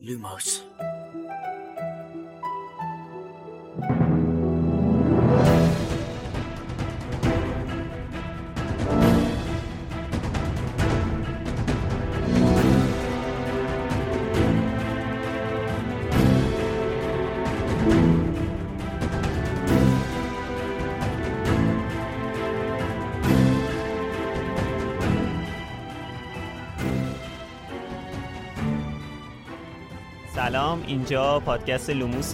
Lumos اینجا پادکست لوموس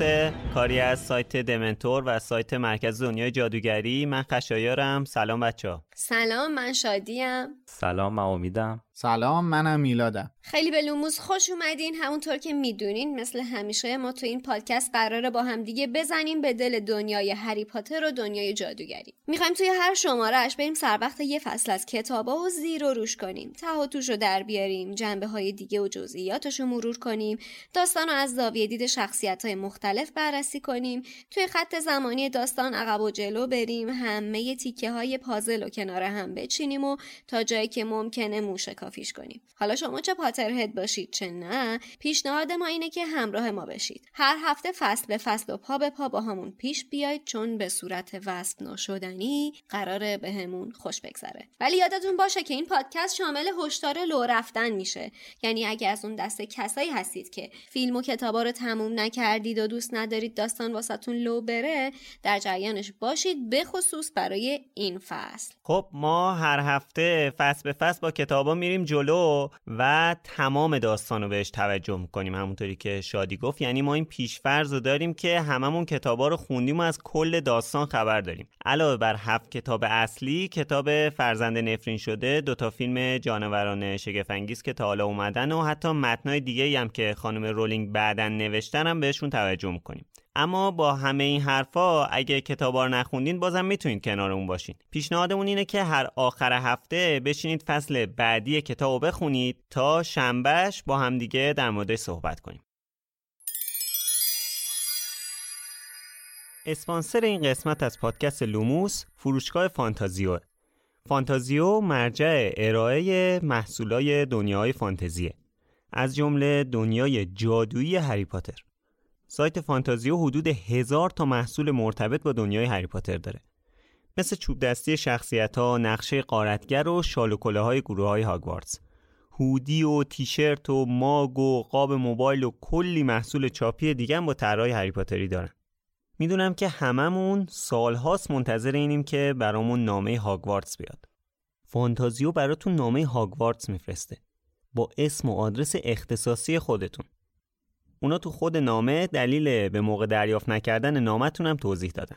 کاری از سایت دمنتور و سایت مرکز دنیای جادوگری. من خشایارم. سلام بچه سلام من شادیم. سلام من امیدم. سلام منم میلادم. خیلی به لوموس خوش اومدین. همونطور که می‌دونین مثل همیشه ما تو این پادکست قراره با هم دیگه بزنیم به دل دنیای هری پاتر و دنیای جادوگری. می‌خوایم توی هر شمارهش بریم سر وقت یه فصل از کتابا و زیر و روش کنیم. ته توش رو در بیاریم جنبه های دیگه و جزئیاتش رو مرور کنیم. داستان رو از زاویه دید شخصیت های مختلف بررسی کنیم. توی خط زمانی داستان عقب و جلو بریم. همه تیکه های پازل و کنار هم بچینیم و تا جایی که ممکنه موشه کافیش کنیم. حالا شما چه پاترهد باشید چه نه پیشنهاد ما اینه که همراه ما بشید. هر هفته فصل به فصل و پا به پا با همون پیش بیاید چون به صورت وصل ناشدنی قراره بهمون خوش بگذره. ولی یادتون باشه که این پادکست شامل هشدار لو رفتن میشه. یعنی اگه از اون دسته کسایی هستید که فیلم و کتابا رو تموم نکردید و دوست ندارید داستان واسهتون لو بره در جریانش باشید به خصوص برای این فصل. خب ما هر هفته فصل به فصل با کتابا میریم جلو و تمام داستان رو بهش توجه می‌کنیم. همونطوری که شادی گفت. یعنی ما این پیشفرض رو داریم که هممون کتابا رو خوندیم و از کل داستان خبر داریم. علاوه بر هفت کتاب اصلی کتاب فرزند نفرین شده دوتا فیلم جانوران شگفنگیز که تا حالا اومدن و حتی متنای دیگه هم که خانم رولینگ بعدا نوشتن هم بهشون توجه می‌کنیم. اما با همه این حرفا اگه کتابا رو نخوندین بازم می‌تونید کنارمون باشین. پیشنهادمون اینه که هر آخر هفته بشینید فصل بعدی کتاب رو بخونید تا شنبهش با همدیگه در موردش صحبت کنیم. اسپانسر این قسمت از پادکست لوموس فروشگاه فانتازیو. فانتازیو مرجع ارائه محصولای دنیای فانتزیه. از جمله دنیای جادویی هری پاتر. سایت فانتازیو حدود هزار تا محصول مرتبط با دنیای هری پاتر داره. مثل چوب دستی شخصیت ها، نقشه قارتگر و شال و های گروه های هاگوارتس هودی و تیشرت و ماگ و قاب موبایل و کلی محصول چاپی دیگه با طرحهای هری پاتری دارن. می‌دونم که هممون سالهاست منتظر اینیم که برامون نامه هاگوارتس بیاد. فانتازیو براتون نامه هاگوارتس میفرسته. با اسم و آدرس اختصاصی خودتون. اونا تو خود نامه دلیل به موقع دریافت نکردن نامتون هم توضیح دادن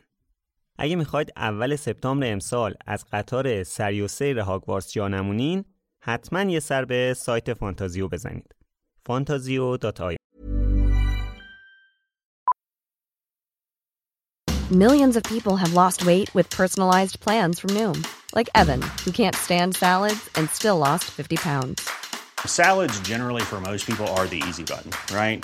اگه می‌خواید اول سپتامبر امسال از قطار سری و سیر هاگوارتس جا نمونین حتما یه سر به سایت فانتازیو بزنید فانتازیو.ir Millions of people have lost weight with personalized plans from Noom, like Evan, who can't stand salads and still lost 50 pounds. Salads generally for most people are the easy button, right?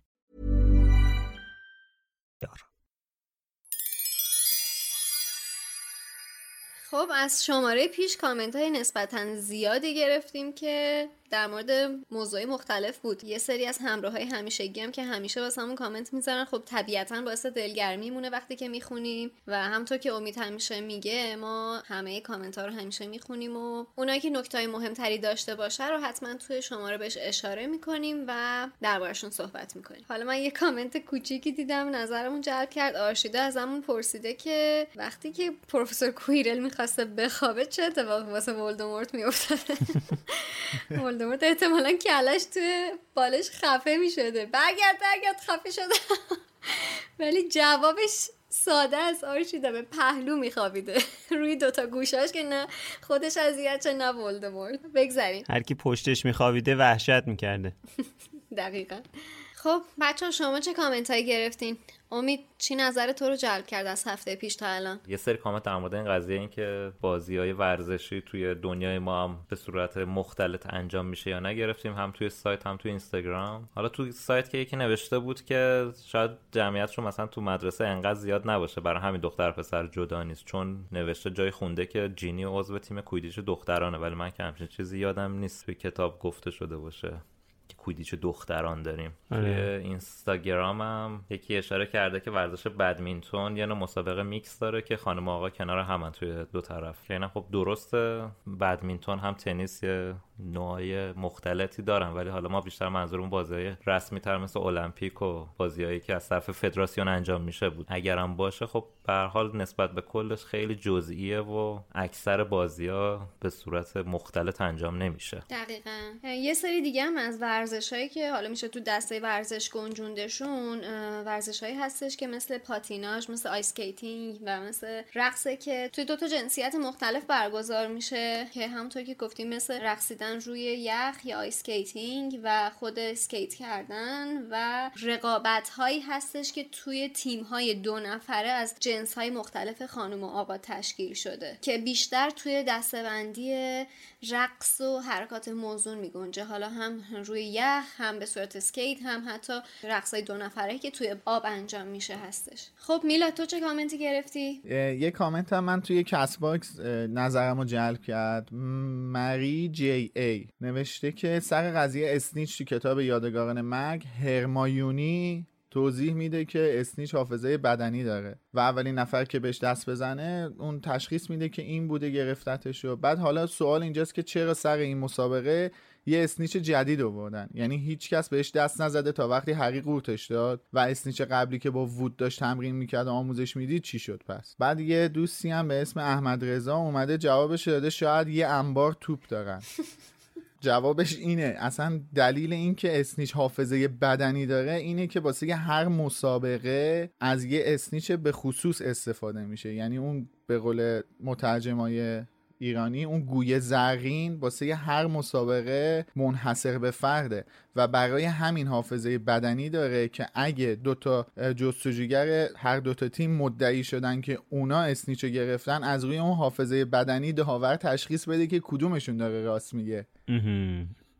خب از شماره پیش کامنت های نسبتا زیادی گرفتیم که در مورد موضوعی مختلف بود. یه سری از همراه های همیشگی هم که همیشه واسه همون کامنت می‌ذارن خب طبیعتا باعث دلگرمی مونه وقتی که می‌خونیم و همطور که امید همیشه میگه ما همه کامنت ها رو همیشه می‌خونیم و اونایی که نکته های مهمتری داشته باشه رو حتما توی شماره بهش اشاره می‌کنیم و دربارشون صحبت می‌کنیم. حالا من یه کامنت کوچیکی دیدم نظرمون جلب کرد. آرشیده ازمون پرسیده که وقتی که پروفسور کویرل می‌خواسته بخوابه چه اتفاقی واسه ولدمورت میافتاده؟ ولدمورت احتمالا کلش توی بالش خفه می شده برگرد برگرد خفه شده. ولی جوابش ساده است آرشیده به پهلو میخوابیده. روی دوتا گوشاش که نه خودش اذیت چه نه ولدمورت. بگذاریم. هر کی پشتش میخوابیده وحشت می‌کرده. دقیقا. خب بچه شما چه کامنت هایی گرفتین؟ امید چی نظر تو رو جلب کرد از هفته پیش تا الان؟ یه سری کامنت در مورد این قضیه این که بازی های ورزشی توی دنیای ما هم به صورت مختلف انجام میشه یا نگرفتیم هم توی سایت هم توی اینستاگرام. حالا توی سایت که یکی نوشته بود که شاید جمعیتشون مثلا تو مدرسه انقدر زیاد نباشه برای همین دختر پسر جدا نیست. چون نوشته جای خونده که جینی عضو تیم کویدیش دخترانه ولی من که همچین چیزی یادم نیست توی کتاب گفته شده باشه. کویدیچ دختران داریم آره. توی اینستاگرام هم یکی اشاره کرده که ورزش بدمینتون نوع مسابقه میکس داره که خانم آقا کنار همن توی دو طرف که اینا خب درسته بدمینتون هم تنیس یه نوعای مختلفی دارن. ولی حالا ما بیشتر منظورمون بازی رسمی تر مثل المپیک و بازیهایی که از طرف فدراسیون انجام میشه بود. اگرم باشه خب به حال نسبت به کلش خیلی جزئیه و اکثر بازی ها به صورت مختلف انجام نمیشه. دقیقا. یه سری دیگه هم از ورزش هایی که حالا میشه تو دسته ورزش گنجوندشون ورزش هایی هستش که مثل پاتیناژ مثل ice skating و مثل رقصه که توی دو تا جنسیت مختلف برگزار میشه که همونطور که گفتیم مثل رقصیدن روی یخ یا ice skating و خود اسکیت کردن و رقابت هایی هستش که توی تیم های دو نفره از جنس های مختلف خانم و آقا تشکیل شده که بیشتر توی دسته‌بندی رقص و حرکات موزون میگنجه. حالا هم روی یخ هم به صورت اسکیت هم حتی رقص های دو نفره که توی آب انجام میشه هستش. خب میلاد تو چه کامنتی گرفتی؟ یه کامنت هم من توی Castbox نظرم رو جلب کرد. مری جی ای نوشته که سر قضیه اسنیچ تو کتاب یادگاران مرگ هرمایونی توضیح میده که اسنیچ حافظه بدنی داره و اولین نفر که بهش دست بزنه اون تشخیص میده که این بوده گرفتتش بعد حالا سوال اینجاست که چرا سر این مسابقه یه اسنیچ جدید آوردن یعنی هیچکس بهش دست نزده تا وقتی هری قورتش داد و اسنیچ قبلی که با وود داشت تمرین می‌کرد و آموزش می‌دید چی شد پس؟ بعد یه دوستی هم به اسم احمد رضا اومده جوابش داده شاید یه انبار توپ دارن. جوابش اینه. اصلا دلیل این که اسنیچ حافظه بدنی داره اینه که واسه هر مسابقه از یه اسنیچ به خصوص استفاده میشه. یعنی اون به قول مترجمای ایرانی اون گویه زرین واسه هر مسابقه منحصر به فرده و برای همین حافظه بدنی داره که اگه دوتا جستجوگر هر دوتا تیم مدعی شدن که اونا اسنیچو گرفتن از روی اون حافظه بدنی دهاور تشخیص بده که کدومشون داره راست میگه.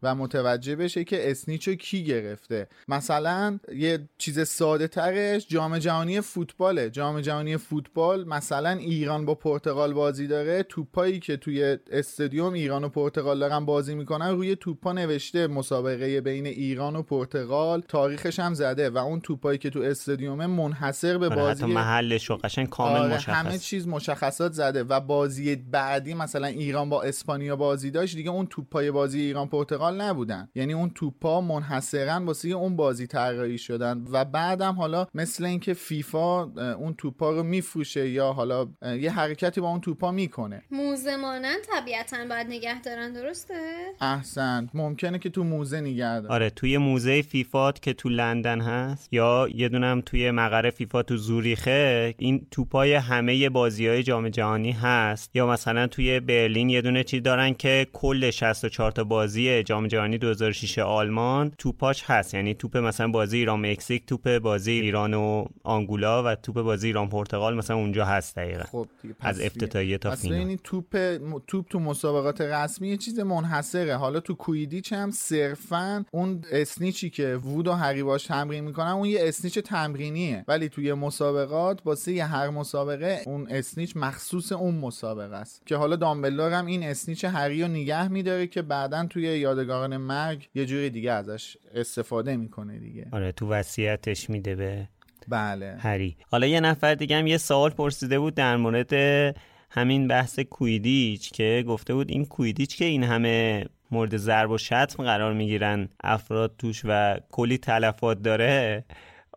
و متوجه بشه که اسنیچو کی گرفته. مثلا یه چیز ساده ترش جام جهانی فوتباله جام جهانی فوتبال مثلا ایران با پرتغال بازی داره. توپایی که توی استادیوم ایران و پرتغال دارن بازی می‌کنن روی توپا نوشته مسابقه بین ایران و پرتغال. تاریخش هم زده و اون توپایی که تو استادیوم منحصر به آره، بازی محلش و قشنگ کامل آره مشخص. همه چیز مشخصات زده و بازی بعدی مثلا ایران با اسپانیا بازی داشت. دیگه اون توپای بازی ایران پرتغال نبودن. یعنی اون توپا منحصرا واسه اون بازی طراحی شدن و بعدم حالا مثل اینکه فیفا اون توپا رو میفروشه یا حالا یه حرکتی با اون توپا می‌کنه. موزه مانند طبیعتا باید نگه دارن درسته؟ احسن. ممکنه که تو موزه نگه دارن. آره توی موزه فیفا که تو لندن هست یا یه دونم توی مقر فیفا تو زوریخه این توپای همه بازی های جام جهانی هست. یا مثلا توی برلین یه دونه چی دارن که کل 64 تا بازی جام جام جهانی 2006 آلمان توپاش هست. یعنی توپ مثلا بازی ایران مکزیک توپ بازی ایران و آنگولا و توپ بازی ایران پرتغال مثلا اونجا هست دقیقا. خب از. افتتاحیه تا فینال. ببینید توپ توپ تو مسابقات رسمی یه چیز منحصره. حالا تو کویدیچ هم صرفا اون اسنیچی که وود و هری باش تمرین می‌کنن اون یه اسنیچ تمرینیه. ولی توی مسابقات واسه هر مسابقه اون اسنیچ مخصوص اون مسابقه است. که حالا دامبلدور هم این اسنیچ هری رو نگه میداره که بعدا توی یادگاران مرگ یه جوری دیگه ازش استفاده می‌کنه دیگه. آره تو وصیتش میده به بله. هری. حالا یه نفر دیگه هم یه سوال پرسیده بود در مورد همین بحث کویدیچ که گفته بود این کویدیچ که این همه مورد ضرب و شتم قرار می‌گیرن افراد توش و کلی تلفات داره.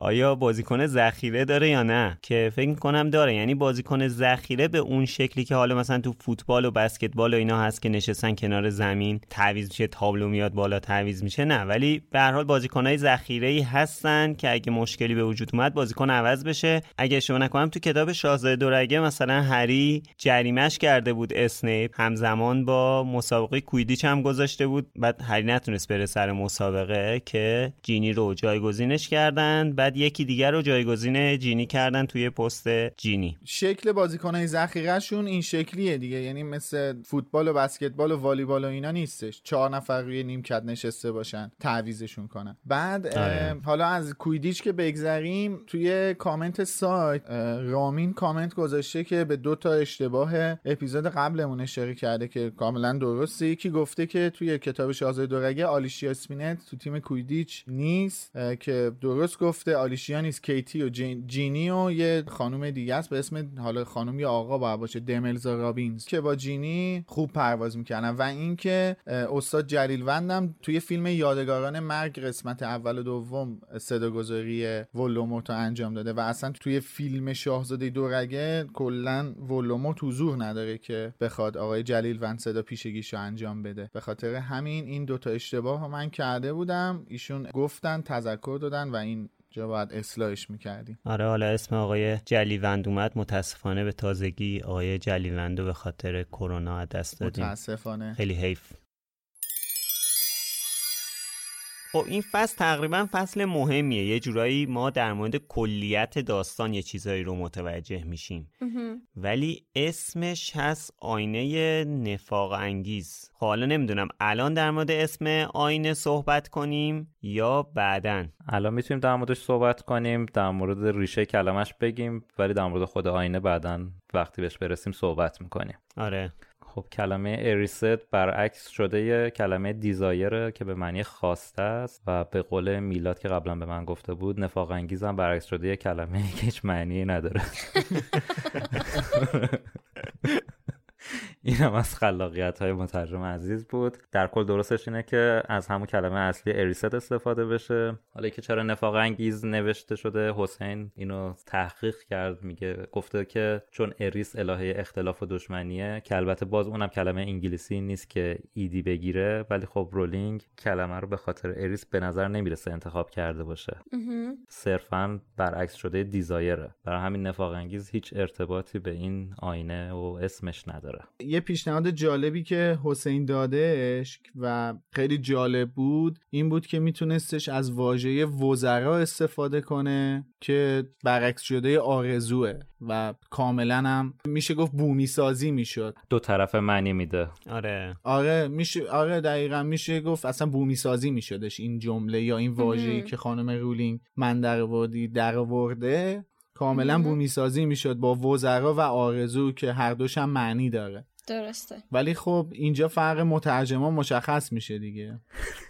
آیا بازیکن ذخیره داره یا نه؟ که فکر می‌کنم داره. یعنی بازیکن ذخیره به اون شکلی که حالا مثلا تو فوتبال و بسکتبال و اینا هست که نشستن کنار زمین تعویض میشه تابلو میاد بالا تعویض میشه نه. ولی به هر حال بازیکنهای ذخیره ای هستن که اگه مشکلی به وجود اومد بازیکن عوض بشه. اگه اشتباه نکنم تو کتاب شاهزاده دورگه مثلا هری جریمش کرده بود اسنیپ. همزمان با مسابقه کویدیچ هم گذاشته بود. بعد هری نتونست بره سر مسابقه که جینی رو جایگزینش کردن. بعد یکی دیگر رو جایگزین جینی کردن توی پست جینی. شکل بازیکنهای ذخیرهشون این شکلیه دیگه. یعنی مثل فوتبال و بسکتبال و والیبال و اینا نیستش. چهار نفر روی نیمکت نشسته باشن تعویزشون کنن. بعد آره. حالا از کویدیچ که بگذریم توی کامنت سایت رامین کامنت گذاشته که به دو تا اشتباه اپیزود قبلمون اشاره کرده که کاملا درسته. یکی گفته که توی کتاب شاهزاده دورگه آلیشیا اسپینت تو تیم کویدیچ نیست که درست گفته. آلیشیا نیست کیتی و جین- جینی و یه خانم دیگه است به اسم حالا خانم یا آقا باید باشه دملزا رابینز که با جینی خوب پرواز می‌کنن و اینکه استاد جلیل وندم توی فیلم یادگاران مرگ قسمت اول و دوم صداگذاری ولدمورت انجام داده و اصلا توی فیلم شاهزاده دورگه کلا ولدمورت حضور نداره که بخواد آقای جلیل وند صداپیشگیش انجام بده. به خاطر همین این دوتا اشتباه من کرده بودم. ایشون گفتن تذکر دادن و این جا باید اصلاحش می‌کردیم. آره حالا اسم آقای جلیوند اومد. متاسفانه به تازگی آقای جلیوند رو به خاطر کرونا دست دادیم. متاسفانه. خیلی حیف. خب این فصل تقریبا فصل مهمیه. یه جورایی ما در مورد کلیت داستان یه چیزایی رو متوجه میشیم. ولی اسمش هست آینه نفاق انگیز. خب حالا نمی‌دونم الان در مورد اسم آینه صحبت کنیم یا بعدن الان می‌تونیم در موردش صحبت کنیم در مورد ریشه کلمش بگیم ولی در مورد خود آینه بعدا وقتی بهش برسیم صحبت می‌کنیم. آره. خب کلمه اریست برعکس شده یه کلمه دیزایره که به معنی خواسته است و به قول میلاد که قبلا به من گفته بود نفاق انگیزم برعکس شده یه کلمه که هیچ معنی نداره. این هم از خلاقیت های مترجم عزیز بود. در کل درستش اینه که از همون کلمه اصلی Erised استفاده بشه. حالا که چرا نفاق انگیز نوشته شده حسین اینو تحقیق کرد میگه گفته که چون اریس الهه اختلاف و دشمنیه که البته باز اونم کلمه انگلیسی نیست که ed بگیره ولی خب رولینگ کلمه رو به خاطر اریس به نظر نمی‌رسه انتخاب کرده باشه. صرفا برعکس شده desire ه. برای همین نفاق انگیز هیچ ارتباطی به این آینه و اسمش نداره. یه پیشنهاد جالبی که حسین دادش و خیلی جالب بود این بود که میتونستش از واژه وزرا استفاده کنه که برعکس شده آرزوه و کاملا هم میشه گفت بومی سازی می‌شد. دو طرف معنی میده. آره. آره میشه آره دقیقا میشه گفت اصلا بومی سازی میشدش این جمله یا این واژه‌ای که خانم رولینگ من در وردی در ورده کاملا بومی سازی می‌شد با وزرا و آرزو که هر دوش هم معنی داره. درسته. ولی خب اینجا فرق مترجمان مشخص میشه دیگه.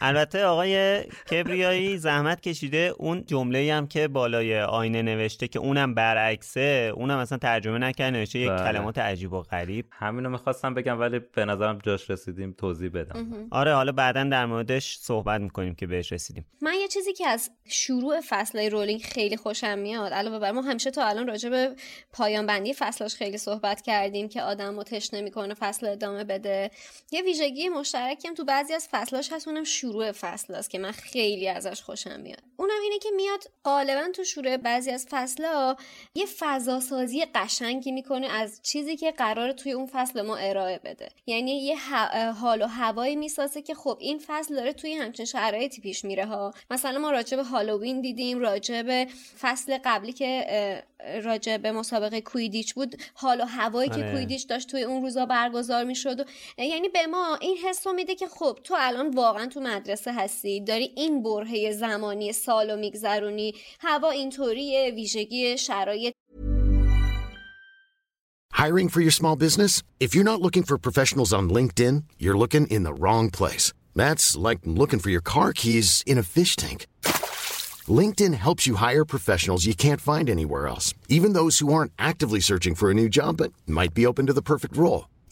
البته آقای کبریایی زحمت کشیده اون جمله هم که بالای آینه نوشته که اونم برعکسه اونم اصلا ترجمه نکرده نوشته یک بله. کلمات عجیب و غریب. همینو می‌خواستم بگم ولی به نظرم جاش رسیدیم توضیح بدم. آره حالا بعدا در موردش صحبت می‌کنیم که بهش رسیدیم. من یه چیزی که از شروع فصل رولینگ خیلی خوشم میاد علاوه بر ما همیشه تا الان راجع به پایان بندی فصلاش خیلی صحبت کردیم که آدم تشنه می‌کنه. فصل ادامه بده. یه ویژگی مشترکی هم تو بعضی از فصلاش هست اونم شروع فصل است که من خیلی ازش خوشم میاد. اونم اینه که میاد غالبا تو شروع بعضی از فصلها یه فضا سازی قشنگی می‌کنه از چیزی که قرار توی اون فصل ما ارائه بده. یعنی یه حال و هوایی می‌سازه که خب این فصل داره توی همچین شرایطی پیش میره ها. مثلا ما راجع به هالووین دیدیم راجع به فصل قبلی که راجع به مسابقه کویدیچ بود حال و هوایی که آره. کویدیچ داشت توی اون روزا برگزار می‌شد یعنی به ما این حس میده که خب تو الان واقعا تو مدرسه هستی داری این برهه زمانی سالو میگذرونی هوا اینطوریه ویژگی شرایط Hiring for your small business? If you're not looking for professionals on LinkedIn, you're looking in the wrong place. That's like looking for your car keys in a fish tank. LinkedIn helps you hire professionals you can't find anywhere else, even those who aren't actively searching for a new job but might be open to the perfect role.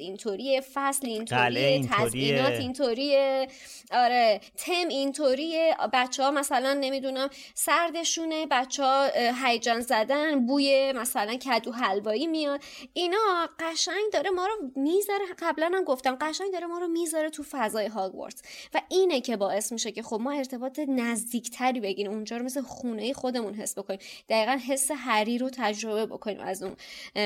اینطوریه فصل اینطوریه تزیینات اینطوریه آره تم اینطوریه بچه ها مثلا نمی‌دونم سردشونه بچه ها هیجان زدن بوی مثلا کدو حلوایی میاد. اینا قشنگ داره ما رو می‌ذاره. قبلا هم گفتم قشنگ داره ما رو می‌ذاره تو فضای هاگوارتس و اینه که باعث میشه که خب ما ارتباط نزدیکتری بگیریم. اونجا رو مثل خونه خودمون حس بکنیم. دقیقا حس هری رو تجربه بکنیم از اون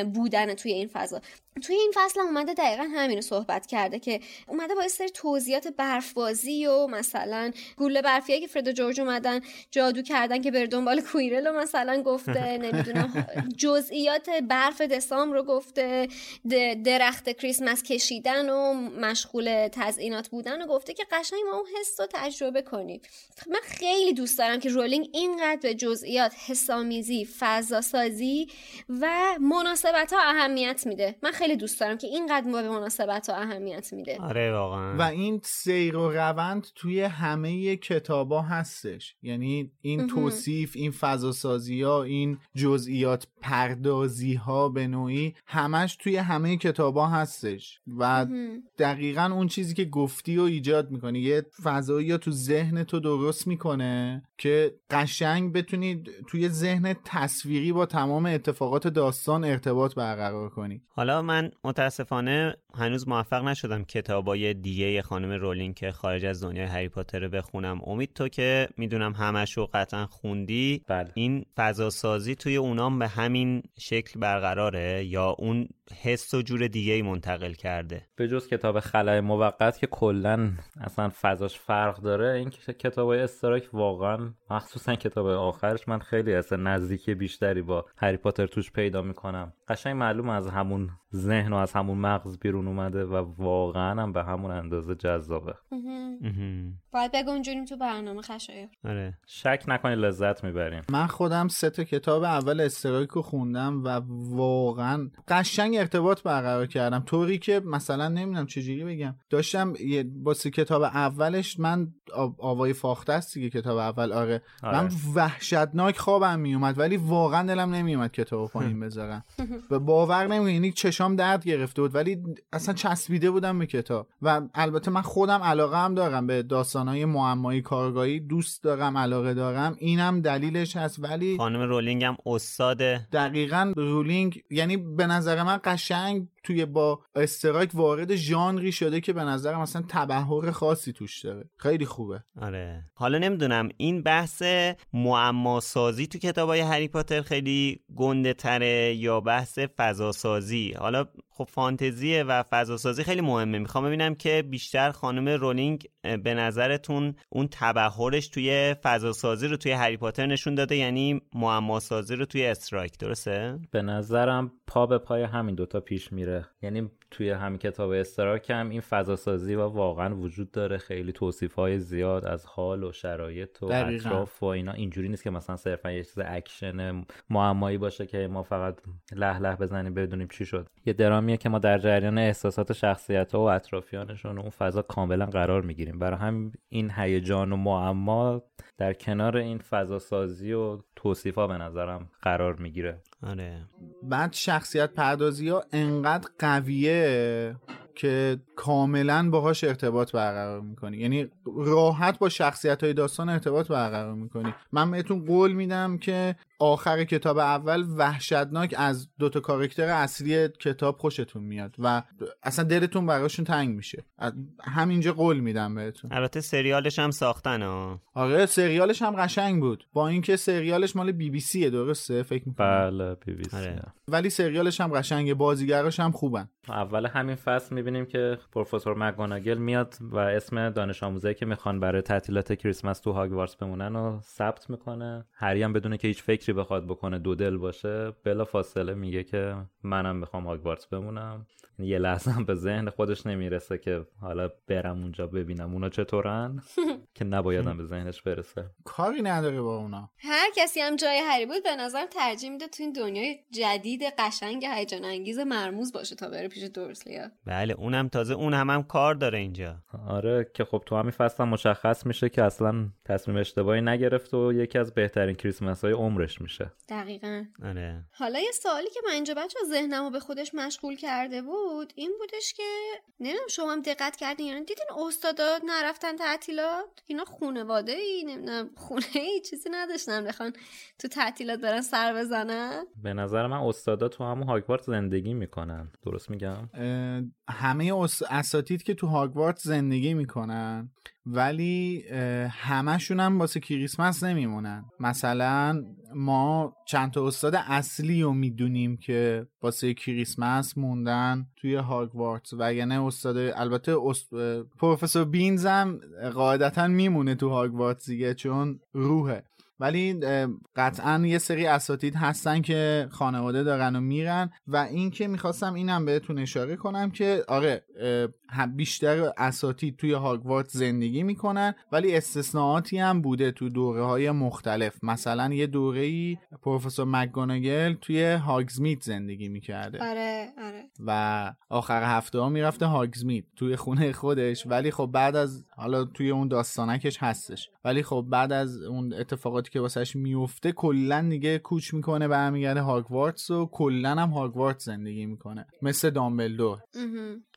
بودن توی این فضا. توی این فصل هم اومده دقیقا همین رو صحبت کرده که اومده با سری توضیحات برفبازی و مثلا گوله برفی که فرد و جورج اومدن جادو کردن که بر دنبال کویرل رو مثلا گفته نمی‌دونم جزئیات برف دسام رو گفته درخت کریسمس کشیدن و مشغول تزئینات بودن و گفته که قشنگ ما اون حس رو تجربه کنیم. من خیلی دوست دارم که رولینگ اینقدر به جزئیات حسامیزی فضا سازی و مناسبت ها اهمیت میده. من خیلی دوست دارم که اینقدر به مناسبت ها اهمیت میده. آره واقعا. و این سیر و روند توی همه کتابا هستش. یعنی این توصیف این فضاسازی ها این جزئیات پردازی ها به نوعی همش توی همه کتابا هستش. و دقیقا اون چیزی که گفتی و ایجاد می‌کنه یه فضایی یا تو ذهن تو درست می‌کنه که قشنگ بتونی توی ذهن تصویری با تمام اتفاقات داستان ارتباط برقرار کنی. حالا من متاسفانه هنوز موفق نشدم کتابای دیگه خانم رولینگ که خارج از دنیای هری پاتر رو بخونم امید تو که می‌دونم همشو قطعا خوندی بله. این فضا سازی توی اونام به همین شکل برقراره یا اون حس و جور دیگه ای منتقل کرده. به جز کتاب خلای موقت که کلا اصلا فضاش فرق داره این کتاب های استراک واقعا مخصوصا کتاب آخرش من خیلی اصلا نزدیکی بیشتری با هری پاتر توش پیدا می‌کنم. قشنگ معلوم از همون ذهن و از همون مغز بیرون اومده و واقعا هم به همون اندازه جذابه. باید بگنجونیم تو برنامه خشایر آره. شک نکنید لذت می‌بریم. من خودم سه تا کتاب اول استرایک رو خوندم و واقعا قشنگ ارتباط برقرار کردم. طوری که مثلا نمی‌دونم چجوری بگم. داشتم با کتاب اولش من آوای فاخته است دیگه کتاب اول. آره, آره. من وحشتناک خوابم میومد ولی واقعا دلم نمیومد کتاب پایین بذارم. و باور نمی‌کنی یعنی چشام درد گرفته بود ولی اصلا چسبیده بودم به کتاب. و البته من خودم علاقه هم دارم به داستانهای معمایی کارگاهی دوست دارم علاقه دارم. اینم دلیلش هست. ولی خانم رولینگ هم استاد دقیقا رولینگ یعنی به نظر من قشنگ توی با استرایک وارد ژانری شده که به نظرم مثلا تبهر خاصی توش داره. خیلی خوبه. آره. حالا نمی‌دونم این بحث معما سازی تو کتابای هری پاتر خیلی گنده تره یا بحث فضا سازی حالا خب فانتزیه و فضاسازی خیلی مهمه. می‌خوام ببینم که بیشتر خانم رولینگ به نظرتون اون تبحرش توی فضاسازی رو توی هری پاتر نشون داده؟ یعنی معما سازی رو توی استرایک درسته؟ به نظرم پا به پای همین دوتا پیش میره. یعنی توی همین کتاب استرایک هم این فضاسازی و واقعا وجود داره. خیلی توصیف های زیاد از حال و شرایط و دقیقا. اطراف و اینا. اینجوری نیست که مثلا صرفا یه چیز اکشن معمایی باشه که ما فقط له له بزنیم بدونیم چی شد. یه درامیه که ما در جریان احساسات شخصیت ها و اطرافیانشون و اون فضا کاملا قرار می‌گیریم. برای هم این هیجان و معما در کنار این فضا سازی و توصیف ها به نظرم قرار می‌گیره. آره. بعد شخصیت پردازی ها انقدر قویه. که کاملا باهاش ارتباط برقرار می‌کنی. یعنی راحت با شخصیت های داستان ارتباط برقرار می‌کنی. من بهتون قول میدم که آخر کتاب اول وحشتناک از دوتا کاراکتر اصلی کتاب خوشتون میاد و اصلا دلتون براشون تنگ میشه. همینجا قول میدم بهتون. البته سریالش هم ساختن ها آره سریالش هم قشنگ بود. با اینکه سریالش مال بی بی سیه درسته؟ فکر می‌کنم. بله بی بی سی. آره. ولی سریالش هم قشنگه بازیگراش هم خوبن. اول همین فصل می‌بینیم که پروفسور مگوناگل میاد و اسم دانش آموزایی که می‌خوان برای تعطیلات کریسمس تو هاگوارتس بمونن و ثبت می‌کنه. هری هم بدونه که هیچ فکری بخواد بکنه دو دل باشه بلا فاصله میگه که منم می‌خوام هاگوارتس بمونم. یه لحظه هم به ذهن خودش نمی‌رسه که حالا برم اونجا ببینم اونا چطورن که نبایدم به ذهنش برسه. کاری نداره با اونا. هر کسی هم جای هری بود به نظر ترجیح میده تو این دنیای جدید قشنگ هیجان انگیز مرموز باشه تا بره پیش دورسلیا بله اونم تازه اون هم, هم کار داره اینجا. آره که خب تو همین فصل هم مشخص میشه که اصلا تصمیم اشتباهی نگرفت و یکی از بهترین کریسمس های عمرش میشه. دقیقا. آره. حالا یه سوالی که من اینجا بچه ذهنمو به خودش مشغول کرده بود این بودش که نمی‌دونم شما هم دقت کردین یعنی دیدین استادا نرفتن تعطیلات؟ اینا خونواده ای نمی‌دونم خونه ای چیزی نداشتن بخوان تو تعطیلات برن سر بزنن؟ به نظر من استادا تو همون هاگوارت زندگی می‌کنن. درست میگم اه، همه اس- اساتید که تو هاگوارت زندگی می‌کنن ولی همشون هم واسه کریسمس نمیمونن. مثلا ما چند تا استاد اصلی رو می‌دونیم که واسه کریسمس موندن توی هاگوارتس. وگرنه استاد البته است... پروفسور بینز هم قاعدتا میمونه تو هاگوارتس دیگه چون روحه. ولی قطعا یه سری اساتید هستن که خانواده دارن و میرن و این که می‌خواستم اینم بهتون اشاره کنم که آره بیشتر اساتید توی هاگوارت زندگی می‌کنن ولی استثناءاتی هم بوده تو دوره های مختلف. مثلا یه دوره ای پروفسور مکگوناگل توی هاگزمیت زندگی می‌کرده. آره آره. و آخر هفته ها می‌رفته هاگزمیت توی خونه خودش. ولی خب بعد از حالا توی اون داستانکش هستش. ولی خب بعد از اون اتفاقاتی که واسهش میفته کلا دیگه کوچ می‌کنه برمیگرده هاگوارتس و کلا هم هاگوارتس زندگی می‌کنه. مثل دامبلدور.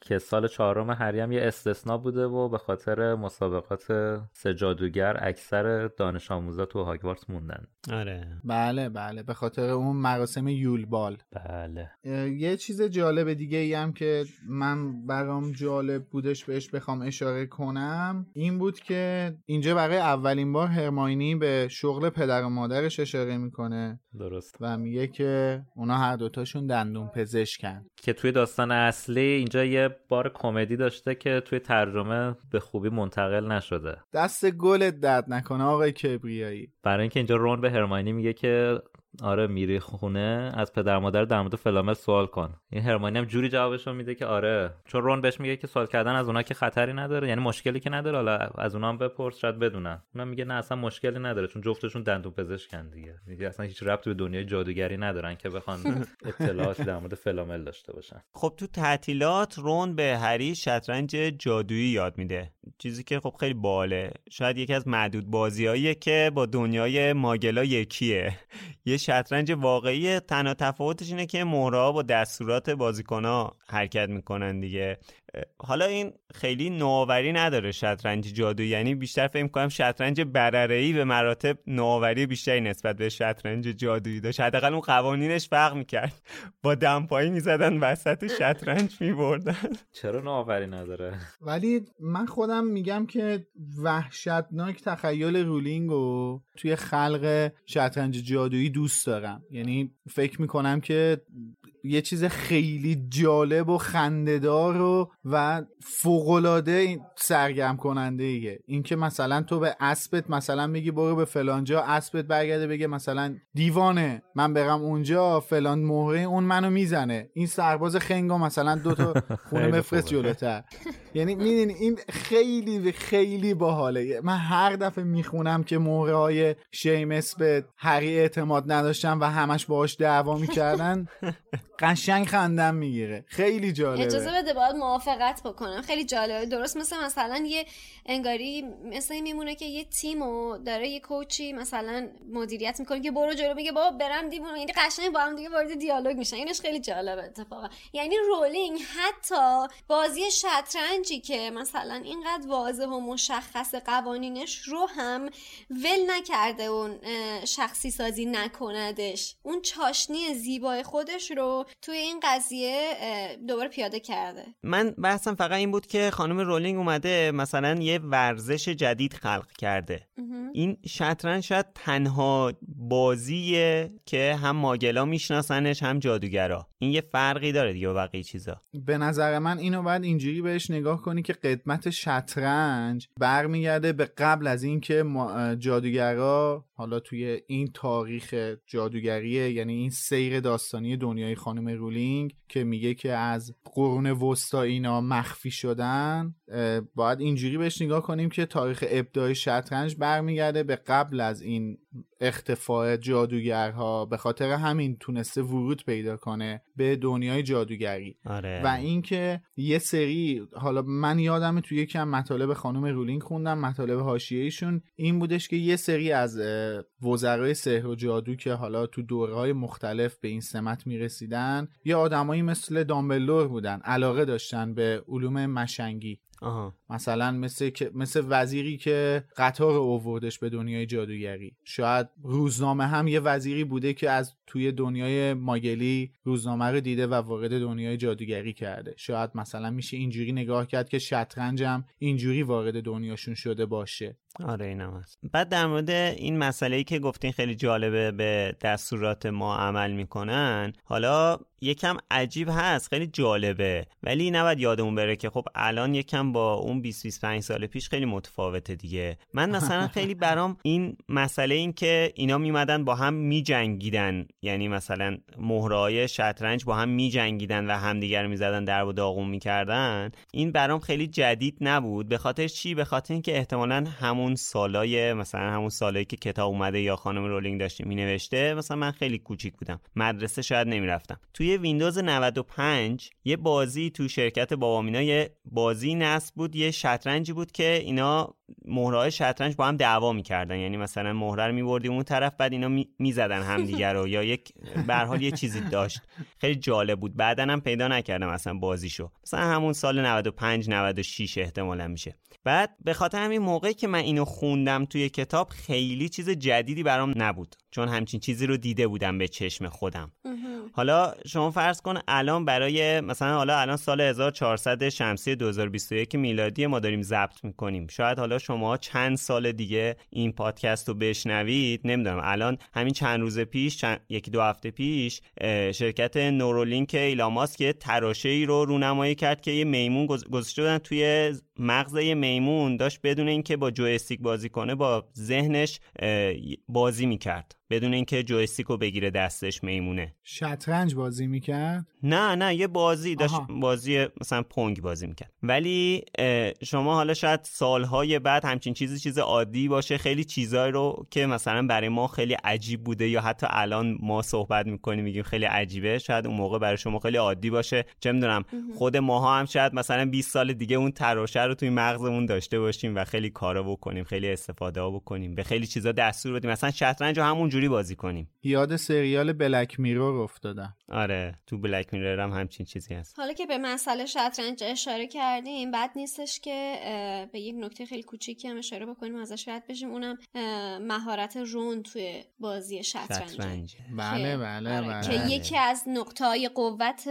که سال چهارم هری هم یه استثنا بوده و به خاطر مسابقات سه جادوگر اکثر دانش آموزا تو هاگوارتس موندن. آره. بله بله. به خاطر اون مراسم یولبال بله. اه، یه چیز جالب دیگه ای هم که من برام جالب بودش بهش بخوام اشاره کنم این بود که اینجا برای اولین بار هرماینی به شغل پدر و مادرش اشاره می‌کنه درست. و میگه که اونا هر دوتاشون دندون پزشکن. که توی داستان اصلی اینجا یه بار کمدی داشته که توی ترجمه به خوبی منتقل نشده. دست گلت درد نکنه آقای کبریایی. برای اینکه اینجا رون به هرماینی میگه که آره میری خونه از پدر مادر در مورد فلامل سوال کن. این هرماینی هم جوری جوابشو میده که آره. چون رون بهش میگه که سوال کردن از اونا که خطری نداره یعنی مشکلی که نداره حالا از اونا هم بپرس شاید بدونن. اونا میگه نه اصلا مشکلی نداره چون جفتشون دندون پزشکن دیگه. میگه اصلا هیچ ربطی به دنیای جادوگری ندارن که بخوان اطلاعاتی در مورد فلامل داشته باشن. خب تو تعطیلات رون به هری شطرنج جادویی یاد میده. چیزی که خب خیلی باله. شاید یکی از معدود بازیاییه که با دنیای ماگلا یکیه. یه شطرنج واقعی تنها تفاوتش اینه که مهره‌ها با دستورات بازیکنها حرکت می‌کنن دیگه. حالا این خیلی نوآوری نداره شطرنج جادو. یعنی بیشتر فکر کنم شطرنج برره‌ای به مراتب نوآوری بیشتری نسبت به شطرنج جادویی داشت. حداقل اون قوانینش فرق می‌کرد. با دمپایی می‌زدن وسط شطرنج میبردن. چرا نوآوری نداره؟ ولی من خودم میگم که وحشتناک تخیل رولینگ و توی خلق شطرنج جادویی دوست دارم. یعنی فکر می‌کنم که یه چیز خیلی جالب و خندهدار و و فوقالعاده سرگرم کننده ایه. اینکه مثلا تو به اسبت مثلا میگی برو به فلانجا اسبت برگرده بگه مثلا دیوانه من برم اونجا فلان مهره اون منو می‌زنه. این سرباز خنگا مثلا دو تا خونه مفرست جلوتر. یعنی میدین این خیلی خیلی باحاله. من هر دفعه می‌خونم که مهره های شیمس به هری اعتماد نداشتن و همش باهاش دعوا می‌کردن قشنگ خندم می‌گیره. خیلی جالبه. اجازه بده باید موافقت بکنم. خیلی جالبه. درست مثل مثلا یه انگاری مثل میمونه که یه تیم و داره یه کوچی مثلا مدیریت می‌کنه که برو جلو میگه بابا برم دیوونه یعنی قشنگ با هم دیگه وارد دیالوگ میشن. اینش خیلی جالبه اتفاقا. یعنی رولینگ حتی بازی شطرنجی که مثلا اینقدر واضح و مشخص قوانینش رو هم ول نکرده اون شخصی سازی نکندش. اون چاشنی زیبای خودش رو توی این قضیه دوباره پیاده کرده. من بحثم فقط این بود که خانم رولینگ اومده مثلا یه ورزش جدید خلق کرده. این شطرنج شاید تنها بازیه که هم ماگلا میشناسنش هم جادوگرا. این یه فرقی داره دیگه بقیه چیزا. به نظر من اینو باید اینجوری بهش نگاه کنی که قدمت شطرنج برمیگرده به قبل از اینکه جادوگرا حالا توی این تاریخ جادوگریه یعنی این سیر داستانی دنیای خانم رولینگ که میگه که از قرون وسطا اینا مخفی شدن باید اینجوری بهش نگاه کنیم که تاریخ ابداع شطرنج برمیگرده به قبل از این اختفاع جادوگرها به خاطر همین تونسته ورود پیدا کنه به دنیای جادوگری آره. و اینکه یه سری حالا من یادم تو یکم مطالب خانم رولینگ خوندم مطالب حاشیه‌ایشون این بودش که یه سری از وزرای سحر و جادو که حالا تو دورهای مختلف به این سمت می‌رسیدن یه آدمایی مثل دامبلور بودن علاقه داشتن به علوم مشنگی آها. مثلا مثل مثل وزیری که قطار اووردش به دنیای جادوگری. شاید روزنامه هم یه وزیری بوده که از توی دنیای ماگلی روزنامه رو دیده و وارد دنیای جادوگری کرده. شاید مثلا میشه اینجوری نگاه کرد که شطرنج هم اینجوری وارد دنیاشون شده باشه. آره اینم هست. بعد در مورد این مسئله ای که گفتین خیلی جالبه به دستورات ما عمل می‌کنن. حالا یکم عجیب هست خیلی جالبه. ولی نباید یادمون بره که خب الان یکم با اون 20 25 سال پیش خیلی متفاوته دیگه. من مثلا خیلی برام این مسئله این که اینا میمدن با هم میجنگیدن. یعنی مثلا مهرهای شطرنج با هم میجنگیدن و همدیگر رو می‌زدن در و داغون می‌کردن. این برام خیلی جدید نبود. به خاطر چی؟ به خاطر اینکه احتمالا همون سالای مثلا همون سالایی که کتاب اومده یا خانم رولینگ داشته مینوشته مثلا من خیلی کوچیک بودم. مدرسه شاید نمی‌رفتم. توی ویندوز 95 یه بازی تو شرکت بابامینا یه بازی نصب بود یه شطرنجی بود که اینا مهرهای شطرنج با هم دعوا می‌کردن. یعنی مثلا مهره رو میبردیم اون طرف بعد اینا می‌زدن همدیگه رو. یا یک به یه چیزی داشت. خیلی جالب بود. بعدا هم پیدا نکردم مثلا بازیشو. مثلا همون سال 95 96 احتمالا میشه. بعد به خاطر همین موقعی که من اینو خوندم توی کتاب خیلی چیز جدیدی برام نبود. چون همچین چیزی رو دیده بودم به چشم خودم. حالا شما فرض کن الان برای مثلا حالا الان سال 1400 شمسی 2021 میلادی ما داریم ضبط می‌کنیم. شاید حالا شما چند سال دیگه این پادکست رو بشنوید نمی‌دونم الان همین چند روز پیش چند... یکی دو هفته پیش شرکت نورولینک ایلاماس که تراشه ای رو رونمایی کرد که یه میمون گذاشته بودن توی مغز یه میمون داشت بدون اینکه با جویستیک بازی کنه با ذهنش بازی می‌کرد. بدون اینکه جویستیک رو بگیره دستش میمونه. شطرنج بازی می‌کرد؟ نه نه یه بازی داشت بازی مثلا پونگ بازی می‌کرد. ولی شما حالا شاید سالهای بعد همچین چیزی چیز عادی باشه خیلی چیزایی رو که مثلا برای ما خیلی عجیب بوده یا حتی الان ما صحبت می‌کنیم میگیم خیلی عجیبه شاید اون موقع برای شما خیلی عادی باشه. چه می‌دونم خود ماها هم شاید مثلا 20 سال دیگه اون تراشه رو توی مغزمون داشته باشیم و خیلی کارا بکنیم خیلی استفاده ها بکنیم به خیلی چیزا دستور بدیم. مثلا شطرنج همون جوری بازی کنیم. یاد سریال بلک میرور افتادم. آره تو بلک میرور هم همچین چیزی هست. حالا که به مسئله شطرنج اشاره کردیم بد نیستش که به یک نکته خیلی کوچیکی هم اشاره بکنیم ازش رد بشیم. اونم مهارت رون توی بازی شطرنج. بله بله آره، بله. که یکی از نقطه های قوت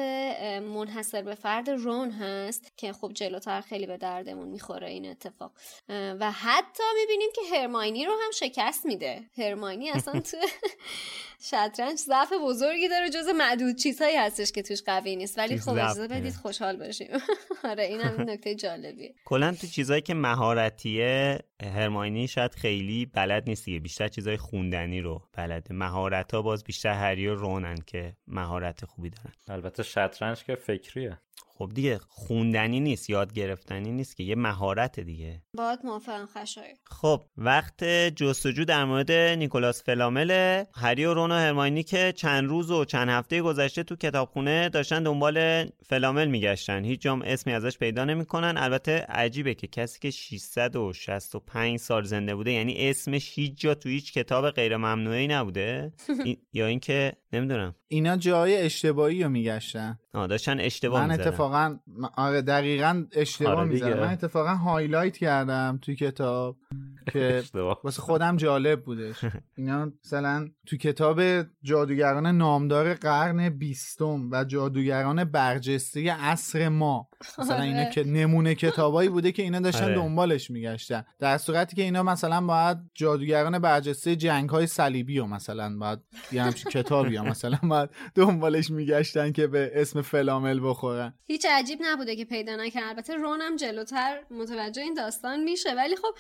منحصر به فرد رون هست که خب جلوتر خیلی به دردمون می‌خوره این اتفاق. و حتی می‌بینیم که هرماینی رو هم شکست میده. هرماینی اصلا تو شطرنج ضعف بزرگی داره جز معدود چیزهایی هستش که توش قوی نیست. ولی خب اجازه بدید خوشحال باشیم. آره این هم نکته جالبیه. کلا تو چیزهایی که مهارتیه هرماینی شاید خیلی بلد نیست دیگه. بیشتر چیزای خوندنی رو بلده. مهارت ها باز بیشتر هری و رونن که مهارت خوبی دارن. البته شطرنج که فکریه. خب دیگه خوندنی نیست یاد گرفتنی نیست که یه مهارت دیگه. باید موافقم خشای خب وقت جستجو در مورد نیکولاس فلامل. هری و رون و هرماینی که چند روز و چند هفته گذشته تو کتابخونه داشتن دنبال فلامل میگشتن. هیچ جام اسمی ازش پیدا نمی‌کنن. البته عجیبه که کسی که 665 سال زنده بوده یعنی اسمش هیچ جا تو هیچ کتاب غیر ممنوعی نبوده. یا اینکه نمی‌دونم. اینا جای اشتباهی رو میگشتن. آه داشتن اشتباه من می‌زدن. اتفاقا آره دقیقا اشتباه آره. من اتفاقا هایلایت کردم توی کتاب که واسه خودم جالب بودش. اینا مثلا تو کتاب جادوگران نامدار قرن بیستم و جادوگران برجسته عصر ما مثلا اینا آره. که نمونه کتابایی بوده که اینا داشتن آره. دنبالش میگشتن. در صورتی که اینا مثلا باید جادوگران برجسته جنگ های صلیبی و مثلا باید یه همچین کتابی هم مثلا باید دنبالش میگشتن که به اسم فلامل بخورن. هیچ عجیب نبوده که پیدا نکرد. البته رونم جلوتر متوجه این داستان میشه. ولی خب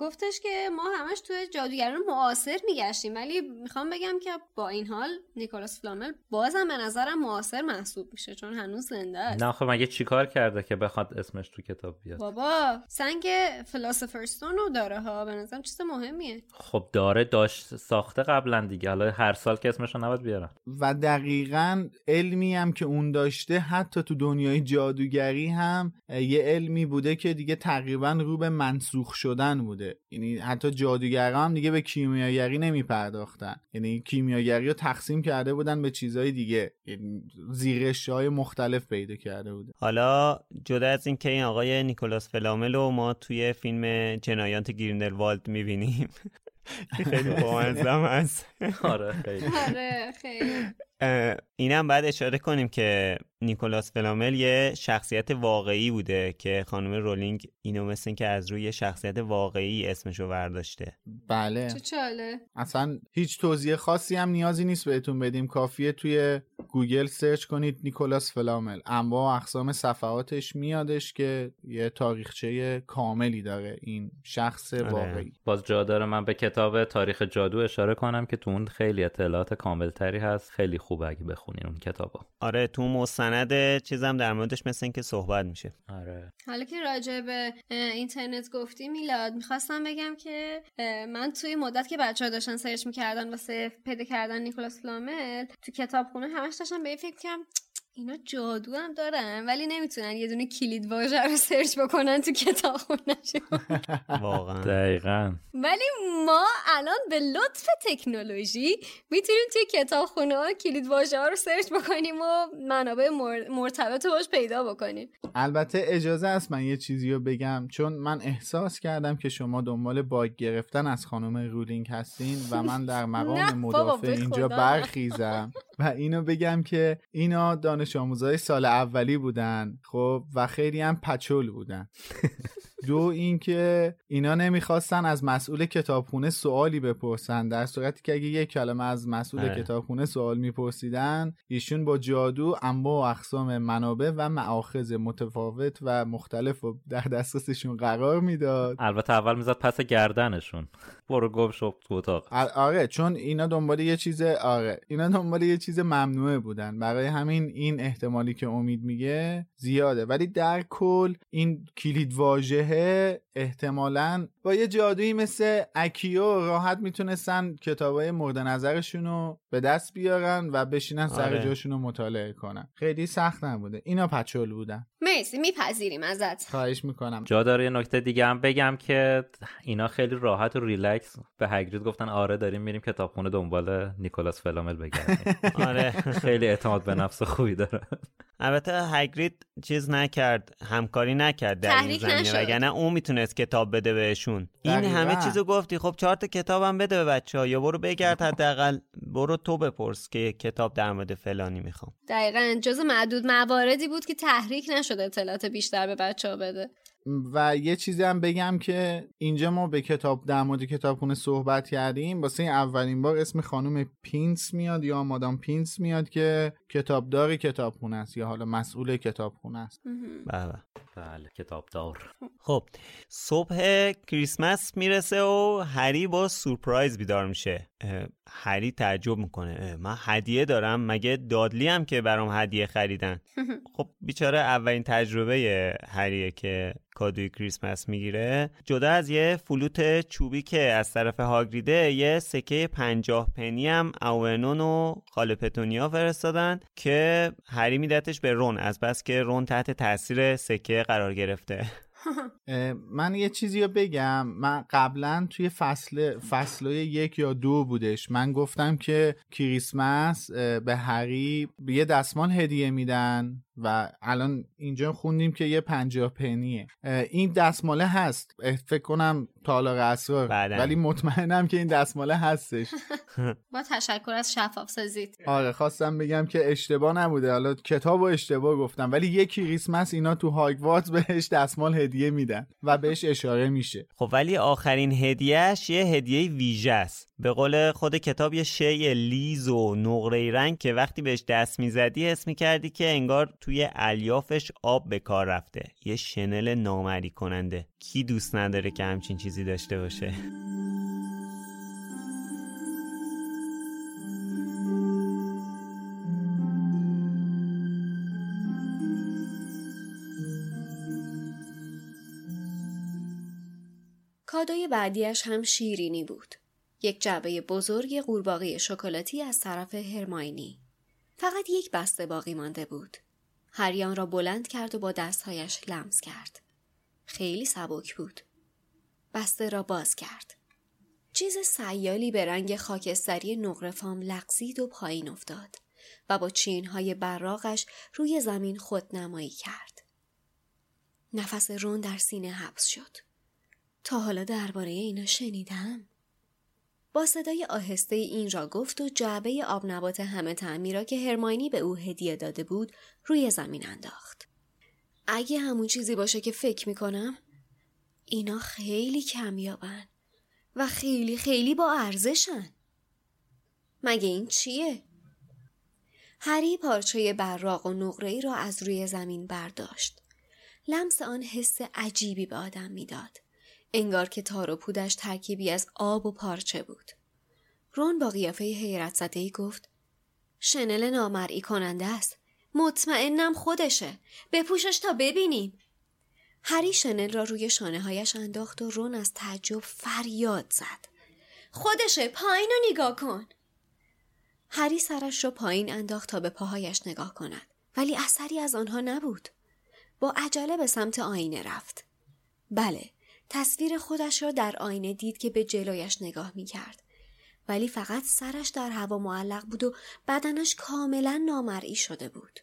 گفتش که ما همش توی جادوگران معاصر میگشتیم. ولی می‌خوام بگم که با این حال نیکولاس فلامل بازم به نظرم معاصر محسوب میشه چون هنوز زنده است. نه خب مگه چیکار کرده که بخواد اسمش تو کتاب بیاد؟ بابا سنگ فلاسفرستون رو داره ها به نظرم چیز مهمیه. خب داره داشت ساخته قبلا دیگه. حالا هر سال که اسمش رو نباید بیارن. و دقیقا علمی هم که اون داشته حتی تو دنیای جادوگری هم یه علمی بوده که دیگه تقریبا رو به منسوخ شدن بوده. یعنی حتی جادوگران هم دیگه به کیمیاگری نمی پرداختن یعنی کیمیاگری رو تقسیم کرده بودن به چیزهای دیگه. یعنی زیرش های مختلف پیدا کرده بوده حالا جدا از اینکه این آقای نیکولاس فلامل رو ما توی فیلم جنایات گریندلوالد می‌بینیم. که خیلی بامزه هم هست. آره خیلی. آره خیلی. اینم بعد اشاره کنیم که نیکولاس فلامل یه شخصیت واقعی بوده که خانم رولینگ اینو مثل این که از روی شخصیت واقعی اسمشو برداشته. بله. چه جالبه. اصلا هیچ توضیح خاصی هم نیازی نیست بهتون بدیم. کافیه توی گوگل search کنید نیکولاس فلامل و اقسام صفحاتش میادش که یه تاریخچه کاملی داره این شخص آره. واقعی. باز جا داره من به کتاب تاریخ جادو اشاره کنم که تو اون خیلی اطلاعات کاملتری هست خیلی خوبه اگه بخونین اون کتابو آره تو مستند چیزم در موردش مثل این که صحبت میشه. آره. حالا که راجع به اینترنت گفتی میلاد می‌خواستم بگم که من توی مدت که بچه ها داشتن search می‌کردن واسه پیدا کردن نیکولاس فلامل تو کتابخونه همش داشتن به این فکر کردم اینا جادو هم دارن ولی نمی‌تونن یه دونه کلید واژه رو search بکنن تو کتابخونهشون واقعا. دقیقا. ولی ما الان به لطف تکنولوژی می‌تونیم توی کتابخونه ها کلید واژه ها رو سرچ بکنیم و منابع مر- مرتبط باش پیدا بکنیم. البته اجازه است من یه چیزی رو بگم چون من احساس کردم که شما دنبال باگ گرفتن از خانم رولینگ هستین و من در مقام مدافع اینجا. برخیزم. و اینو بگم که اینا دانش آموزای سال اولی بودن خب و خیلی هم پچول بودن. دو اینکه اینا نمی‌خواستن از مسئول کتابخونه سوالی بپرسن در صورتی که اگه یک کلمه از مسئول. کتابخونه سوال میپرسیدن ایشون با جادو انواع و اقسام منابع و معاخذ متفاوت و مختلف و در دسترسشون قرار می‌داد. البته اول می‌زد پس گردنشون. برو گم شو تو اتاق. آره چون اینا دنبال یه چیز آره اینا دنبال یه چیز ممنوعه بودن. برای همین این احتمالی که امید میگه زیاده. ولی در کل این کلید واژه احتمالا با یه جادویی مثل اکیو راحت می‌تونستن کتابای مورد نظرشون رو به دست بیارن و بشینن سر آره. جاشون رو مطالعه کنن. خیلی سخت نبوده. اینا پچول بودن. مرسی میپذیریم ازت. خواهش می‌کنم. جا داره یه نکته دیگه هم بگم که اینا خیلی راحت و ریلکس به هگرید گفتن آره داریم میریم کتابخونه دنبال نیکولاس فلامل بگردیم. آره. خیلی اعتماد به نفس خوبی داره. البته هگرید چیز نکرد همکاری نکرد در این تحریک زمینه. وگرنه اون می‌تونست کتاب بده بهشون. این دقیقاً. همه چیزو گفتی. خب چهار تا کتابم بده به بچه ها یا برو بگرد حداقل. برو تو بپرس که کتاب در مورد فلانی می‌خوام. دقیقا. جز معدود مواردی بود که تحریک نشده اطلاعات بیشتر به بچه ها بده. و یه چیزی هم بگم که اینجا ما به کتاب در مورد کتابخونه صحبت کردیم. واسه این اولین بار اسم خانم پینس میاد یا مادام پینس میاد که کتابدار کتابخونه است یا حالا مسئول کتابخونه است. بله. بله کتابدار. خب صبح کریسمس می‌رسه و هری با سورپرایز بیدار میشه. هری تعجب می‌کنه. من هدیه دارم مگه دادلی هم که برام هدیه خریدن؟ خب بیچاره اولین تجربه هریه که کادوی کریسمس می‌گیره جدا از یه فلوت چوبی که از طرف هاگریده یه سکه پنجاه پنی هم اوورنون و خاله پتونیا فرستادن که هری میدتش به رون از بس که رون تحت تاثیر سکه قرار گرفته. من یه چیزی رو بگم. من قبلا توی فصل فصل یک یا دو بودش. من گفتم که کریسمس به هری یه دستمال هدیه میدن. و الان اینجا خوندیم که یه پنجاه پنیه. این دستماله هست. فکر کنم تالار اسرار. ولی مطمئنم که این دستماله هستش. با تشکر از شفاف سازیت آره خواستم بگم که اشتباه نبوده. حالا کتاب و اشتباه گفتم. ولی یه کریسمس اینا تو هاگوارتس بهش دستمال هدیه میدن و بهش اشاره میشه. خب ولی آخرین هدیهش یه هدیه ویژه است. به قول خود کتاب یه شی لیز و نقره رنگ که وقتی بهش دست می‌زدی حس می‌کردی که انگار توی الیافش آب به کار رفته. یه شنل نامری کننده. کی دوست نداره که همچین چیزی داشته باشه؟ کادوی بعدیش هم شیرینی بود. یک جعبه بزرگ قورباغه شکلاتی از طرف هرماینی. فقط یک بسته باقی مانده بود. هریان را بلند کرد و با دستهایش لمس کرد. خیلی سبک بود. بسته را باز کرد. چیز سیالی به رنگ خاکستری نقرفام لغزید و پایین افتاد و با چینهای براغش روی زمین خود نمایی کرد. نفس رون در سینه حبس شد. تا حالا درباره اینا شنیدم؟ با صدای آهسته این را گفت و جعبه آب نبات همه تعمی را که هرماینی به او هدیه داده بود روی زمین انداخت. اگه همون چیزی باشه که فکر می‌کنم اینا خیلی کمیابن و خیلی خیلی با ارزشن. مگه این چیه؟ هری پارچه براق و نقره ای را از روی زمین برداشت. لمس آن حس عجیبی به آدم می‌داد. انگار که تار و پودش ترکیبی از آب و پارچه بود. رون با قیافه حیرت زده گفت شنل نامرئی کننده است. مطمئنم خودشه. بپوشش تا ببینیم. هری شنل را روی شانه هایش انداخت و رون از تعجب فریاد زد. خودشه پایین رو نگاه کن. هری سرش را پایین انداخت تا به پاهایش نگاه کند. ولی اثری از آنها نبود. با عجله به سمت آینه رفت. بله، تصویر خودش را در آینه دید که به جلویش نگاه می کرد. ولی فقط سرش در هوا معلق بود و بدنش کاملا نامرئی شده بود.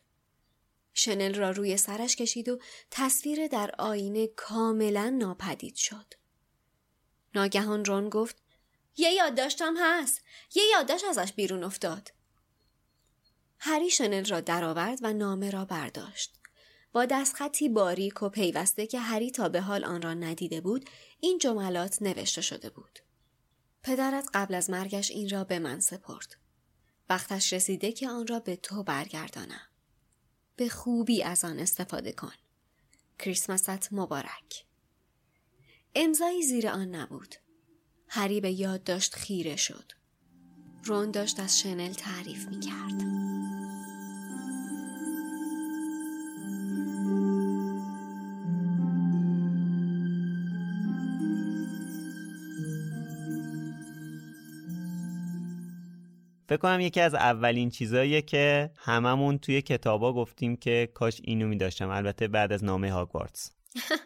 شنل را روی سرش کشید و تصویر در آینه کاملا ناپدید شد. ناگهان رون گفت یه یادداشتم هست. یه یادداشت ازش بیرون افتاد. هری شنل را درآورد و نامه را برداشت. با دستخطی باریک و پیوسته که هری تا به حال آن را ندیده بود این جملات نوشته شده بود. پدرت قبل از مرگش این را به من سپرد. وقتش رسیده که آن را به تو برگردانم. به خوبی از آن استفاده کن. کریسمست مبارک. امضایی زیر آن نبود. هری به یاد داشت خیره شد. رون داشت از شنل تعریف می کرد. فکر کنم یکی از اولین چیزاییه که هممون توی کتابا گفتیم که کاش اینو می داشتم البته بعد از نامه هاگوارتس.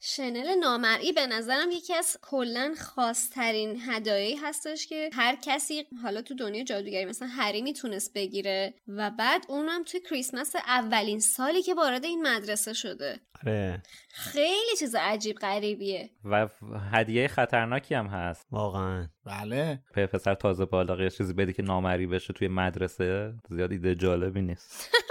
شنل نامرئی به نظرم یکی از کلا خاصترین هدایایی هستش که هر کسی حالا تو دنیا جادوگری مثلا هری می‌تونست بگیره و بعد اونم توی کریسمس اولین سالی که وارد این مدرسه شده. آره. خیلی چیز عجیب غریبیه. و هدیه خطرناکی هم هست. واقعا. بله. پسر تازه بالاقی یه چیزی بدی که نامری بشه توی مدرسه زیاد ایده جالبی نیست.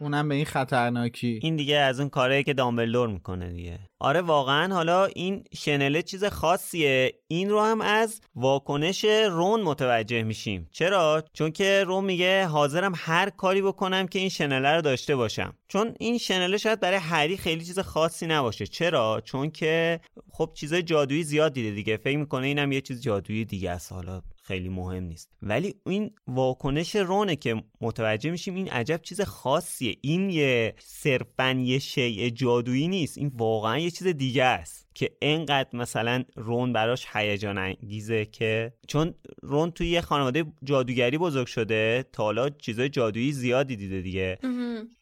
اونم به این خطرناکی. این دیگه از اون کارهایی که دامبلدور می‌کنه دیگه. آره واقعا حالا این شنله چیز خاصیه. این رو هم از واکنش رون متوجه میشیم. چرا؟ چون که رون میگه حاضرم هر کاری بکنم که این شنله رو داشته باشم. چون این شنله شاید برای هری خیلی چیز خاصی نباشه. چرا؟ چون که خب چیزای جادویی زیاد دیده دیگه. فکر می‌کنه اینم یه چیز جادویی دیگه است حالا. خیلی مهم نیست. ولی این واکنش رونه که متوجه میشیم این عجب چیز خاصیه. این یه صرفا یه شیء جادویی نیست. این واقعا یه چیز دیگه است. که انقدر مثلا رون براش هیجان انگیزه که چون رون توی یه خانواده جادوگری بزرگ شده تا حالا چیزای جادویی زیادی دیده دیگه.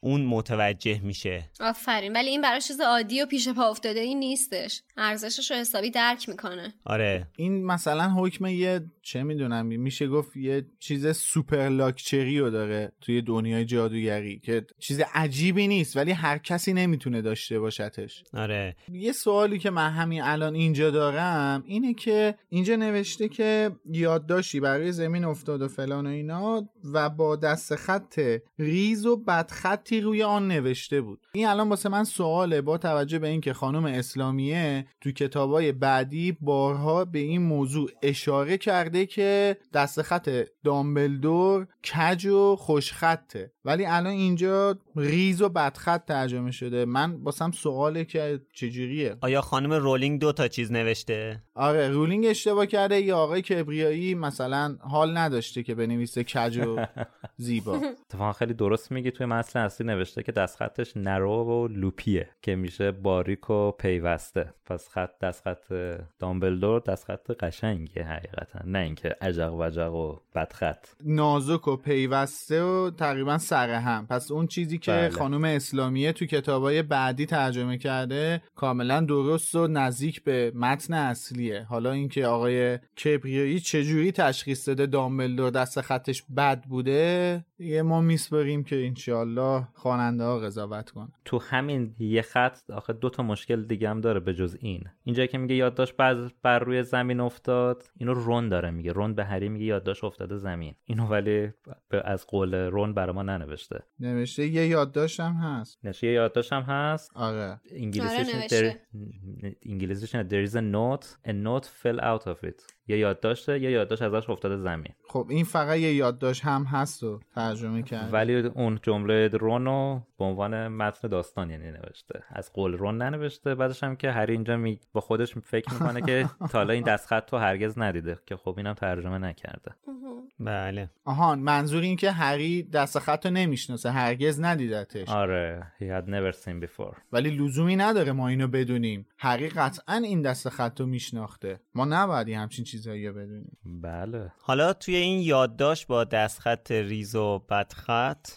اون متوجه میشه. آفرین. ولی این براش چیز عادی و پیش پا افتاده ای نیستش. ارزشش رو حسابی درک می‌کنه. آره. این مثلا حکم یه چه می‌دونم میشه گفت یه چیز سوپر لاکچری رو داره توی دنیای جادوگری که چیز عجیبی نیست ولی هر کسی نمی‌تونه داشته باشتش. آره. یه سوالی که من همین الان اینجا دارم اینه که اینجا نوشته که یادداشتی برای زمین افتاد و فلان و اینا. و با دست خط ریز و بدخطی روی آن نوشته بود. این الان واسه من سواله با توجه به اینکه خانم اسلامیه تو کتابای بعدی بارها به این موضوع اشاره کرده که دست خط دامبلدور کج و خوشخطه ولی الان اینجا ریز و بدخط ترجمه شده. من واسم سواله که چجوریه. آیا خانم رولینگ دو تا چیز نوشته؟ آره رولینگ اشتباه کرده. یا آقای کبریایی مثلا حال نداشته که بنویسه کج و زیبا. اتفاقا خیلی درست میگی توی متن اصلی نوشته که دست خطش نرو و لوپیه که میشه باریک و پیوسته. پس خط دست خط دامبلدور دست خط قشنگیه حقیقتا. نه اینکه عجق وجق و بدخط نازک و پیوسته و تقریبا سر هم. پس اون چیزی که بله. خانم اسلامیه تو کتابای بعدی ترجمه کرده کاملا درست و نزدیک به متن اصلیه. حالا اینکه آقای کبریایی چجوری تشخیص داده دامبلدور دست خطش بد بوده یه ما میسپریم که انشالله خواننده ها قضاوت کن تو همین یه خط آخه دو تا مشکل دیگه هم داره به جز این. اینجایی که میگه یادداشت بر, بر روی زمین افتاد اینو رون داره میگه. رون به هری میگه یادداشت افتاده زمین. اینو ولی به- از قول رون برای ما ننوشته. نوشته یه یادداشت هم هست. نشه یه یادداشت هم هست. آره. انگلیسیش آره، نوشته. در... انگلیسیش there is a note. A note fell out of it. یه یادداشته یه یادداشت ازش افتاده زمین. خب این فقط یه یادداشت هم هست و ترجمه کرد. ولی اون جمله رونو به عنوان متن داستان یعنی نوشته. از قول رون ننوشته بعدش هم که هری اینجا می... با خودش فکر می‌کنه که تا حالا این دستخط رو هرگز ندیده. که خب اینم ترجمه نکرده. بله. آهان منظور این که هری دست خط رو نمی‌شناسه هرگز ندیدتش. آره he had never seen before. ولی لزومی نداره ما اینو بدونیم. هری قطعا این دست خط رو میشناخته. ما نباید همچین چیزایی رو بدونیم. بله. حالا توی این یادداشت با دستخط ریز و بدخط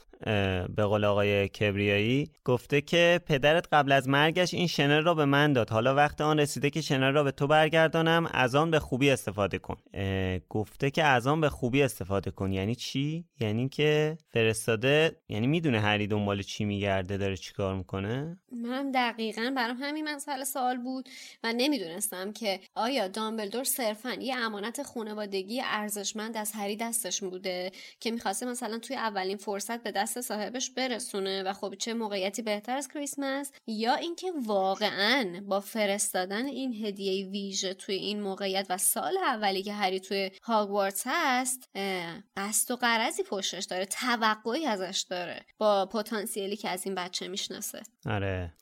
به قول آقای کبریایی گفته که پدرت قبل از مرگش این شنل را به من داد. حالا وقت آن رسیده که شنل را به تو برگردانم از آن به خوبی استفاده کن. گفته که از آن به خوبی استفاده کن. یعنی چی؟ یعنی که فرستاده یعنی می‌دونه هری دنبال چی میگرده داره چیکار می‌کنه؟ من دقیقا برام همین مسئله سوال بود و نمی‌دونستم که آیا دامبلدور صرفا یه امانت خانوادگی ارزشمند از هری دستش بوده که می‌خواسته مثلا توی اولین فرصت به دست صاحبش برسونه و خب چه موقعیتی بهتر از کریسمس؟ یا اینکه واقعا با فرستادن این هدیه ویژه توی این موقعیت و سال اولی که هری توی هاگوارتس هست قصد و قرضی پشتش داره توقعی ازش داره با پتانسیلی که از این بچه می‌شناسه. آره.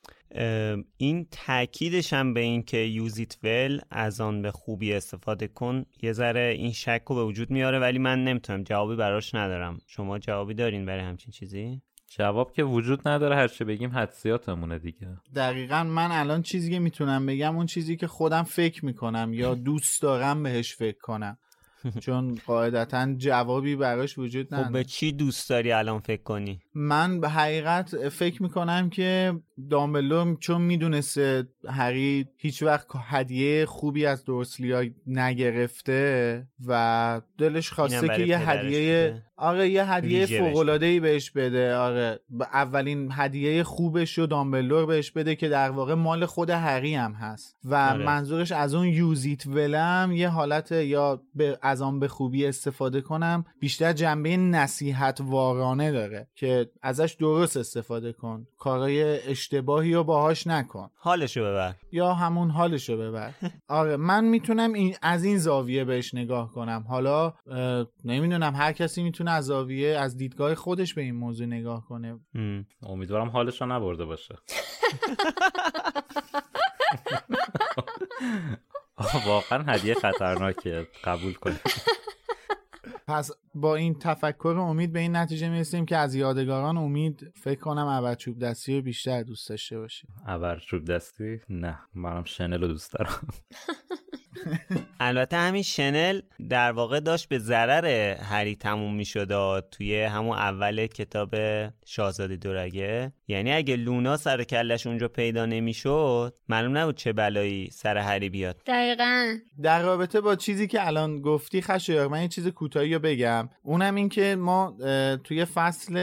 این تاکیدش هم به این که یوزیت ول از آن به خوبی استفاده کن. یه ذره این شک رو به وجود میاره ولی من نمی‌تونم. جوابی براش ندارم. شما جوابی دارین برای همچین چیزی؟ جواب که وجود نداره. هر چی بگیم حدسیاتمونه دیگه. دقیقا من الان چیزی که می‌تونم بگم اون چیزی که خودم فکر می‌کنم یا دوست دارم بهش فکر کنم. چون قاعدتا جوابی براش وجود خب نداره به چی دوست داری الان فکر کنی من به حقیقت فکر می‌کنم که دامبلور چون می‌دونسته هری هیچ وقت هدیه خوبی از دورسلیا نگرفته و دلش خواسته که یه هدیه. آره یه هدیه فوق ای بهش بده. آره ب- اولین هدیه خوبش رو دامبلور بهش بده که در واقع مال خود هری هم هست. و آره. منظورش از اون یوزیت ولم یه حالت یا به از آن به خوبی استفاده کنم. بیشتر جنبه نصیحت وارانه داره که ازش درست استفاده کن. کارای اشتباهی رو باهاش نکن. حالشو ببر. یا همون حالشو ببر. آره من می‌تونم این از این زاویه بهش نگاه کنم. حالا اه، نمی‌دونم هر کسی می‌تونه از زاویه از دیدگاه خودش به این موضوع نگاه کنه. ام. امیدوارم حالش رو نبرده باشه. واقعا هدیه خطرناکه. قبول کنید. پس با این تفکر امید به این نتیجه می‌رسیم که از یادگاران امید فکر کنم ابد چوب دستی رو بیشتر دوست داشته باشیم. ابر چوب دستی نه منم شنل رو دوست دارم. البته همین شنل در واقع داشت به ضرر هری تموم می توی همون اول کتاب شاهزاده دورگه. یعنی اگه لونا سر کلش اونجا پیدا نمی‌شد معلوم نبود چه بلایی سر هری بیاد. دقیقا. در رابطه با چیزی که الان گفتی خشایار من یه چیز کوتاهی رو بگم. اونم این که ما توی فصل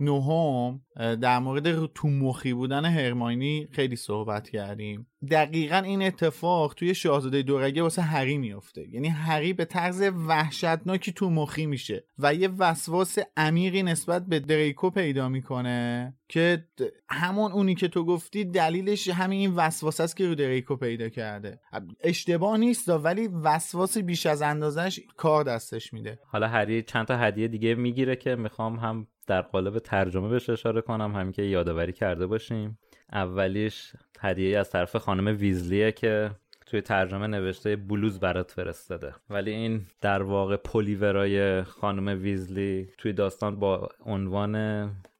نهم در مورد تو مخی بودن هرماینی خیلی صحبت کردیم. دقیقا این اتفاق توی شاهزاده دورگه واسه هری میفته یعنی هری به طرز وحشتناکی تو مخی میشه و یه وسواس عمیقی نسبت به دریکو پیدا می‌کنه که همون اونی که تو گفتی دلیلش همین این وسواس است که رو دریکو پیدا کرده. اشتباه نیست ولی وسواس بیش از اندازش کار دستش میده. حالا هری چند تا هدیه دیگه می‌گیره که می‌خوام هم در قالب ترجمه بهش اشاره کنم همین که یادآوری کرده باشیم. اولیش هدیه از طرف خانم ویزلیه که توی ترجمه نوشته بلوز برات فرستاده. ولی این در واقع پلیورای خانم ویزلی توی داستان با عنوان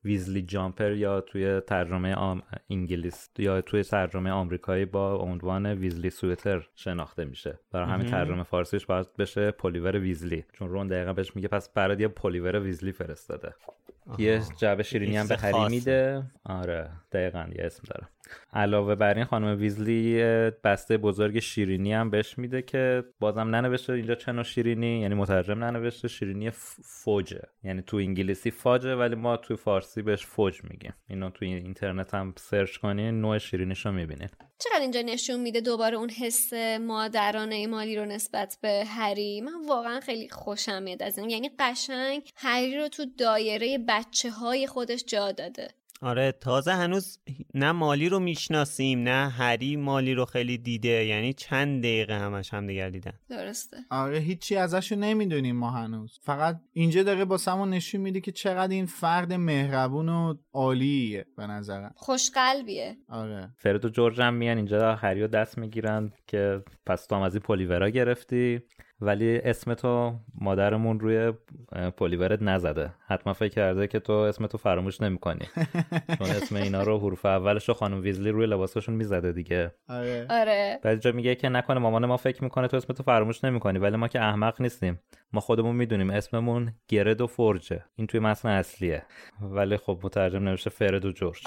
Weasley jumper یا توی ترجمه آم... انگلیس یا توی ترجمه آمریکایی با عنوان Weasley sweater شناخته میشه. برای همین ترجمه فارسیش باید بشه پلیور ویزلی. چون رون دقیقا بهش میگه پس برات یه پلیور ویزلی فرستاده. یه جعبه شیرینی هم به ایکس هری خاصه. میده. آره دقیقا یه اسم داره. علاوه بر این خانم ویزلی بسته بزرگ شیرینی هم بهش میده که بازم ننوشته اینجا چه نوع شیرینی یعنی مترجم ننوشته شیرینی فوجه. یعنی تو انگلیسی فاجه ولی ما تو فارسی بهش فوج میگیم. اینو تو اینترنت هم search کنین نوع شیرینیش رو می‌بینین. چقدر اینجا نشون میده دوباره اون حس مادرانه مالی رو نسبت به هری؟ من واقعا خیلی خوشم میاد از این. یعنی قشنگ هری رو تو دایره بچه های خودش جا داده. آره تازه هنوز نه مالی رو می‌شناسیم نه هری مالی رو خیلی دیده یعنی چند دقیقه همش هم دیگر دیدن. درسته. آره هیچی ازش رو نمی‌دونیم ما هنوز. فقط اینجا داره با سمون نشون میده که چقدر این فرد مهربون و عالیه به نظرم. خوشقلبیه. آره. فرد و جورج هم میان اینجا هری رو دست می‌گیرن که پس تو هم از این پلیورا گرفتی. ولی اسم تو مادرمون روی پلیورت نزده. حتما فکر کرده که تو اسم تو فراموش نمی‌کنی. چون اسم اینا رو حروف اولش رو خانم ویزلی روی لباسشون می‌زده دیگه. آره. آره. بعد جورج میگه که نکنه مامان ما فکر می‌کنه تو اسم تو فراموش نمی‌کنی ولی ما که احمق نیستیم. ما خودمون می‌دونیم اسممون گرد و فرجه. این توی متن اصلیه. ولی خب مترجم نوشته فرد و جورج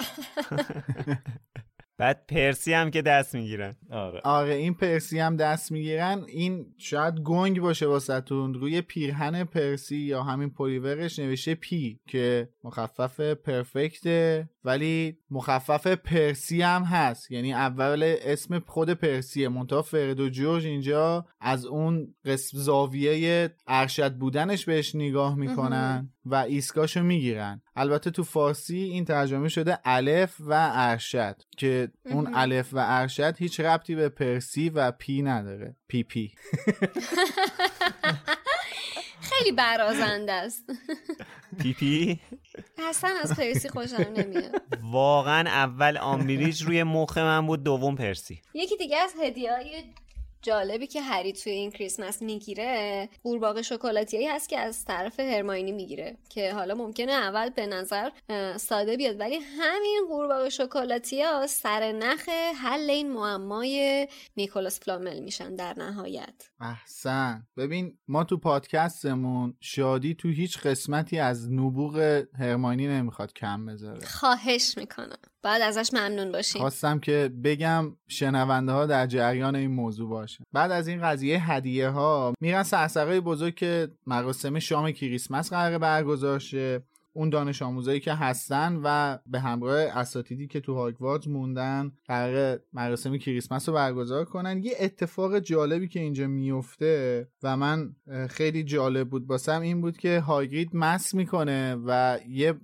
بعد پرسی هم که دست می‌گیرن. آره. آره این پرسی هم دست می‌گیرن. این شاید گنگ باشه واسهتون. روی پیرهن پرسی یا همین پلیورش نوشته P که مخفف prefect ه. ولی مخفف پرسی هم هست. یعنی اول اسم خود پرسیه. منتها فرد و جورج اینجا از اون قسم زاویه ارشد بودنش بهش نگاه می‌کنن و ایسگاشو می‌گیرن. البته تو فارسی این ترجمه شده الف و ارشد که اون الف و ارشد هیچ ربطی به پرسی و P نداره. P P. خیلی برازنده است. P P اصلا از پرسی خوشم نمیاد. واقعا اول آمبریج روی مخ من بود دوم پرسی. یکی دیگه از هدیه های جالبی که هری توی این کریسمس می‌گیره قورباغه شکلاتی هست که از طرف هرماینی می‌گیره که حالا ممکنه اول به نظر ساده بیاد ولی همین قورباغه شکلاتی ها سر نخ حل این معمای نیکولاس فلامل میشن در نهایت. احسن. ببین ما تو پادکستمون شادی تو هیچ قسمتی از نبوغ هرمانی نمی‌خواد کم بذاره. خواهش می‌کنم. بعد ازش ممنون باشیم. خواستم که بگم شنونده ها در جریان این موضوع باشه. بعد از این قضیه هدیه ها میرن سرسرهای بزرگ که مراسم شام کریسمس قرار برگزار شه. اون دانش آموزایی که هستن و به همراه اساتیدی که تو هاگوارد موندن قرار مراسم کریسمس رو برگزار کنن. یه اتفاق جالبی که اینجا میفته و من خیلی جالب بود باسم این بود که هاگرید مس می‌کنه و یه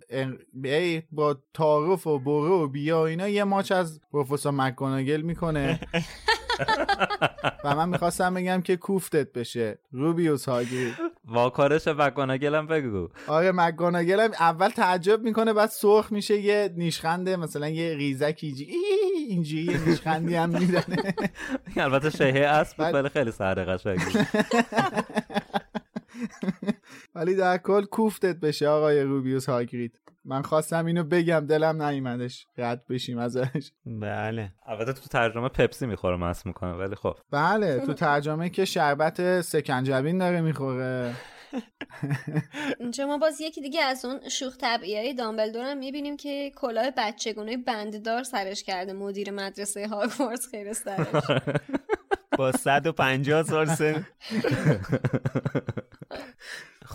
با تعارف و برو و بیا اینا یه ماچ از پروفسور مکگوناگل می‌کنه. و من می‌خواستم بگم که کوفتت بشه روبیوس هاگرید واکارش مکگوناگل بگو. آره مکگوناگل اول تعجب می‌کنه بعد سرخ میشه یه نیشخنده مثلا یه ریزکی جی اینجوری یه نیشخندی هم میدنه البته شهه اسب ولی خیلی سر قشنگی ولی در کل کوفتت بشه آقای روبیوس هاگرید. من خواستم اینو بگم دلم نیومدش. رد بشیم ازش. بله. البته تو ترجمه پپسی می‌خوره مس می‌کنه ولی خب. بله تو ترجمه که شربت سکنجبین داره می‌خوره. اینجا ما باز یکی دیگه از اون شوخ طبعی های دامبلدور هم می‌بینیم که کلاه بچگونه بنددار سرش کرده مدیر مدرسه هاگوارتس خیر سرش. با 150 سال سن.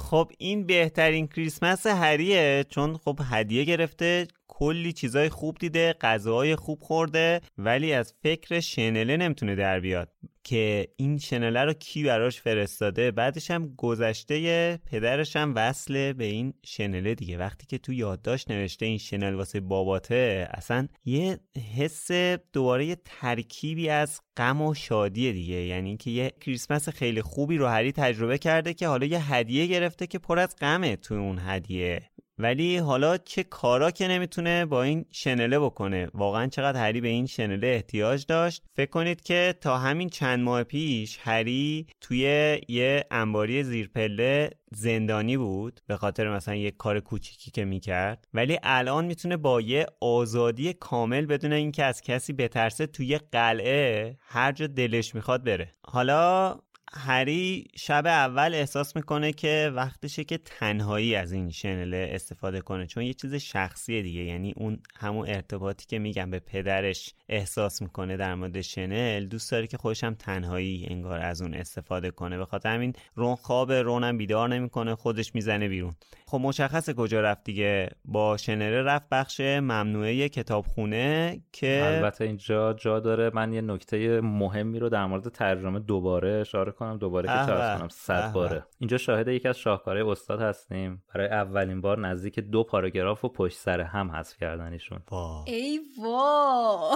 خب این بهترین کریسمس هریه چون خب هدیه گرفته کلی چیزای خوب دیده غذاهای خوب خورده ولی از فکر شنله نمی‌تونه در بیاد. که این شنله رو کی براش فرستاده؟ بعدش هم گذشته پدرش هم وصله به این شنله دیگه. وقتی که تو یادداشت نوشته این شنل واسه باباته اصلا یه حس دوباره ترکیبی از غم و شادی دیگه. یعنی اینکه یه کریسمس خیلی خوبی رو هری تجربه کرده که حالا یه هدیه گرفته که پر از غمه تو اون هدیه. ولی حالا چه کارا که نمی‌تونه با این شنله بکنه؟ واقعا چقدر هری به این شنله احتیاج داشت؟ فکر کنید که تا همین چند ماه پیش هری توی یه انباری زیرپله زندانی بود به خاطر مثلا یه کار کوچیکی که می‌کرد. ولی الان می‌تونه با یه آزادی کامل بدون اینکه از کسی بترسه توی قلعه هر جا دلش می‌خواد بره. حالا هری شب اول احساس می‌کنه که وقتشه که تنهایی از این شنله استفاده کنه چون یه چیز شخصیه دیگه یعنی اون همون ارتباطی که میگم به پدرش احساس می‌کنه در مورد شنل دوست داره که خودش هم تنهایی انگار از اون استفاده کنه. به خاطر همین رون خواب رونم بیدار نمی‌کنه خودش می‌زنه بیرون. خب مشخصه کجا رفت دیگه؟ با شنله رفت بخش ممنوعه کتابخونه که البته اینجا جا داره. من یه نکته مهمی رو در مورد ترجمه دوباره اشاره کنم دوباره که چرا کنم. صد باره. اینجا شاهد یکی از شاهکارهای استاد هستیم. برای اولین بار نزدیک دو پاراگراف و پشت سر هم حذف کردنشون ای وا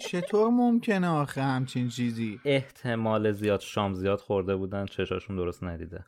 چطور ممکنه آخه همچین چیزی؟ احتمال زیاد شام زیاد خورده بودن چشاشون درست ندیده.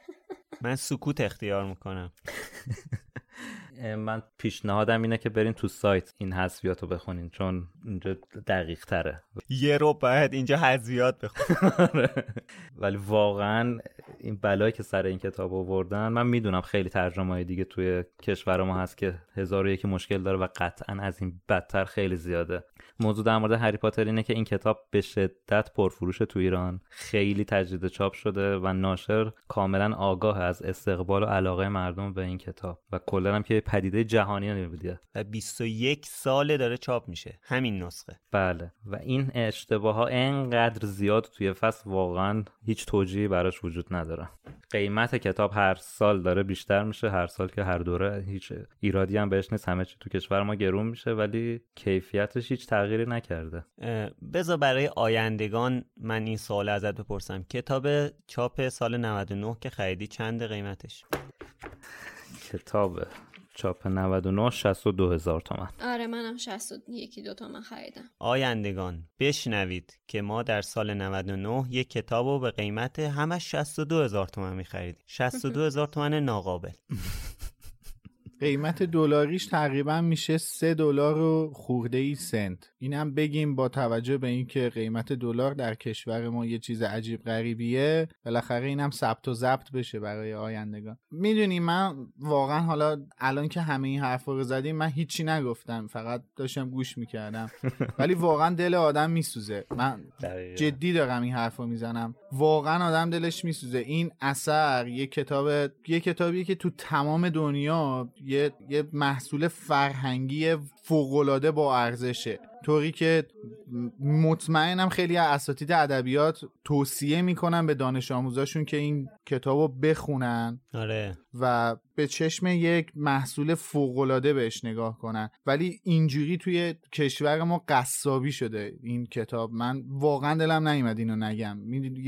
من سکوت اختیار می‌کنم. من پیشنهادم اینه که برین تو سایت این حذفیات رو بخونین چون اینجا دقیق تره. یه رو باید اینجا حذفیات بخونین ولی واقعا این بلایی که سر این کتاب آوردن من می‌دونم خیلی ترجمه های دیگه توی کشور ما هست که هزار و یکی مشکل داره و قطعا از این بدتر خیلی زیاده. موضوع در مورد هری پاتر اینه که این کتاب به شدت پرفروش تو ایران. خیلی تجدید چاپ شده و ناشر کاملا آگاه از استقبال و علاقه مردم به این کتاب. و کلا هم که پدیده جهانی نمیبودیه و 21 ساله داره چاپ میشه. همین نسخه. بله. و این اشتباه ها انقدر زیاد توی فصل واقعا هیچ توجیهی براش وجود نداره. قیمت کتاب هر سال داره بیشتر میشه. هر سال که هر دوره هیچ ایرادی هم بهش نیست. همه چی تو کشور ما گرون میشه ولی کیفیتش هیچ تغییری نکرده. بذار برای آیندگان من این سوال ازت بپرسم. کتاب چاپ سال 99 که خریدی چند قیمتش؟ کتاب چاپ 99 62 هزار تومن آره منم 61 دو تومن خریدم. آیندگان بشنوید که ما در سال 99 یک کتاب رو به قیمت همش 62 هزار تومن میخریدیم. 62 هزار تومن ناقابل. قیمت دلاریش تقریبا میشه 3 دلار و خورده ای سنت. اینم بگیم با توجه به اینکه قیمت دلار در کشور ما یه چیز عجیب غریبیه بالاخره اینم ثبت و ضبط بشه برای آیندگان. می‌دونی من واقعا حالا الان که همه این حرفا رو زدیم من هیچی نگفتم فقط داشتم گوش می‌کردم. ولی واقعا دل آدم میسوزه. من جدی دارم این حرفو می‌زنم. واقعا آدم دلش میسوزه. این اثر یه کتاب یه کتابی که تو تمام دنیا یه, یه محصول فرهنگی فوقالعاده با ارزشه. طوری که مطمئنم خیلی از اساتید ادبیات توصیه می‌کنن به دانش آموزاشون که این کتابو بخونن. آره. و به چشم یک محصول فوقالعاده بهش نگاه کنن. ولی اینجوری توی کشور ما قصابی شده این کتاب. من واقعا دلم نیومد اینو نگم.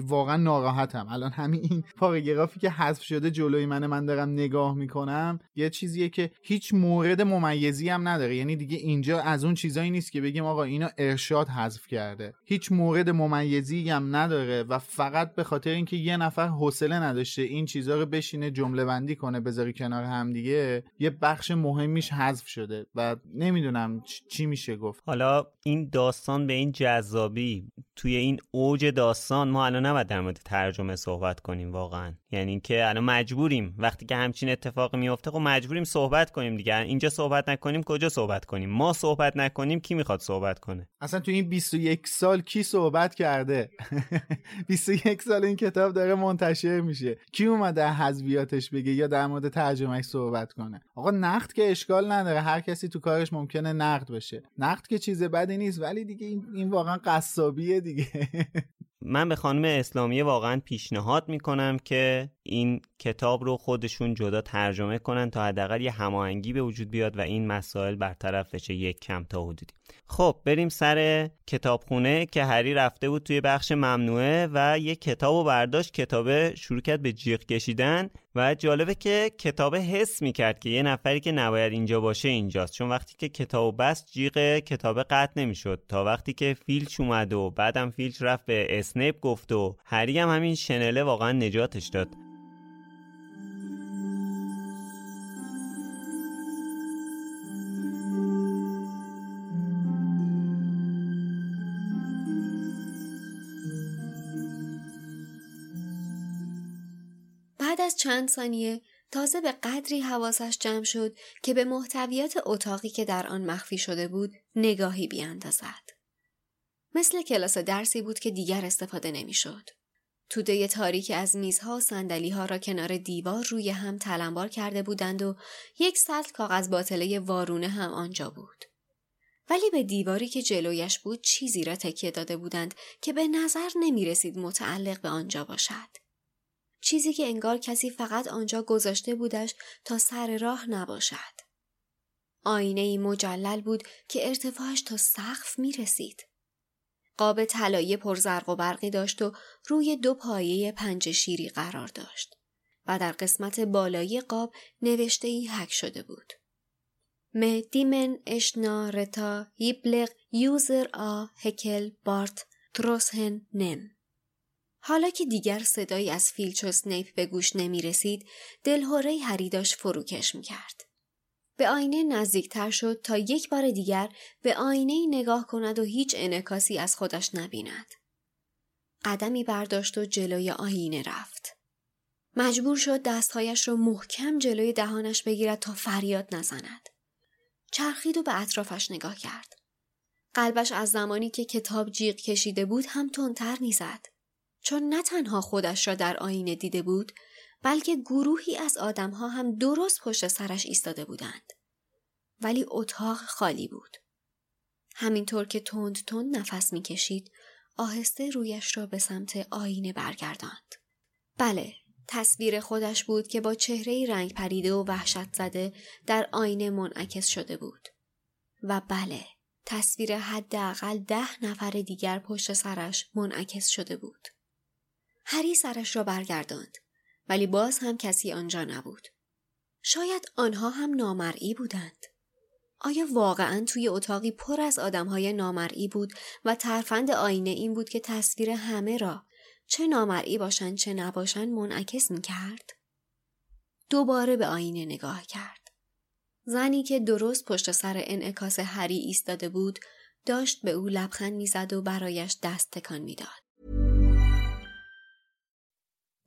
واقعا ناراحتم. الان همین این پاراگرافی که حذف شده جلوی من من دارم نگاه می‌کنم یه چیزیه که هیچ مورد ممیزی هم نداره. یعنی دیگه اینجا از اون چیزایی نیست که بگیم آقا اینو ارشاد حذف کرده. هیچ مورد ممیزی هم نداره و فقط به خاطر اینکه یه نفر حوصله نداشته این چیزها رو بشینه جمله بندی کنه بذاری کنار هم دیگه یه بخش مهمیش حذف شده و نمی‌دونم چی میشه گفت. حالا این داستان به این جذابی توی این اوج داستان ما الان نباید در مورد ترجمه صحبت کنیم واقعا. یعنی اینکه الان مجبوریم. وقتی که همچین اتفاقی میفته خب مجبوریم صحبت کنیم دیگه. اینجا صحبت نکنیم کجا صحبت کنیم؟ ما صحبت نکنیم کی می‌خواد صحبت کنه؟ اصلا تو این 21 سال کی صحبت کرده؟ 21 سال این کتاب داره منتشر میشه. کی اومده حذویاتش بگه یا در مورد ترجمهش صحبت کنه؟ آقا نقد که اشکال نداره. هر کسی تو کارش ممکنه نقد بشه نقد که چیز بدی نیست ولی دیگه این, این واقعا قصابیه دیگه. من به خانم اسلامی واقعا پیشنهاد می‌کنم که این کتاب رو خودشون جدا ترجمه کنن تا حداقل یه هماهنگی به وجود بیاد و این مسائل برطرف بشه یک کم تا حدودی. خب بریم سر کتابخونه که هری رفته بود توی بخش ممنوعه و یه کتاب و برداشت کتابه شروع کرد به جیغ کشیدن و جالبه که کتابه حس می‌کرد که یه نفری که نباید اینجا باشه اینجاست. چون وقتی که کتاب بست جیغ کتابه قطع نمی‌شد. تا وقتی که فیلچ اومد و بعدم فیلچ رفت به اسنیپ گفت و هری هم همین شنله واقعا نجاتش داد چند ثانیه تازه به قدری حواسش جمع شد که به محتویات اتاقی که در آن مخفی شده بود نگاهی بیاندازد. مثل کلاس درسی بود که دیگر استفاده نمی‌شد. توده تاریک از میزها و ها را کنار دیوار روی هم تلمبار کرده بودند و یک سطل کاغذ باطله وارونه هم آنجا بود. ولی به دیواری که جلویش بود چیزی را تکیه داده بودند که به نظر نمی رسید متعلق به آنجا باشد. چیزی که انگار کسی فقط آنجا گذاشته بودش تا سر راه نباشد. آینه ای مجلل بود که ارتفاعش تا سقف می رسید. قاب طلایی پرزرق و برقی داشت و روی دو پایه پنج شیری قرار داشت و در قسمت بالایی قاب نوشته ای حک شده بود. م دیمن اشنا رتا یبلغ یوزر آ هکل بارت تروسهن نم حالا که دیگر صدایی از فیلچ و سنیپ به گوش نمی رسید، دلهوره هری داشت فروکش می کرد. به آینه نزدیکتر شد تا یک بار دیگر به آینه نگاه کند و هیچ انکاسی از خودش نبیند. قدمی برداشت و جلوی آینه رفت. مجبور شد دستهایش را محکم جلوی دهانش بگیرد تا فریاد نزند. چرخید و به اطرافش نگاه کرد. قلبش از زمانی که کتاب جیغ کشیده بود هم تندتر می‌زد. چون نه تنها خودش را در آینه دیده بود بلکه گروهی از آدمها هم درست پشت سرش ایستاده بودند. ولی اتاق خالی بود. همینطور که تند تند نفس می‌کشید آهسته رویش را به سمت آینه برگرداند. بله، تصویر خودش بود که با چهره رنگ پریده و وحشت زده در آینه منعکس شده بود. و بله، تصویر حداقل ده نفر دیگر پشت سرش منعکس شده بود. هری سرش را برگرداند ولی باز هم کسی آنجا نبود. شاید آنها هم نامرئی بودند. آیا واقعا توی اتاقی پر از آدمهای نامرئی بود و ترفند آینه این بود که تصویر همه را چه نامرئی باشند چه نباشند منعکس می کرد؟ دوباره به آینه نگاه کرد. زنی که درست پشت سر انعکاس هری ایستاده بود داشت به او لبخند می‌زد و برایش دست تکان می‌داد.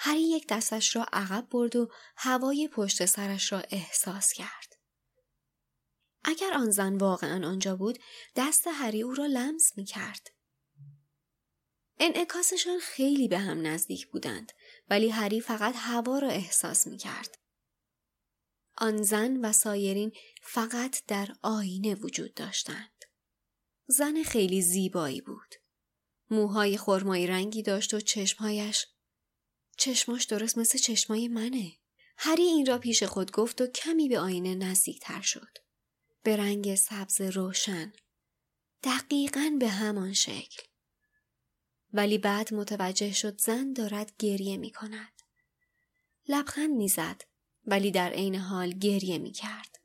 هری یک دستش را عقب برد و هوای پشت سرش را احساس کرد. اگر آن زن واقعا آنجا بود دست هری او را لمس می کرد. انعکاسشان خیلی به هم نزدیک بودند ولی هری فقط هوا را احساس می کرد. آن زن و سایرین فقط در آینه وجود داشتند. زن خیلی زیبایی بود. موهای خرمایی رنگی داشت و چشمهایش چشماش درست مثل چشمای منه. هری این را پیش خود گفت و کمی به آینه نزدیک تر شد. به رنگ سبز روشن. دقیقا به همان شکل. ولی بعد متوجه شد زن دارد گریه می کند. لبخند می زد ولی در عین حال گریه می کرد.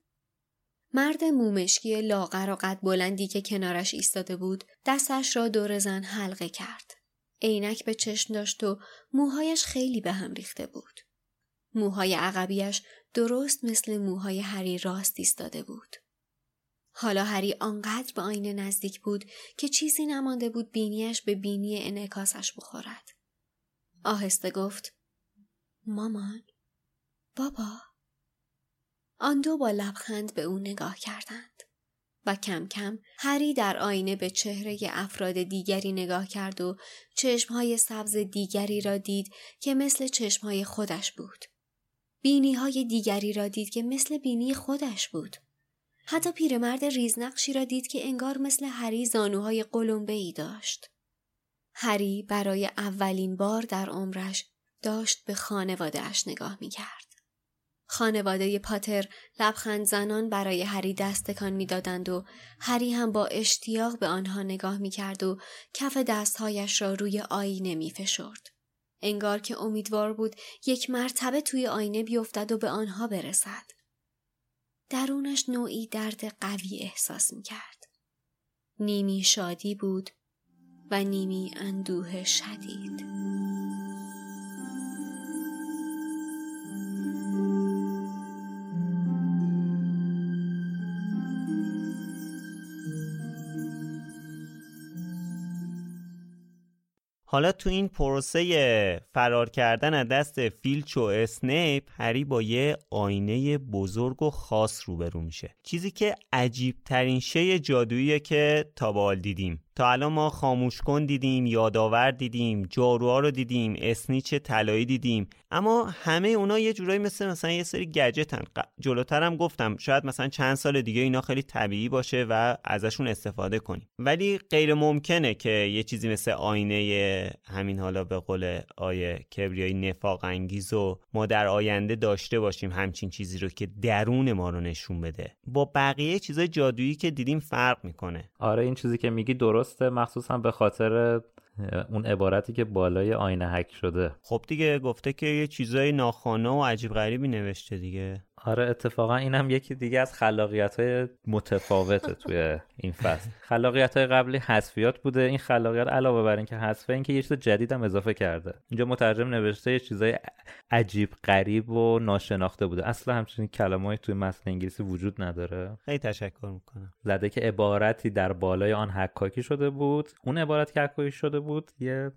مرد مومشکی لاغر و قد بلندی که کنارش ایستاده بود دستش را دور زن حلقه کرد. عینک به چشم داشت و موهایش خیلی به هم ریخته بود. موهای عقبیش درست مثل موهای هری راست ایستاده بود. حالا هری آنقدر به آینه نزدیک بود که چیزی نمانده بود بینیش به بینی انعکاسش بخورد. آهسته گفت مامان بابا آن دو با لبخند به او نگاه کردند و کم کم هری در آینه به چهره افراد دیگری نگاه کرد و چشمهای سبز دیگری را دید که مثل چشمهای خودش بود. بینی های دیگری را دید که مثل بینی خودش بود. حتی پیرمرد ریزنقشی را دید که انگار مثل هری زانوهای قلمبه ای داشت. هری برای اولین بار در عمرش داشت به خانوادهش نگاه می کرد. خانواده پاتر لبخند زنان برای هری دستکان می‌دادند و هری هم با اشتیاق به آنها نگاه می کرد و کف دستهایش را روی آینه می فشرد. انگار که امیدوار بود یک مرتبه توی آینه بیفتد و به آنها برسد. درونش نوعی درد قوی احساس می کرد. نیمی شادی بود و نیمی اندوه شدید. حالا تو این پروسه فرار کردن از دست فیلچ و اسنیپ هری با یه آینه بزرگ و خاص روبرو میشه. چیزی که عجیب ترین شی جادوییه که تا بال دیدیم. تا الان ما خاموش کن دیدیم یادآور دیدیم جاروها رو دیدیم اسنیچ طلایی دیدیم. اما همه اونا یه جورایی مثل مثلا یه سری گجتن. جلوترم گفتم شاید مثلا چند سال دیگه اینا خیلی طبیعی باشه و ازشون استفاده کنیم. ولی غیر ممکنه که یه چیزی مثل آینه همین حالا به قول آیه کبریای نفاق انگیز و ما در آینده داشته باشیم همچین چیزی رو که درون ما رو نشون بده. با بقیه چیزای جادویی که دیدیم فرق می‌کنه. آره این چیزی که میگی درسته مخصوصا به خاطر اون عبارتی که بالای آینه حک شده. خب دیگه گفته که یه چیزای ناخانه و عجیب غریبی نوشته دیگه. آره اتفاقا اینم یکی دیگه از خلاقیت های متفاوته توی این فصل. خلاقیت های قبلی حذفیات بوده. این خلاقیت علاوه بر اینکه حذفه اینکه یه چیز جدیدم اضافه کرده. اینجا مترجم نوشته یه چیزای عجیب غریب و ناشناخته بوده. اصلا همچین کلمه‌ای توی متن انگلیسی وجود نداره. خیلی تشکر می‌کنم. زده که عبارتی در بالای آن حکاکی شده بود. اون عبارت که حکاکی شده بود یه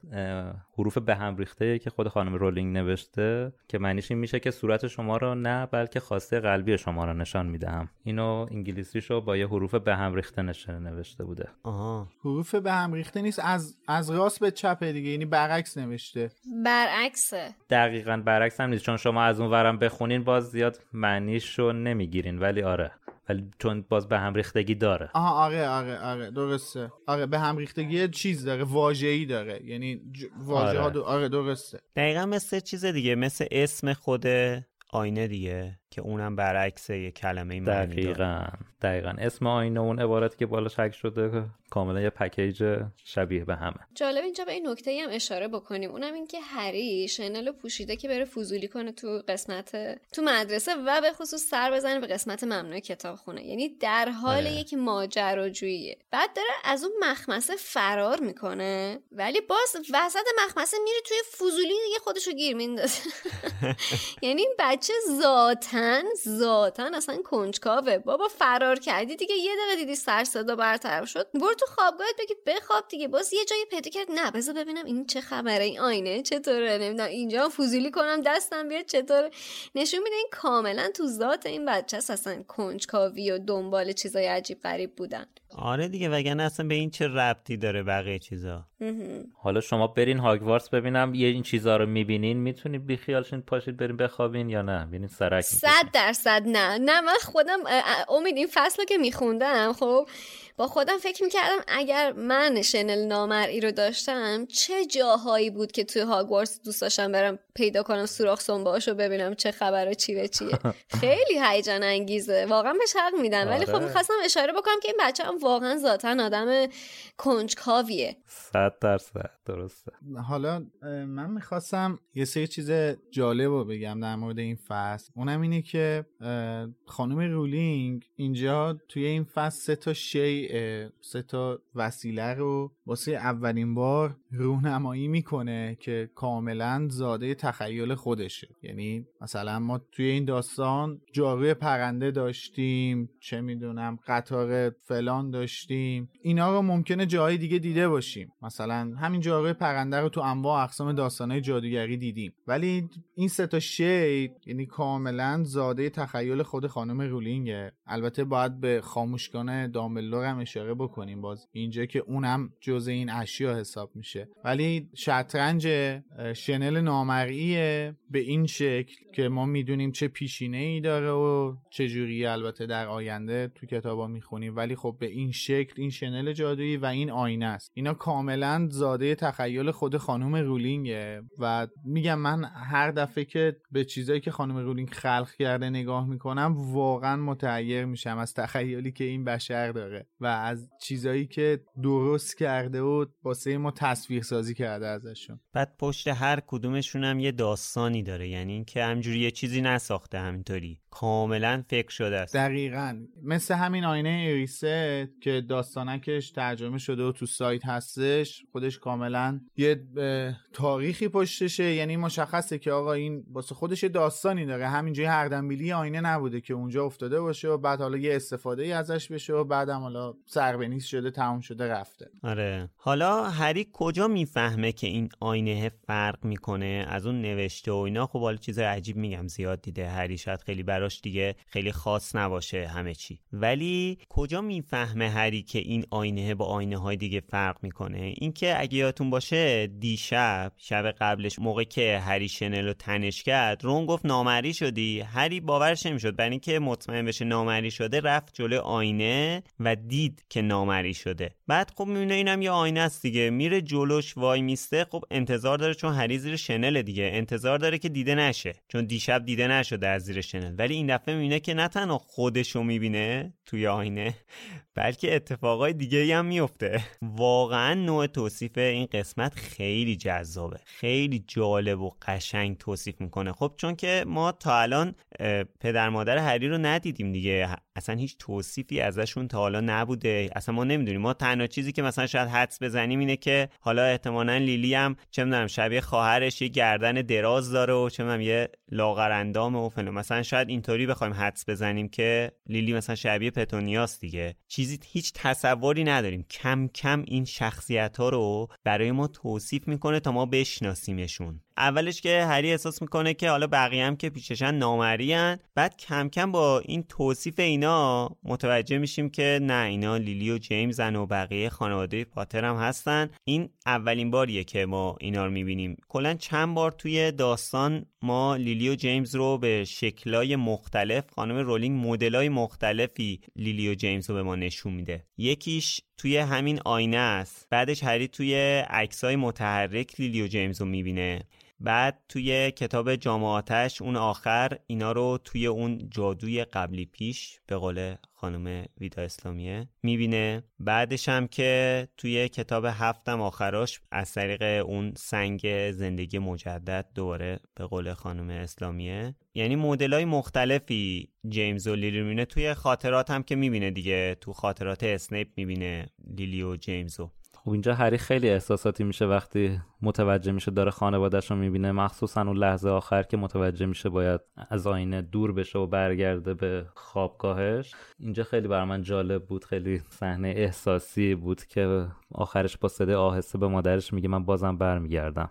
حروف به هم ریخته که خود خانم رولینگ نوشته که معنیش این میشه که صورت شما رو نه بلکه خواسته قلبی شما رو نشان می‌دهم. اینو انگلیسیشو با یه حروف به هم ریخته نوشته بوده. آها. حروف به هم ریخته نیست از از راست به چپ دیگه یعنی برعکس نوشته. برعکسه. دقیقا برعکس هم نیست چون شما از اون ورم بخونین باز زیاد معنیشو نمی‌گیرین ولی آره. ولی چون باز به هم ریختگی داره. آها آره آره آره درسته. آره به هم ریختگی چیز داره واژه‌ای داره. یعنی ج... واژه ها آره. دو... آره درسته. دقیقا مثل چیز دیگه مثل اسم خود آینه دیگه. که اونم برعکس یه کلمه معنی دقیقا دقیقا. اسم آینه اون عبارتی که بالا شک شده کاملا یه پکیج شبیه به همه. جالب اینجا به این نکته هم اشاره بکنیم. اونم این که هری شنل پوشیده که بره فضولی کنه تو قسمت تو مدرسه و به خصوص سر بزنه به قسمت ممنوع کتاب خونه یعنی در حال یک ماجراجوییه. بعد داره از اون مخمسه فرار می‌کنه ولی باز وسط مخمسه میره توی فضولی دیگه خودشو گیر میندازه. یعنی این بچه ذاتن ذاتن اصلا کنجکاوه. بابا فرار کردی دیگه. یه دقیقه دیدی سر صدا برطرف شد. برو تو خوابگاهت بگی بخواب دیگه. باز یه جایی پیدا کرد. نه بذار ببینم این چه خبره. این آینه چطوره؟ نمی‌دونم. اینجا فوزولی کنم. دستم بیاد چطور نشون میده این کاملا تو ذات این بچه اصلا کنجکاوی و دنبال چیزای عجیب غریب بودن. آره دیگه وگرنه اصلا به این چه ربطی داره بقیه چیزا؟ حالا شما برین هاگوارتس ببینم یه این چیزا رو می‌بینین می‌تونید بیخیالشین پاشید برین بخوابین یا نه؟ ببینید سرک صد درصد نه. نه من خودم امید این فصل که میخوندم خب با خودم فکر می‌کردم اگر من شنل نامرئی رو داشتم چه جاهایی بود که توی هاگوارتس دوست داشتم برم پیدا کنم سوراخ سنباش رو ببینم چه خبره چی به چیه. خیلی هیجان انگیزه. واقعا به حق میدن ولی خب آره. می‌خواستم اشاره بکنم که این بچه هم واقعا ذاتا آدم کنجکاویه. صد درصد. درسته. حالا من می‌خواستم یه سری چیز جالب رو بگم در مورد این فصل. اونم اینه که خانم رولینگ اینجا توی این فصل سه تا شی سه تا وسیله رو واسه اولین بار روحنمایی می‌کنه که کاملا زاده تخیل خودشه. یعنی مثلا ما توی این داستان جاروی پرنده داشتیم چه می‌دونم قطار فلان داشتیم. اینا رو ممکنه جای دیگه دیده باشیم. مثلا همین جاروی پرنده رو تو انواع اقسام داستانهای جادوگری دیدیم. ولی این سه تا شی یعنی کاملا زاده تخیل خود خانم رولینگه. البته باید به خاموشگان دامبلدور هم اشاره بکنیم. باز اینجا که اونم جزء این اشیا حساب میشه. ولی شطرنج شنل نامرئیه به این شکل که ما می‌دونیم چه پیشینه ای داره و چه جوری البته در آینده تو کتابا می‌خونیم. ولی خب به این شکل این شنل جادویی و این آینه است. اینا کاملا زاده تخیل خود خانم رولینگه. و میگم من هر دفعه که به چیزایی که خانم رولینگ خلق کرده نگاه می‌کنم واقعا متعیر میشم از تخیلی که این بشر داره. و از چیزایی که درست کرده و واسه ما تصویر سازی کرده ازشون. بعد پشت هر کدومشون هم یه داستانی داره یعنی اینکه همجوری یه چیزی نساخته همینطوری. کاملا فکر شده است. دقیقا. مثل همین آینه ایریسه که داستانکش ترجمه شده و تو سایت هستش خودش کاملا یه تاریخی پشتشه. یعنی مشخصه که آقا این واسه خودش داستانی داره. همینجوری هر دنبیلی آینه نبوده که اونجا افتاده باشه و بعد حالا یه استفاده ای ازش بشه و بعدم حالا سربنیز شده تموم شده رفته. آره. حالا هری کجا می‌فهمه که این آینه فرق می‌کنه؟ از اون نوشته و اینا؟ خب حالا چیز عجیب میگم زیاد دیده هری شاید خیلی براش دیگه خیلی خاص نباشه همه چی. ولی کجا می‌فهمه هری که این آینه با آینه های دیگه فرق می‌کنه؟ اینکه اگه یادتون باشه دیشب شب قبلش موقع که هری شنل رو تنش کرد رون گفت نامری شدی. هری باورش نمی‌شد. برای اینکه مطمئن بشه نامری شده رفت جلو آینه و دید که نامری شده. بعد خب می‌بینه اینم یه آینه است دیگه. میره جلوش وای میسته. خب انتظار داره چون هری زیر شنل دیگه. انتظار داره که دیده نشه. چون دیشب دیده نشده از زیر شنل. ولی این دفعه می‌بینه که نه تنها خودشو می‌بینه توی آینه بلکه اتفاقای دیگه هم میفته واقعا نوع توصیف این قسمت خیلی جذابه. خیلی جالب و قشنگ توصیف می‌کنه. خب چون که ما تا الان پدر مادر هری رو ندیدیم دیگه. اصلا هیچ توصیفی ازشون تا حالا نبوده. اصلا ما نمی‌دونیم. ما تنها چیزی که مثلا شاید حدس بزنیم اینه که حالا احتمالا لیلی هم چه می‌دونم شبیه خواهرش یه گردن دراز داره و چه می‌دونم یه لاغر و فلان. مثلا شاید اینطوری بخوایم حدس بزنیم که لیلی مثلا شبیه پتونیاس دیگه. چیزی هیچ تصوری نداریم. کم کم این شخصیت ها رو برای ما توصیف می‌کنه تا ما بشناسیمشون. اولش که هری احساس می‌کنه که حالا بقیه هم که پیششن نامریان بعد کم کم با این توصیف اینا متوجه میشیم که نه اینا لیلی و جیمزن و بقیه خانواده پاتر هم هستن. این اولین باریه که ما اینا رو می‌بینیم. کلا چند بار توی داستان ما لیلی و جیمز رو به شکلای مختلف خانم رولینگ مدلای مختلفی لیلی و جیمز رو به ما نشون میده. یکیش توی همین آینه است. بعدش هری توی عکسای متحرک لیلی و جیمز رو می‌بینه. بعد توی کتاب جامعاتش اون آخر اینا رو توی اون جادوی قبلی پیش به قول خانم ویدا اسلامیه می‌بینه. بعدش هم که توی کتاب هفتم آخراش از طریق اون سنگ زندگی مجدد دوباره به قول خانم اسلامیه. یعنی مدل های مختلفی جیمز و لیلی می‌بینه. توی خاطرات هم که می‌بینه دیگه. تو خاطرات اسنیپ می‌بینه لیلی و جیمزو خب اینجا هری خیلی احساساتی میشه وقتی متوجه میشه داره خانوادهش رو می‌بینه. مخصوصا اون لحظه آخر که متوجه میشه باید از آینه دور بشه و برگرده به خوابگاهش. اینجا خیلی بر من جالب بود خیلی صحنه احساسی بود که آخرش با صدای آهسته به مادرش میگه من بازم برمیگردم.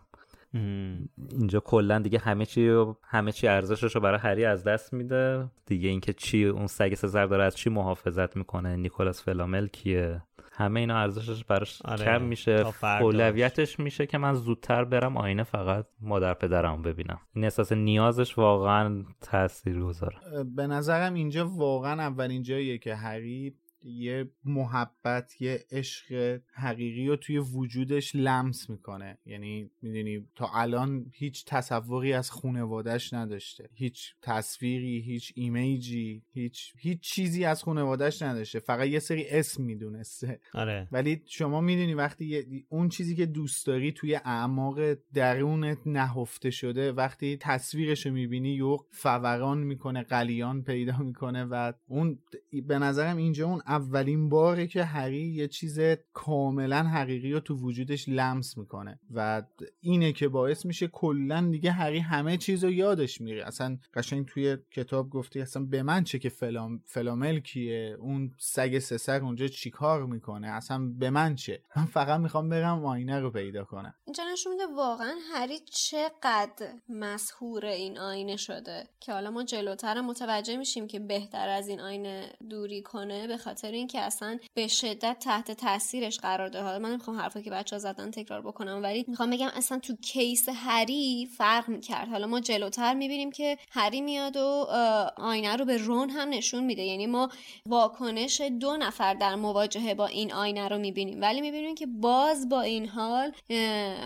اینجا کلا دیگه همه چی همه چی ارزشش رو برای هری از دست میده. دیگه اینکه چی اون سگ سزر داره از چی محافظت می‌کنه؟ نیکولاس فلامل کیه؟ همه اینا ارزشش براش آره. کم میشه. اولویتش میشه که من زودتر برم آینه فقط مادر پدرم ببینم. این احساس نیازش واقعا تاثیر گذاره به نظرم اینجا واقعا اولین جاییه که هری یه محبت یه عشق حقیقی رو توی وجودش لمس می‌کنه. یعنی می‌دونی تا الان هیچ تصوری از خونوادش نداشته. هیچ تصویری هیچ ایمیجی هیچ هیچ چیزی از خونوادش نداشته. فقط یه سری اسم می‌دونسته. آره. ولی شما می‌دونی وقتی اون چیزی که دوست داری توی اعماق درونت نهفته شده وقتی تصویرش رو می‌بینی یو فوران می‌کنه قلیان پیدا می‌کنه و اون به نظرم اینجا اون اولین باره که هری یه چیز کاملا حقیقی رو تو وجودش لمس می‌کنه و اینه که باعث میشه کلا دیگه هری همه چیز رو یادش میره. اصلا قشنگ توی کتاب گفتی اصلا به من چه که فلام فلامل کیه اون سگ سسر اونجا چیکار می‌کنه اصلا به من چه؟ من فقط می‌خوام برم آینه رو پیدا کنم. اینجا نشون میده واقعا هری چقدر مسهور این آینه شده که حالا ما جلوتر متوجه میشیم که بهتر از این آینه دوری کنه به خاطر اینکه اصلا به شدت تحت تاثیرش قرار داره. حالا من نمی‌خوام حرفی که بچه ها زدن تکرار بکنم ولی می‌خوام بگم اصلا تو کیس هری فرق می‌کرد. حالا ما جلوتر می‌بینیم که هری میاد و آینه رو به رون هم نشون میده. یعنی ما واکنش دو نفر در مواجهه با این آینه رو می‌بینیم. ولی می‌بینیم که باز با این حال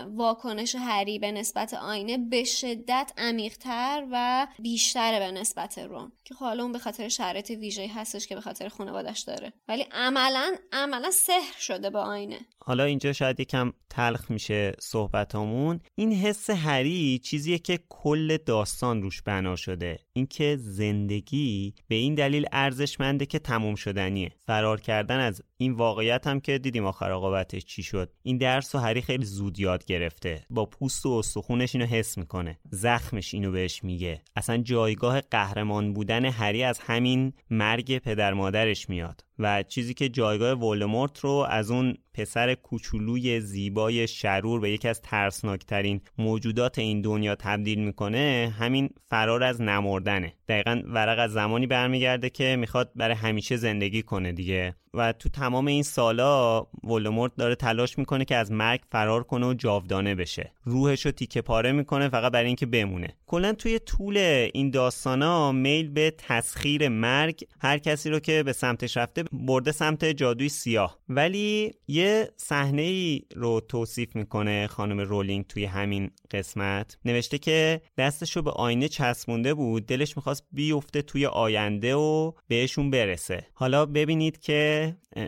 واکنش هری به نسبت آینه به شدت عمیقتر و بیشتره به نسبت رون. که حالا اون به خاطر شرایط ویژه‌ای هستش که به خاطر خانوادش داره. ولی عملا عملا سحر شده با آینه. حالا اینجا شاید یکم تلخ میشه صحبتامون. این حس هری چیزیه که کل داستان روش بنا شده. اینکه زندگی به این دلیل ارزشمنده که تموم شدنیه. فرار کردن از این واقعیت هم که دیدیم آخر عاقبتش چی شد. این درس و هری خیلی زود یاد گرفته. با پوست و استخونش اینو حس می‌کنه. زخمش اینو بهش میگه. اصلا جایگاه قهرمان بودن هری از همین مرگ پدر مادرش میاد. و چیزی که جایگاه ولدمورت رو از اون پسر کوچولوی زیبای شرور به یکی از ترسناکترین موجودات این دنیا تبدیل می‌کنه همین فرار از نمردنه. دقیقا ورق از زمانی برمیگرده که می‌خواد برای همیشه زندگی کنه دیگه. و تو تمام این سالا ولدمورت داره تلاش می‌کنه که از مرگ فرار کنه و جاودانه بشه. روحش رو تیکه پاره می‌کنه فقط برای اینکه بمونه. کلا توی طول این داستانا میل به تسخیر مرگ هر کسی رو که به سمتش رفته برده سمت جادوی سیاه. ولی یه صحنه ای رو توصیف می‌کنه خانم رولینگ توی همین قسمت. نوشته که دستش رو به آینه چسبونده بود دلش می‌خواست بیفته توی آینده و بهشون برسه. حالا ببینید که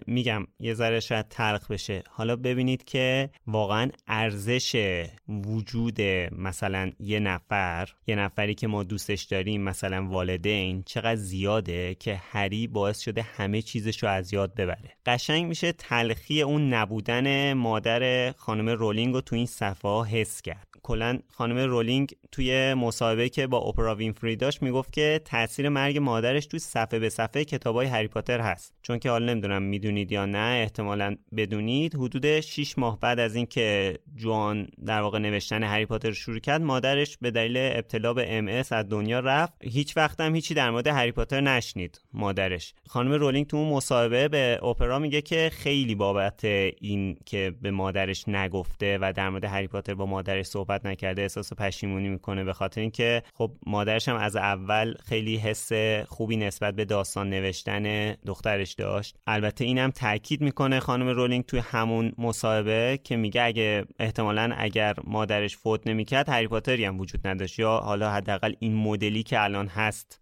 میگم یه ذره شاید تلخ بشه. حالا ببینید که واقعا ارزش وجود مثلا یه نفر یه نفری که ما دوستش داریم مثلا والدین چقدر زیاده که هری باعث شده همه چیزش رو از یاد ببره. قشنگ میشه تلخی اون نبودن مادر خانم رولینگ رو تو این صفحه حس کرد. کلا خانم رولینگ توی مصاحبه که با اپرا وینفری داشت می‌گفت که تاثیر مرگ مادرش توی صفحه به صفحه کتابای هری پاتر هست. چون که حالا نمی‌دونم می‌دونید یا نه احتمالا بدونید حدود 6 ماه بعد از اینکه جوان در واقع نوشتن هری پاتر شروع کرد مادرش به دلیل ابتلا به ام اس از دنیا رفت. هیچ وقت هم هیچی در مورد هری پاتر نشنید مادرش. خانم رولینگ تو اون مصاحبه به اپرا میگه که خیلی بابت این که به مادرش نگفته و در مورد هری پاتر با مادرش صحبت صحبت نکرده احساس پشیمونی می‌کنه به خاطر اینکه خب مادرش هم از اول خیلی حس خوبی نسبت به داستان نوشتن دخترش داشت البته اینم تاکید می‌کنه خانم رولینگ توی همون مصاحبه که میگه اگه احتمالا اگر مادرش فوت نمی‌کرد هری پاتری هم وجود نداشت یا حالا حداقل این مدلی که الان هست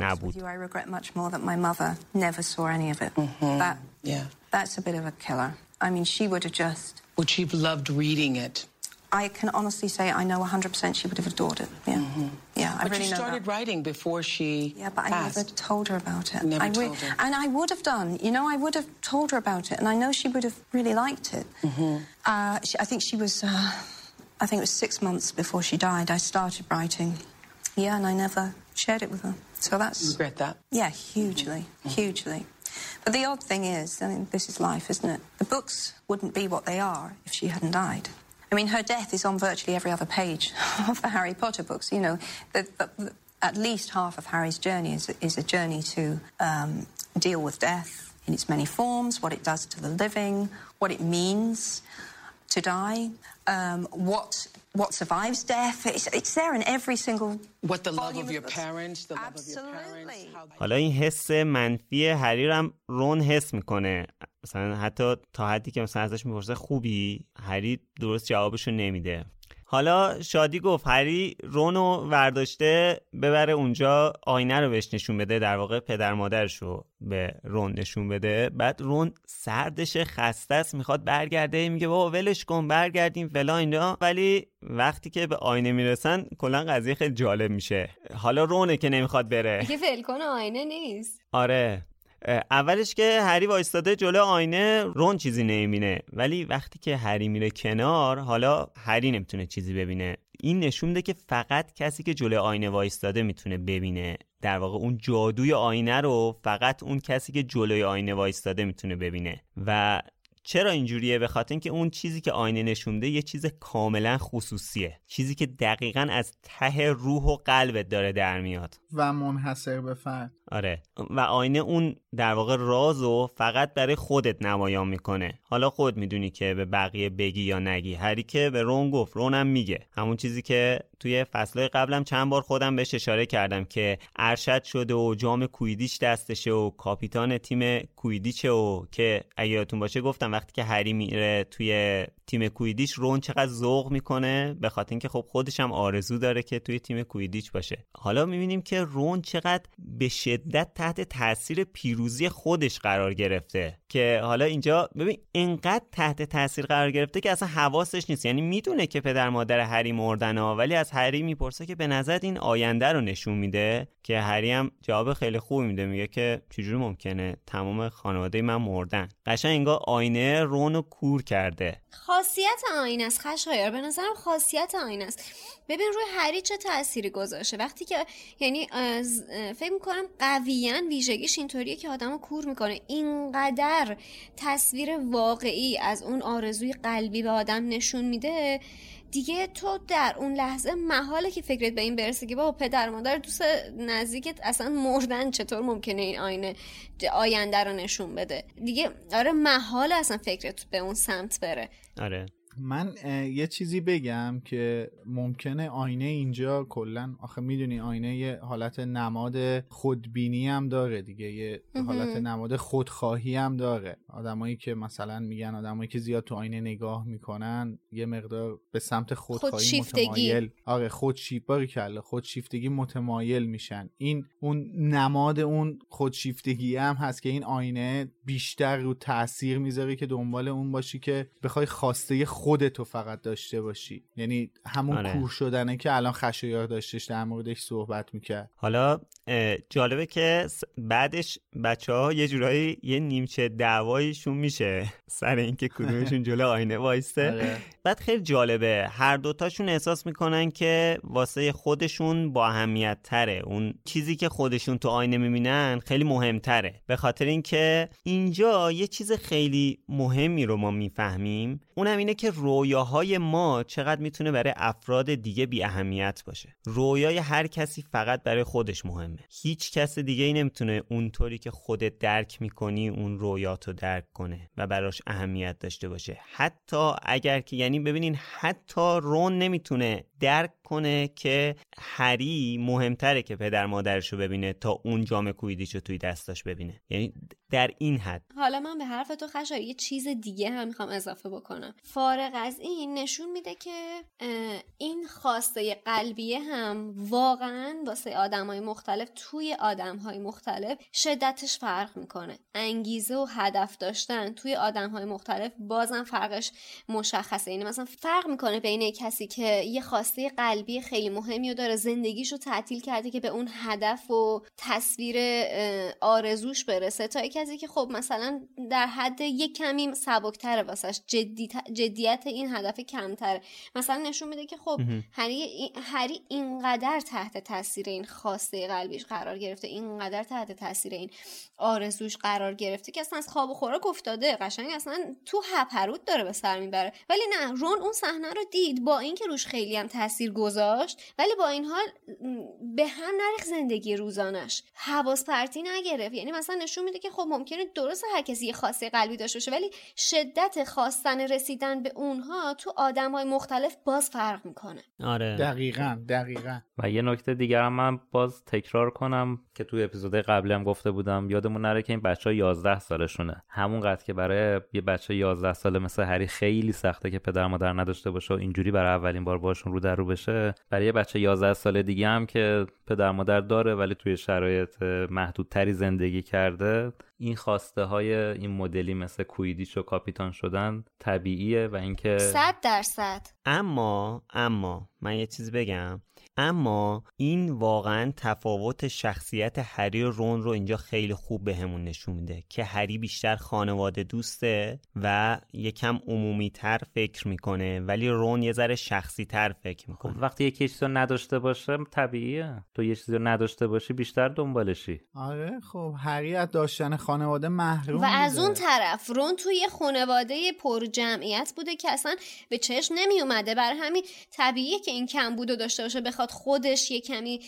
نبود That's a bit of a killer. I mean, she would have just. Would she have loved reading it? I can honestly say I know 100% she would have adored it. Yeah. Mm-hmm. Yeah, I but really you started writing before she Yeah, but passed. I never told her about it. Never I told her. And I would have done. You know, I would have told her about it, and I know she would have really liked it. Mm-hmm. Uh, she, I think she was, uh, I think it was six months before she died, I started writing. Yeah, and I never shared it with her. So that's... You regret that? Yeah, hugely, mm-hmm. hugely. But the odd thing is, I mean, this is life, isn't it? The books wouldn't be what they are if she hadn't died. I mean, her death is on virtually every other page of the Harry Potter books. You know, the, the, the, at least half of Harry's journey is, is a journey to um, deal with death in its many forms, what it does to the living, what it means to die, um, what what survives death. It's, it's there in every single What the love of your parents, the love of your parents. حالا این حس منفی هری رو هم رون حس میکنه مثلا حتی تا حدی که مثلا ازش می‌پرسه خوبی؟ هری درست جوابشو نمیده. حالا شادی گفت هری رونو ورداشته ببره اونجا آینه رو بهش نشون بده در واقع پدر مادرش رو به رون نشون بده. بعد رون سردش خسته است می‌خواد برگرده میگه بابا ولش کن برگردیم فلا اینا. ولی وقتی که به آینه می‌رسن کلا قضیه خیلی جالب میشه. حالا رونه که نمی‌خواد بره. که ولکن آینه نیست. آره. اولش که هری وایستاده جلو آینه رون چیزی نمی‌بینه. ولی وقتی که هری میره کنار حالا هری نمی‌تونه چیزی ببینه. این نشون میده که فقط کسی که جلو آینه وایستاده می‌تونه ببینه. در واقع اون جادوی آینه رو فقط اون کسی که جلوی آینه وایستاده می‌تونه ببینه. و چرا اینجوریه؟ به خاطر اینکه اون چیزی که آینه نشونده یه چیز کاملا خصوصیه. چیزی که دقیقا از ته روح و قلبت داره در میاد. و منحصر به فرد. آره. و آینه اون در واقع رازو فقط برای خودت نمایان می‌کنه. حالا خود می‌دونی که به بقیه بگی یا نگی. هری که به رون گفت رونم میگه. همون چیزی که توی فصلهای قبلم چند بار خودم بهش اشاره کردم که ارشد شده و جام کویدیچ دستشه و کاپیتان تیم کویدیچه و که اگه یادتون باشه گفتم وقتی که هری میره توی تیم کویدیچ رون چقدر ذوق می‌کنه. به خاطر اینکه خب خودش هم آرزو داره که توی تیم کویدیچ باشه. حالا می‌بینیم که رون چقدر به شدت تحت تاثیر پیروزی خودش قرار گرفته که حالا اینجا ببین اینقدر تحت تاثیر قرار گرفته که اصلا حواسش نیست. یعنی می‌دونه که پدر مادر هری مردن ها ولی از هری می‌پرسه که به نظر این آینده رو نشون میده که هری هم جواب خیلی خوب میده. میگه که چجوری ممکنه تمام خانواده من مردن؟ قشنگ انگار آینه رون رو کور کرده. خاصیت آینه است خشایار. به نظرم خاصیت آینه است. ببین روی هری چه تأثیری گذاشته؟ وقتی که یعنی فکر می‌کنم قویا ویژگیش اینطوریه که آدمو کور می‌کنه. اینقدر تصویر واقعی از اون آرزوی قلبی به آدم نشون میده دیگه تو در اون لحظه محاله که فکرت به این برسه که بابا پدر مادر دوست نزدیکت اصلا مردن چطور ممکنه این آینه آینده رو نشون بده. دیگه آره محال اصلا فکرت به اون سمت بره. آره. من یه چیزی بگم که ممکنه آینه اینجا کلا آخه می‌دونی آینه یه حالت نماد خودبینی هم داره دیگه یه حالت نماد خودخواهی هم داره. آدمایی که مثلا میگن آدمایی که زیاد تو آینه نگاه می‌کنن یه مقدار به سمت خودخواهی متمایل. آره خودشیفتگی کله خودشیفتگی متمایل میشن. این اون نماد اون خودشیفتگی هم هست که این آینه بیشتر رو تاثیر می‌ذاره که دنبال اون باشی که بخوای خواسته خودتو فقط داشته باشی یعنی همون آره. کور شدنه که الان خشایار داشتش در موردش صحبت می‌کرد حالا جالبه که بعدش بچه ها یه جورایی یه نیمچه دعوایشون میشه سر اینکه کدومشون جلو آینه وایسته. آره. بعد خیلی جالبه هر دوتاشون احساس می‌کنن که واسه خودشون با اهمیت تره اون چیزی که خودشون تو آینه می‌بینن خیلی مهمتره. به خاطر اینکه اینجا یه چیز خیلی مهمی رو ما می‌فهمیم. اونم اینه که رویاهای ما چقدر می‌تونه برای افراد دیگه بی اهمیت باشه. رویای هر کسی فقط برای خودش مهم مهمه هیچ کس دیگه ای نمی‌تونه اونطوری که خودت درک می‌کنی اون رویاتو درک کنه و براش اهمیت داشته باشه. حتی اگر که یعنی ببینین حتی رون نمی‌تونه درک کنه که هری مهمتره که پدر مادرشو ببینه تا اون جام کویدیشو توی دستاش ببینه. یعنی در این حد. حالا من به حرف تو خشا یه چیز دیگه هم می‌خوام اضافه بکنم. فارغ از این نشون میده که این خواسته قلبیه هم واقعا واسه آدم های مختلف توی آدم های مختلف شدتش فرق می‌کنه. انگیزه و هدف داشتن توی آدم های مختلف بازم فرقش مشخصه. اینه مثلا فرق می‌کنه بین کسی که یه خواسته قلبی خیلی مهمی و داره زندگیشو تعطیل کرده که به اون هدف و تصویر آرزوش برسه. تا کسی که خب مثلا در حد یک کمی سبکتره واسش جدی جدیت این هدف کمتره. مثلا نشون میده که خب هری هری اینقدر تحت تاثیر این خواسته قلبیش قرار گرفته اینقدر تحت تاثیر این آرزوش قرار گرفته که اصلا از خواب و خوراک افتاده. قشنگ اصلا تو هپروت داره به سر می‌بره. ولی نه رون اون صحنه رو دید. با اینکه روش خیلی هم تاثیر گذاشت ولی با این حال به هم نریخ زندگی روزانش. حواس پرتی نگرفت. یعنی مثلا نشون میده که خب ممکنه درست هر کسی یه خاصی قلبی داشته باشه ولی شدت خواستن رسیدن به اونها تو آدم های مختلف باز فرق می‌کنه. آره. دقیقا دقیقا. و یه نکته دیگر هم من باز تکرار کنم که توی اپیزود قبلی هم گفته بودم یادمون نره که این بچه ها 11 سالشونه. همونقدر که برای یه بچه 11 ساله مثل هری خیلی سخته که پدر مادر نداشته باشه و اینجوری برای اولین بار باشون رو در رو بشه. برای یه بچه 11 ساله دیگه هم که پدر مادر داره ولی توی شرایط محدودتری زندگی کرده این خواسته های این مدلی مثل کویدیش و کاپیتان شدن طبیعیه و اینکه صد درصد. اما اما من یه چیز بگم. اما این واقعا تفاوت شخصیت هری و رون رو اینجا خیلی خوب بهمون به نشون میده که هری بیشتر خانواده دوسته و یکم عمومی تر فکر می‌کنه ولی رون یه ذره شخصی تر فکر می‌کنه. خب وقتی یکی چیزی نداشته باشه طبیعیه. تو یه چیزی نداشته باشی بیشتر دنبالشی. آره خب هری از داشتن خانواده محروم و از اون طرف رون توی خانواده پر جمعیت بوده که اصلا به چشم نمی اومده برای همین طبیعیه که این کم بودو داشته باشه بخواد خودش یه کمی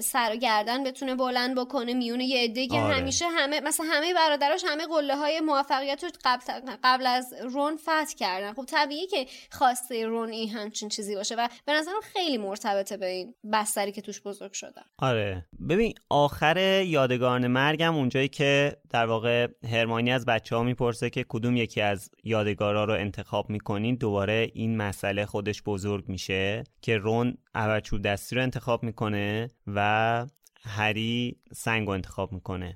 سر و گردن بتونه بلند بکنه میونه یه عده که آره. همیشه همه مثلا همه برادراش همه قله های موفقیت رو قبل, قبل از رون فتح کردن. خب طبیعیه که خواسته رون این همچین چیزی باشه و به نظرم خیلی مرتبطه به این بستری که توش بزرگ شده. آره. ببین آخر یادگاران مرگم اونجایی که در واقع هرمانی از بچه ها می‌پرسه که کدوم یکی از یادگارا رو انتخاب می‌کنین دوباره این مسئله خودش بزرگ میشه که رون اول دستی رو انتخاب می‌کنه و هری سنگ رو انتخاب می‌کنه.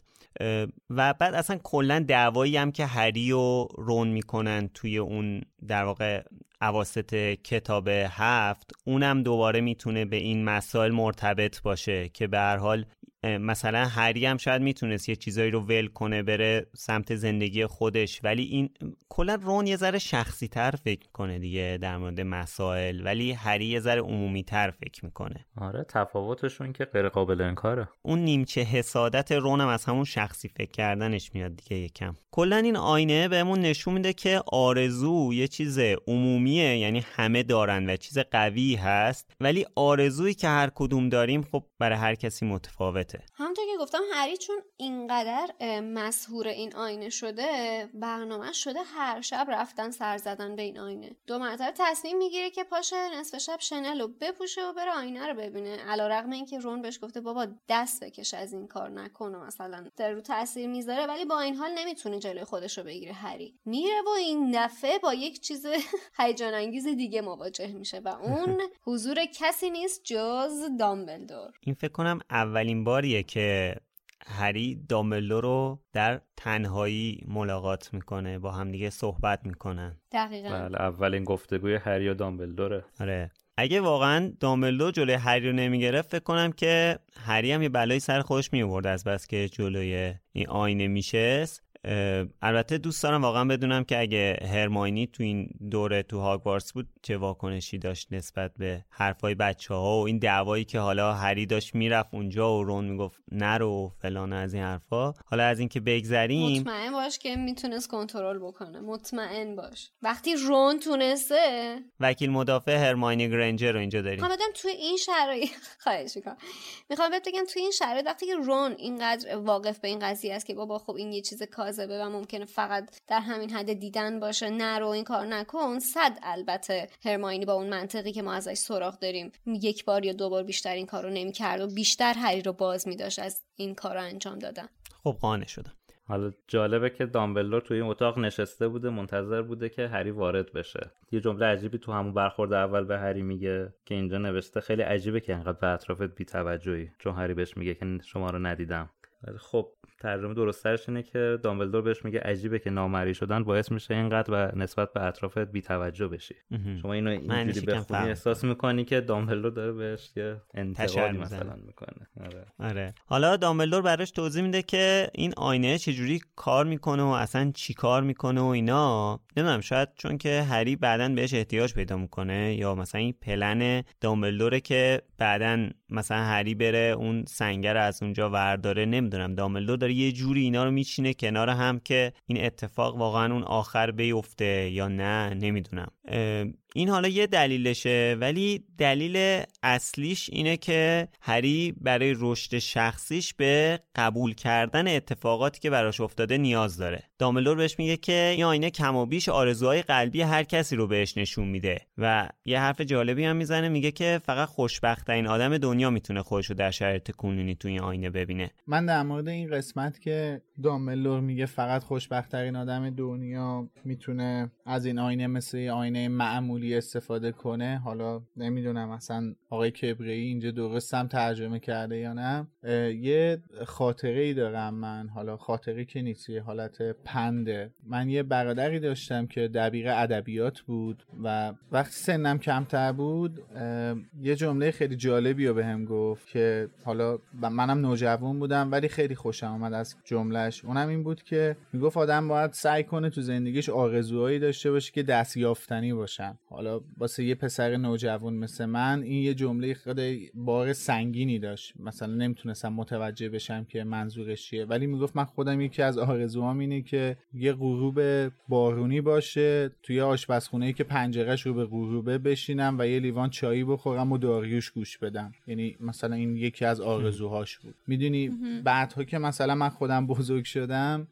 و بعد اصلا کلا دعوایی هم که هری و رون می‌کنن توی اون در واقع عواست کتاب هفت اونم دوباره می‌تونه به این مسائل مرتبط باشه که به هر حال مثلا هری هم شاید می‌تونست یه چیزایی رو ول کنه بره سمت زندگی خودش. ولی این کلا رون یه ذره شخصی تر فکر کنه دیگه در مورد مسائل. ولی هری یه ذره عمومی تر فکر می‌کنه. آره تفاوتشون که غیر قابل انکاره. اون نیمچه حسادت رون هم از همون شخصی فکر کردنش میاد دیگه یکم. کلا این آینه بهمون نشون میده که آرزو یه چیز عمومیه یعنی همه دارن و چیز قوی هست. ولی آرزویی که هر کدوم داریم خب برای هر کسی متفاوته همونطور که گفتم هری چون اینقدر مسهور این آینه شده برنامه شده هر شب رفتن سر زدن به این آینه. دو مرتبه تصمیم می‌گیره که پاشه نصف شب شنل رو بپوشه و بره آینه رو ببینه. علیرغم اینکه رون بهش گفته بابا دست بکش از این کار نکنه مثلا در رو تاثیر می‌ذاره. ولی با این حال نمی‌تونه جلوی خودش رو بگیره هری. میره و این دفعه با یک چیز هیجان انگیز دیگه مواجه میشه و اون حضور کسی نیست جز دامبلدور. این فکر کنم اولین باریه که هری دامبلدور رو در تنهایی ملاقات می‌کنه با همدیگه صحبت می‌کنن. دقیقا. بله اولین گفتگوی هری و دامبلدوره آره. اگه واقعا دامبلدور جلوی هری رو نمی‌گرفت فکر کنم که هری هم یه بلایی سر خودش میورد از بس که جلوی این آینه میشست. البته دوست دارم واقعا بدونم که اگه هرماینی تو این دوره تو هاگوارتس بود چه واکنشی داشت نسبت به حرفای بچه ها و این دعوایی که حالا هری داشت می‌رفت اونجا و رون می‌گفت نرو و فلان از این حرفا. حالا از اینکه بگذریم مطمئن باش که می‌تونست کنترل بکنه. مطمئن باش. وقتی رون تونسته وکیل مدافع هرماینی گرنجر رو اینجا داریم. می‌خوام بدم توی این شرایط خواهش می‌کنم. می‌خوام بگم توی این شرایط وقتی که رون اینقدر واقف به این قضیه است که بابا خب این یه چیز کاذبه و ممکنه فقط در همین حد دیدن باشه. نرو این کار نکن. صد البته هرماینی با اون منطقی که ما ازش سراغ داریم. یک بار یا دو بار بیشتر این کارو نمی‌کرد و بیشتر هری رو باز میداشت از این کار رو انجام دادن. خب قانع شدم. حالا جالبه که دامبلدور توی این اتاق نشسته بوده منتظر بوده که هری وارد بشه. یه جمله عجیبی تو همون برخورد اول به هری میگه که اینجا نوشته. خیلی عجیبه که انقدر به اطرافت بی‌توجهی چون هری بهش میگه که شما رو ندیدم. خب ترجمه درستش اینه که دامبلدور بهش میگه عجیبه که نامری شدن باعث میشه اینقدر و نسبت به اطرافت بی توجه بشی شما اینو اینجوری بخونی احساس می‌کنی که دامبلدور داره بهش یه انتقادی مثلا می‌کنه. آره. آره. حالا دامبلدور براش توضیح میده که این آینه چجوری کار می‌کنه و اصلا چی کار می‌کنه و اینا. نمی‌دونم شاید چون که هری بعدا بهش احتیاج پیدا می‌کنه یا مثلا این پلن دامبلدوره که بعدا مثلا هری بره اون سنگر از اونجا ورداره. نمی‌دونم دامبلدور یه جوری اینا رو میچینه کنار هم که این اتفاق واقعا اون آخر بیفته یا نه نمی‌دونم. این حالا یه دلیلشه ولی دلیل اصلیش اینه که هری برای رشد شخصیش به قبول کردن اتفاقاتی که براش افتاده نیاز داره. داملور بهش میگه که این آینه کم و بیش آرزوهای قلبی هر کسی رو بهش نشون میده. و یه حرف جالبی هم می‌زنه میگه که فقط خوشبخت این آدم دنیا می‌تونه خودش رو در شرایط کنونی تو این آینه ببینه. من در مورد این قسمت که داملور میگه فقط خوشبخت ترین آدم دنیا می‌تونه از این آینه مثل آینه معمولی استفاده کنه حالا نمی‌دونم اصلا آقای کبری اینجا درستم ترجمه کرده یا نه یه خاطره ای دارم من حالا خاطره که نیست یه حالت پنده. من یه برادری داشتم که دبیر ادبیات بود و وقتی سنم کمتر بود یه جمله خیلی جالبی رو بهم گفت که حالا منم نوجوان بودم ولی خیلی خوشم آمد از جملهش اونم این بود که می‌گفت آدم باید سعی کنه تو زندگیش آرزوهایی داشته باشه که دستیافتنی باشن. حالا واسه یه پسر نوجوان مثل من این یه جمله خیلی بار سنگینی داشت. مثلا نمی‌تونستم متوجه بشم که منظورش چیه. ولی می‌گفت من خودم یکی از آرزوهام اینه که یه غروب بارونی باشه توی آشپزخونه که پنجرهش رو به غروبه بشینم و یه لیوان چایی بخورم و داریوش گوش بدم. یعنی مثلا این یکی از آرزوهاش بود. می‌دونی؟ بعدها که مثلا من خودم بزرگ شدم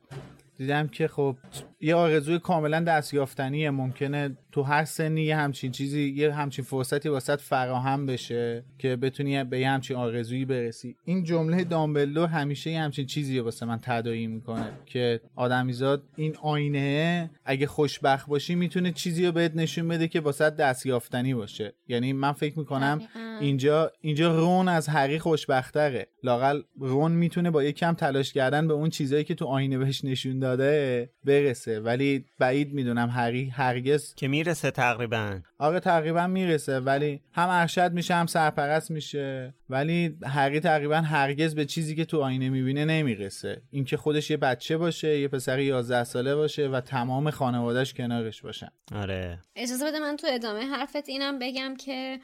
دیدم که خب یه آرزوی کاملا دستیافتنیه. ممکنه تو هر سنی یه همچین چیزی یه همچین فرصتی واسط فراهم بشه که بتونی به یه همچین آرزویی برسی. این جمله دامبلو همیشه یه همچین چیزی واسه من تدایی می‌کنه که آدمیزاد این آینه اگه خوشبخت باشی می‌تونه چیزی رو بهت نشون بده که واسط دستیافتنی باشه. یعنی من فکر می‌کنم اینجا اینجا رون از هری خوشبختره. لاقل رون می‌تونه با یکم تلاش کردن به اون چیزایی که تو آینه بهش نشون داده برسه. ولی بعید می‌دونم هری هرگز که می‌رسه تقریبا. آره تقریبا می‌رسه ولی هم ارشد میشه هم سرپرست میشه. ولی هری تقریبا هرگز به چیزی که تو آینه می‌بینه نمی‌رسه. اینکه خودش یه بچه باشه یه پسر 11 ساله باشه و تمام خانوادهش کنارش باشن. آره. اجازه بده من تو ادامه حرفت اینم بگم که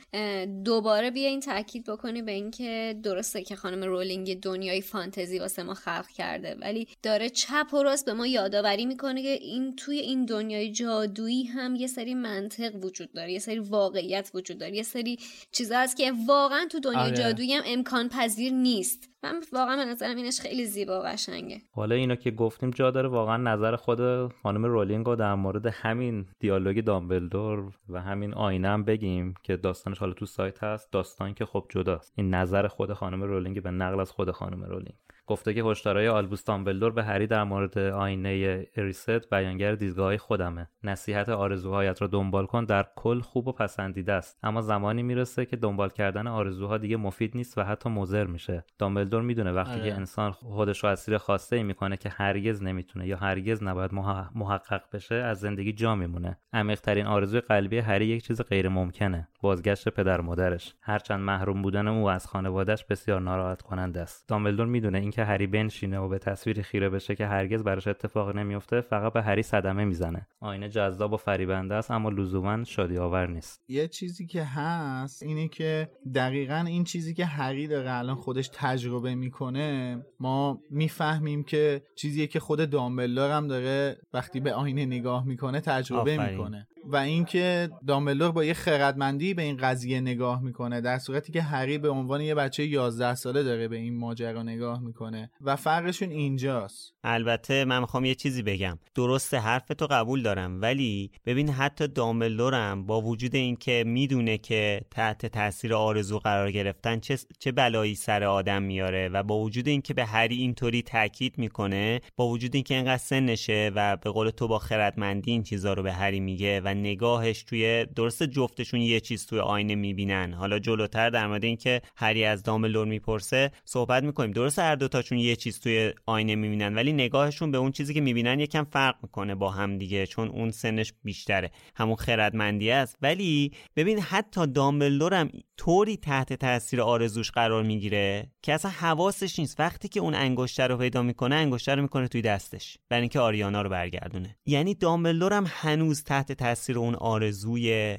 دوباره بیا این تاکید بکنی به اینکه درسته که خانم رولینگ دنیای فانتزی واسه ما خلق کرده ولی داره چپ و راست به ما یادآوری می‌کنه که این توی این دنیای جادویی هم یه سری منطق وجود داره. یه سری واقعیت وجود داره یه سری چیزا هست که واقعا تو دنیای آره. جادویی هم امکان پذیر نیست. من واقعا به نظرم اینش خیلی زیبا و قشنگه. حالا اینو که گفتیم جا داره واقعا نظر خود خانم رولینگ رو در مورد همین دیالوگ دامبلدور و همین آینه هم بگیم که داستانش حالا تو سایت هست. داستان که خب جداست. این نظر خود خانم رولینگ به نقل از خود خانم رولینگ. گفته که هشدارهای آلبوس دامبلدور به هری در مورد آینه اریسد بیانگر دیدگاه خودمه. نصیحت آرزوهایت را دنبال کن در کل خوب و پسندیده است. اما زمانی می‌رسه که دنبال کردن آرزوها دیگه مفید نیست و حتی مضر میشه. دامبلدور می‌دونه وقتی که آره. انسان خودش رو اسیر خواسته ای می‌کنه که هرگز نمی‌تونه یا هرگز نباید محقق بشه از زندگی جا میمونه. عمیقترین آرزوی قلبی هری یک چیز غیر ممکنه بازگشت پدر مادرش. هرچند محروم بودن او از خانوادهش بسیار ناراحت کننده است. دامبلدور می‌دونه اینکه هری بنشینه و به تصویری خیره بشه که هرگز براش اتفاق نمیفته فقط به هری صدمه می‌زنه. آینه جذاب و فریبنده است اما لزوما شادی آور نیست. یه چیزی که هست اینه که دقیقا این چیزی که هری داره الان خودش تجربه می‌کنه ما می‌فهمیم که چیزی که خود دامبلدور هم داره وقتی به آینه نگاه می‌کنه تجربه می‌کنه. و اینکه دامبلدور با یه خردمندی به این قضیه نگاه می‌کنه در صورتی که هری به عنوان یه بچه 11 ساله داره به این ماجرا نگاه می‌کنه و فرقشون اینجاست. البته من می‌خوام یه چیزی بگم. درست حرف تو قبول دارم ولی ببین حتی دامبلدورم با وجود اینکه می‌دونه که تحت تاثیر آرزو قرار گرفتن چه چه بلایی سر آدم میاره و با وجود اینکه به هری اینطوری تاکید می‌کنه با وجود اینکه اینقدر سنشه و به قول تو با خردمندی این چیزا رو به هری میگه و نگاهش توی درست جفتشون یه چیز توی آینه می‌بینن. حالا جلوتر در مورد اینکه هری از دامبلدور می‌پرسه صحبت می‌کنیم. درست هر دوتاشون یه چیز توی آینه می‌بینن ولی نگاهشون به اون چیزی که می‌بینن یکم فرق می‌کنه با هم دیگه چون اون سنش بیشتره. همون خردمندی است. ولی ببین حتی دامبلدور هم طوری تحت تاثیر آرزوش قرار می‌گیره که اصلا حواسش نیست. وقتی که اون انگشتر رو پیدا می‌کنه انگشتر رو می‌کنه توی دستش. برای اینکه آریانا رو برگردونه. یعنی دامبلدور هم هنوز تحت تاثیر اون آرزوی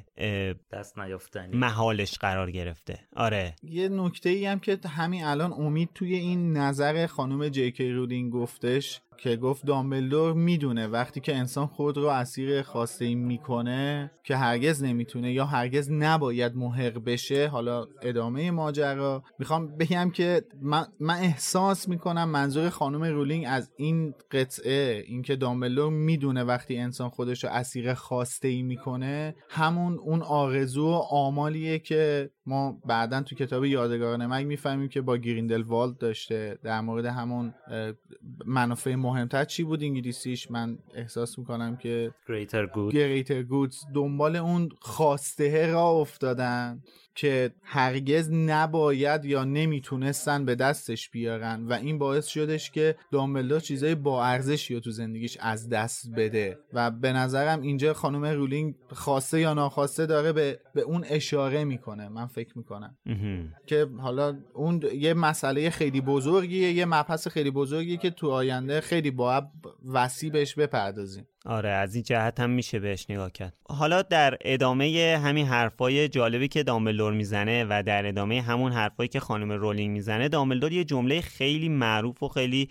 دست نیافتنی. محالش قرار گرفته. آره. یه نکته ای هم که همین الان امید توی این نظر خانم جیکی رولینگ گفتش که گفت دامبلدور می‌دونه وقتی که انسان خود رو اسیر خواسته ای می‌کنه که هرگز نمی‌تونه یا هرگز نباید محق بشه حالا ادامه ماجرا. می‌خوام بگم که من, من احساس می‌کنم منظور خانم رولینگ از این قطعه اینکه دامبلدور می‌دونه وقتی انسان خودش رو اسیر خواسته ای می‌کنه همون اون آرزو و آمالیه که ما بعدا تو کتاب یادگاران مرگ می‌فهمیم که با گریندلوالد داشته. در مورد همون منافع مهمتر چی بود انگلیسیش؟ من احساس می‌کنم که Greater Good. Greater Goods دنبال اون خواسته را افتادن که هرگز نباید یا نمی‌تونستن به دستش بیارن. و این باعث شدش که دامبلدور چیزای با ارزشی رو تو زندگیش از دست بده. و به نظرم اینجا خانم رولینگ خواسته یا ناخواسته داره به, به اون اشاره می‌کنه. من فکر می‌کنم. که حالا اون یه مسئله خیلی بزرگیه یه مبحث خیلی بزرگیه که تو آینده خیلی باید وسیع بهش بپردازیم. آره از این جهت هم میشه بهش نگاه کرد. حالا در ادامه همین حرفای جالبی که دامبلدور می‌زنه و در ادامه همون حرفایی که خانم رولینگ می‌زنه دامبلدور یه جمله خیلی معروف و خیلی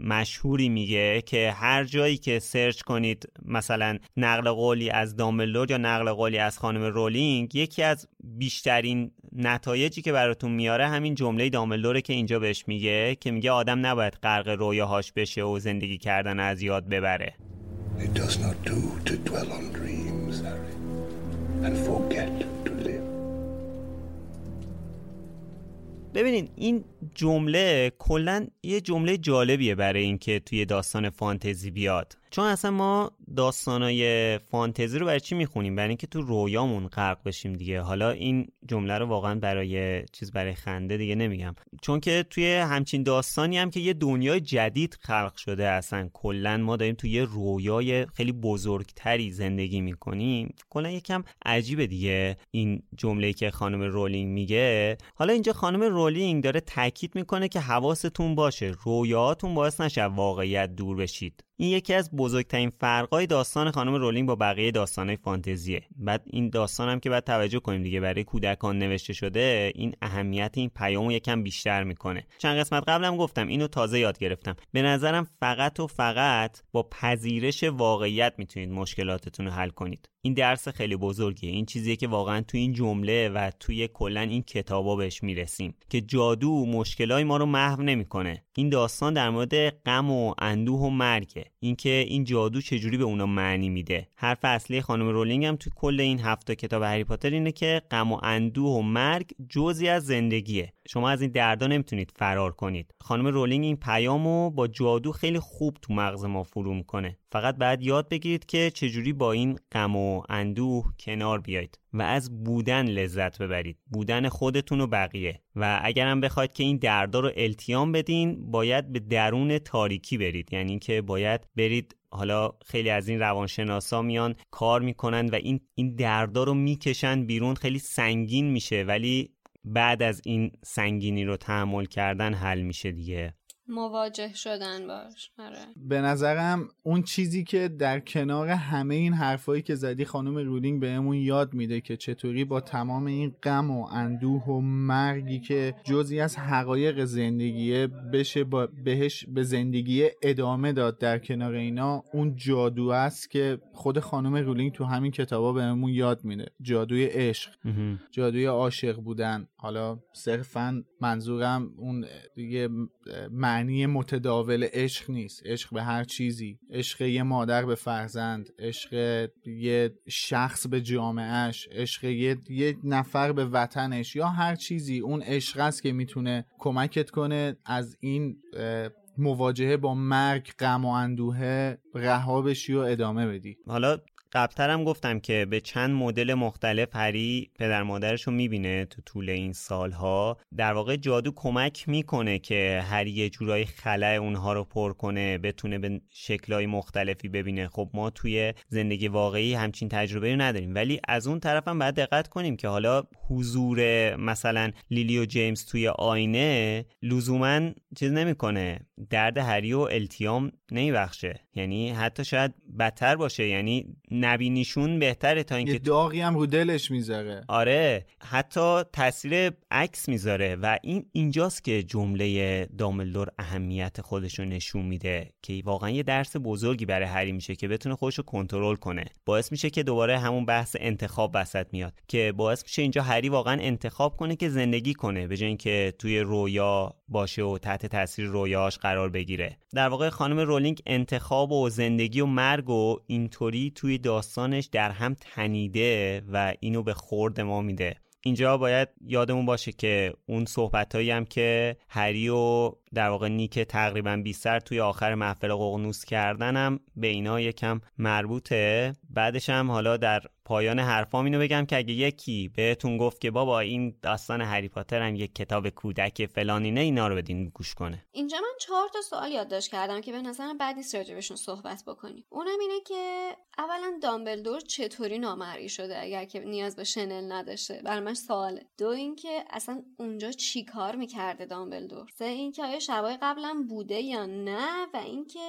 مشهوری میگه که هر جایی که search کنید مثلا نقل قولی از دامبلدور یا نقل قولی از خانم رولینگ یکی از بیشترین نتایجی که براتون میاره همین جمله دامبلدوره که اینجا بهش میگه که میگه آدم نباید غرق رویاهاش بشه و زندگی کردن از یاد ببره. It does not do to dwell on dreams, Harry, and forget to live. ببینین این جمله کلا یه جمله جالبیه برای اینکه توی داستان فانتزی بیاد چون اصلا ما داستانای فانتزی رو برای چی می‌خونیم؟ برای اینکه تو رویامون غرق بشیم دیگه. حالا این جمله رو واقعا برای چیز برای خنده دیگه نمیگم. چون که توی همچین داستانی هم که یه دنیای جدید خلق شده اصلا. کلا ما داریم توی یه رویای خیلی بزرگتری زندگی می‌کنیم. کلا یکم عجیبه دیگه این جمله که خانم رولینگ میگه. حالا اینجا خانم رولینگ داره تاکید می‌کنه که حواستون باشه. رویاتون باعث نشه واقعیت دور بشید. این یکی از بزرگترین فرقای داستان خانم رولینگ با بقیه داستانهای فانتزیه. بعد این داستان هم که باید توجه کنیم دیگه برای کودکان نوشته شده این اهمیت این پیامو یکم بیشتر می‌کنه. چند قسمت قبلم گفتم اینو تازه یاد گرفتم. به نظرم فقط و فقط با پذیرش واقعیت می‌تونید مشکلاتتون رو حل کنید. این درس خیلی بزرگیه. این چیزیه که واقعا تو این جمله و توی کلا این کتابا بهش می‌رسیم که جادو مشکلای ما رو محو نمی‌کنه. این داستان در مورد غم و اندوه و مرگه. اینکه این جادو چجوری به اونا معنی میده. حرف اصلی خانم رولینگ هم تو کل این هفته کتاب هری پاتر اینه که غم و اندوه و مرگ جزی از زندگیه. شما از این دردا نمی‌تونید فرار کنید. خانم رولینگ این پیامو با جادو خیلی خوب تو مغز ما فرو می‌کنه. فقط بعد یاد بگیرید که چجوری با این غم و اندوه کنار بیایید و از بودن لذت ببرید. بودن خودتون و بقیه. و اگرم بخواید که این دردا رو التیام بدین باید به درون تاریکی برید. یعنی که باید برید حالا خیلی از این روانشناسا میان کار می‌کنن و این این دردا رو می‌کشن بیرون. خیلی سنگین میشه ولی بعد از این سنگینی رو تحمل کردن حل میشه دیگه. مواجه شدن باش. آره. به نظرم اون چیزی که در کنار همه این حرفایی که زدی خانم رولینگ بهمون یاد میده که چطوری با تمام این غم و اندوه و مرگی که جزی از حقایق زندگیه بشه با بهش به زندگی ادامه داد در کنار اینا اون جادو است که خود خانم رولینگ تو همین کتابا بهمون یاد میده. جادوی عشق. جادوی عاشق بودن. حالا صرفا منظورم اون دیگه معنی متداول عشق نیست. عشق به هر چیزی. عشق یه مادر به فرزند عشق یه شخص به جامعهش عشق یه, یه نفر به وطنش یا هر چیزی. اون عشق است که می‌تونه کمکت کنه از این مواجهه با مرگ غم و اندوه رها بشی و ادامه بدی. حالا قبلترم گفتم که به چند مدل مختلف هری پدر مادرش رو می‌بینه تو طول این سالها. در واقع جادو کمک می‌کنه که هری یه جورایی خلع اونها رو پر کنه بتونه به شکلهای مختلفی ببینه. خب ما توی زندگی واقعی همچین تجربه رو نداریم. ولی از اون طرف هم باید دقت کنیم که حالا حضور مثلا لیلی و جیمز توی آینه لزوما چیز نمی‌کنه. درد هری و التیام نمیبخشه. یعنی حتی شاید بدتر باشه. یعنی نبینیشون بهتره تا اینکه داغی هم رو دلش می‌ذاره. آره حتی تاثیر عکس می‌ذاره و این اینجاست که جمله داملدور اهمیت خودش رو نشون میده که واقعا یه درس بزرگی برای هری میشه که بتونه خودش رو کنترل کنه. باعث میشه که دوباره همون بحث انتخاب وسط میاد که باعث میشه اینجا هری واقعا انتخاب کنه که زندگی کنه به اینکه توی رویا باشه و تحت تاثیر رویاش قرار بگیره. در واقع خانم رولینگ انتخاب و زندگی و مرگ و اینطوری توی داستانش در هم تنیده و اینو به خورد ما میده. اینجا باید یادمون باشه که اون صحبت هم که هری و در واقع نیک تقریبا بیستر توی آخر محفل ققنوس کردنم به اینا یکم مربوطه. بعدش هم حالا در پایان حرفام اینو بگم که اگه یکی بهتون گفت که بابا این داستان هری پاتر هم یک کتاب کودک فلانی نه اینا رو بدین گوش کنه. اینجا من چهار تا سوال یادداشت کردم که به نظرم بعد نیست راجبشون صحبت بکنیم. اونم اینه که اولا دامبلدور چطوری نامرئی شده اگر که نیاز به شنل نداشته؟ برای من سواله. دو اینکه اصلا اونجا چیکار می‌کرده دامبلدور؟ سه اینکه آیا شبای قبلا بوده یا نه؟ و اینکه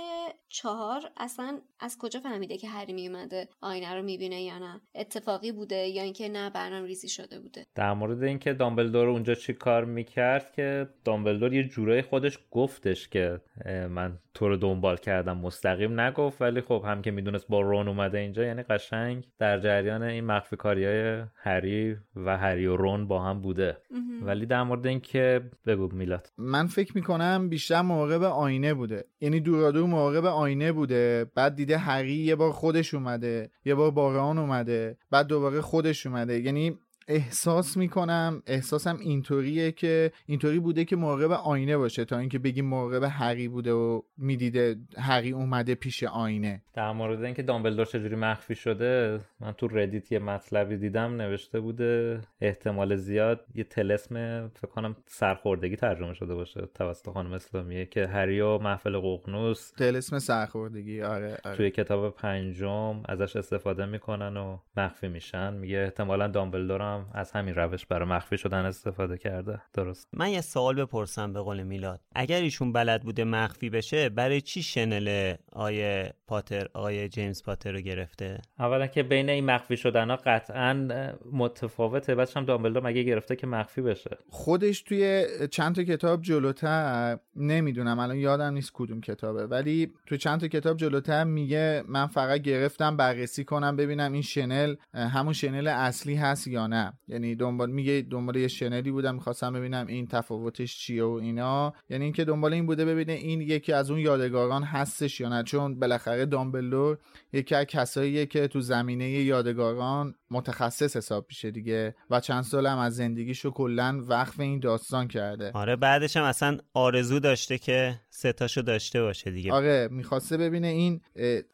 چهار اصلا از کجا فهمیده که هری میومده آینه رو می‌بینه یا نه؟ اتفاقی بوده یا اینکه نه برنامه ریزی شده بوده. در مورد اینکه دامبلدور اونجا چی کار می‌کرد که دامبلدور یه جورایی خودش گفتش که من تو رو دنبال کردم مستقیم نگفت ولی خب هم که می‌دونست با رون اومده اینجا یعنی قشنگ در جریان این مخفی کاری های هری و هری و رون با هم بوده. ولی در مورد اینکه بگو میلاد. من فکر می‌کنم بیشتر مراقب آینه بوده. یعنی دورادور مراقب آینه بوده. بعد دیده هری یه بار خودش اومده یه بار باران اومده. بعد دوباره خودش اومده. یعنی احساس می‌کنم احساسم اینطوریه که اینطوری بوده که مراقب آینه باشه تا اینکه بگیم مراقب هری بوده و می‌دیده هری اومده پیش آینه در مورد اینکه دامبلدور چجوری مخفی شده من تو ردیت یه مطلبی دیدم نوشته بوده احتمال زیاد یه تلسم فکر کنم سرخوردگی ترجمه شده باشه توسط خانم اسلامیه که هری و محفل ققنوس تلسم سرخوردگی آره, آره. توی کتاب پنجم ازش استفاده می‌کنن و مخفی میشن میگه احتمالا دامبلدور از همین روش برای مخفی شدن استفاده کرده. درست. من یه سوال بپرسم به قول میلاد. اگر ایشون بلد بوده مخفی بشه برای چی شنل آیه پاتر آیه جیمز پاتر رو گرفته؟ اولا که بین این مخفی شدن ها قطعا متفاوته. بعدش هم دامبلدور مگه گرفته که مخفی بشه؟ خودش توی چند تا کتاب جلوتر نمی‌دونم الان یادم نیست کدوم کتابه. ولی توی چند تا کتاب جلوتر میگه من فقط گرفتم بررسی کنم ببینم این شنل همون شنل اصلی هست یا نه. یعنی دنبال میگه دنبال یه شنلی بودم می‌خواستم ببینم این تفاوتش چیه و اینا. یعنی اینکه دنبال این بوده ببینه این یکی از اون یادگاران هستش یا نه. چون بالاخره دامبلور یکی از کساییه که تو زمینه یادگاران متخصص حساب میشه دیگه و چند سال هم از زندگیشو کلا وقف این داستان کرده. آره بعدش هم اصلا آرزو داشته که ستاشو داشته باشه دیگه. آره می‌خواسته ببینه این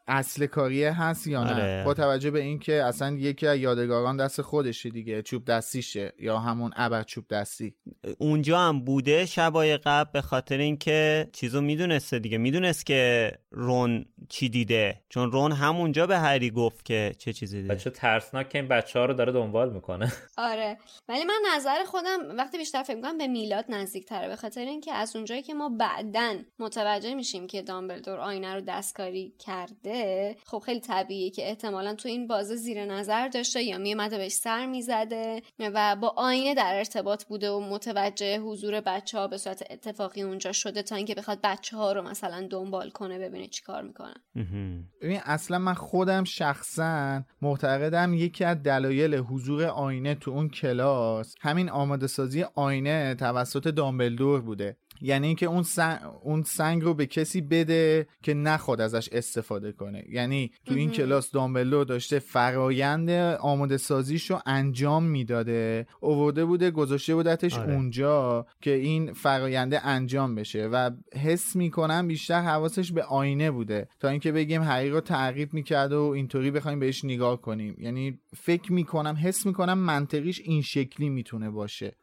اصل کاریه هست یا نه. آره. با توجه به اینکه اصلا یکی از یادگاران دست خودشه دیگه. چوب دستیشه یا همون ابر چوب دستی؟ اونجا هم بوده شبای قبل به خاطر اینکه چیزو می‌دونسته دیگه. می‌دونست که رون چی دیده. چون رون همونجا به هری گفت که چه چیزی دیده. بچه ترسناک که این بچه ها رو داره دنبال می‌کنه. آره. ولی من نظر خودم وقتی بیشتر فکر می‌کنم به میلاد نزدیک تره به خاطر اینکه از اونجایی که ما بعدا متوجه میشیم که دامبلدور آینه رو دستکاری کرده خب خیلی طبیعیه که احتمالا تو این بازه زیر نظر داشته یا میومده بهش سر می‌زده و با آینه در ارتباط بوده و متوجه حضور بچه ها به صورت اتفاقی اونجا شده تا اینکه بخواد بچه ها رو مثلا دنبال کنه ببینه چیکار می‌کنن. ببین اصلا من خودم شخصا معتقدم یکی از دلایل حضور آینه تو اون کلاس همین آماده سازی آینه توسط دامبلدور بوده. یعنی اینکه اون سنگ, اون سنگ رو به کسی بده که نخواد ازش استفاده کنه. یعنی تو این کلاس دامبلو داشته فرایند آماده سازیش رو انجام می‌داده. اوورده بوده گذاشته بودتش آره. اونجا که این فراینده انجام بشه. و حس می‌کنم بیشتر حواسش به آینه بوده. تا اینکه بگیم هری رو تعقیب می‌کرد و اینطوری بخوایم بهش نگاه کنیم. یعنی فکر می‌کنم حس می‌کنم منطقیش این شکلی می‌تونه باشه.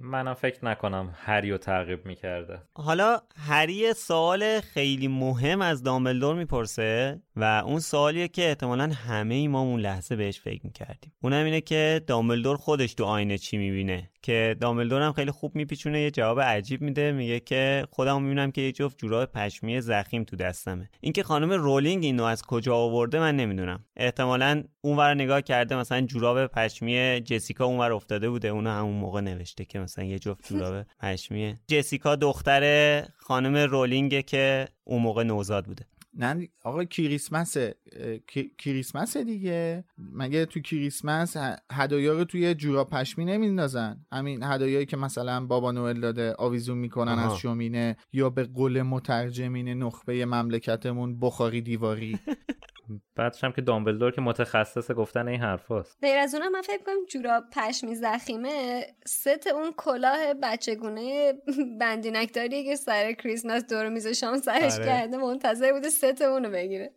منم فکر نکنم هری رو تعقیب می‌کرده. حالا هری سوال خیلی مهم از دامبلدور می‌پرسه و اون سوالیه که احتمالا همه ای ما اون لحظه بهش فکر می‌کردیم. اونم اینه که دامبلدور خودش تو آینه چی می‌بینه؟ که دامبلدور هم خیلی خوب میپیچونه یه جواب عجیب میده میگه که خودم می‌بینم که یه جفت جوراب پشمی زخیم تو دستمه. اینکه خانم رولینگ اینو از کجا آورده من نمی‌دونم. احتمالا اونور نگاه کرده مثلا جوراب پشمی جسیکا اونور افتاده بوده اونو همون موقع نوشته که مثلا یه جفت جوراب پشمی. جسیکا دختر خانم رولینگه که اون موقع نوزاد بوده. نه آقا کی- کریسمسه دیگه مگه تو کریسمس هدایا رو توی جورا پشمی نمیندازن همین هدایایی که مثلا بابا نوئل داده آویزون می‌کنن آها. از شومینه یا به قول مترجمین نخبه مملکتمون بخاری دیواری بعدش هم که دامبلدور که متخصص گفتن این حرفاست غیر از اونم من فکر کنم جوراب پشمی زخیمه ست اون کلاه بچگونه بندینکداری که سر کریسمس دور میز شام سرش آره. کرده منتظر بوده ست اونو بگیره.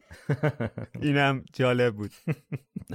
اینم جالب بود.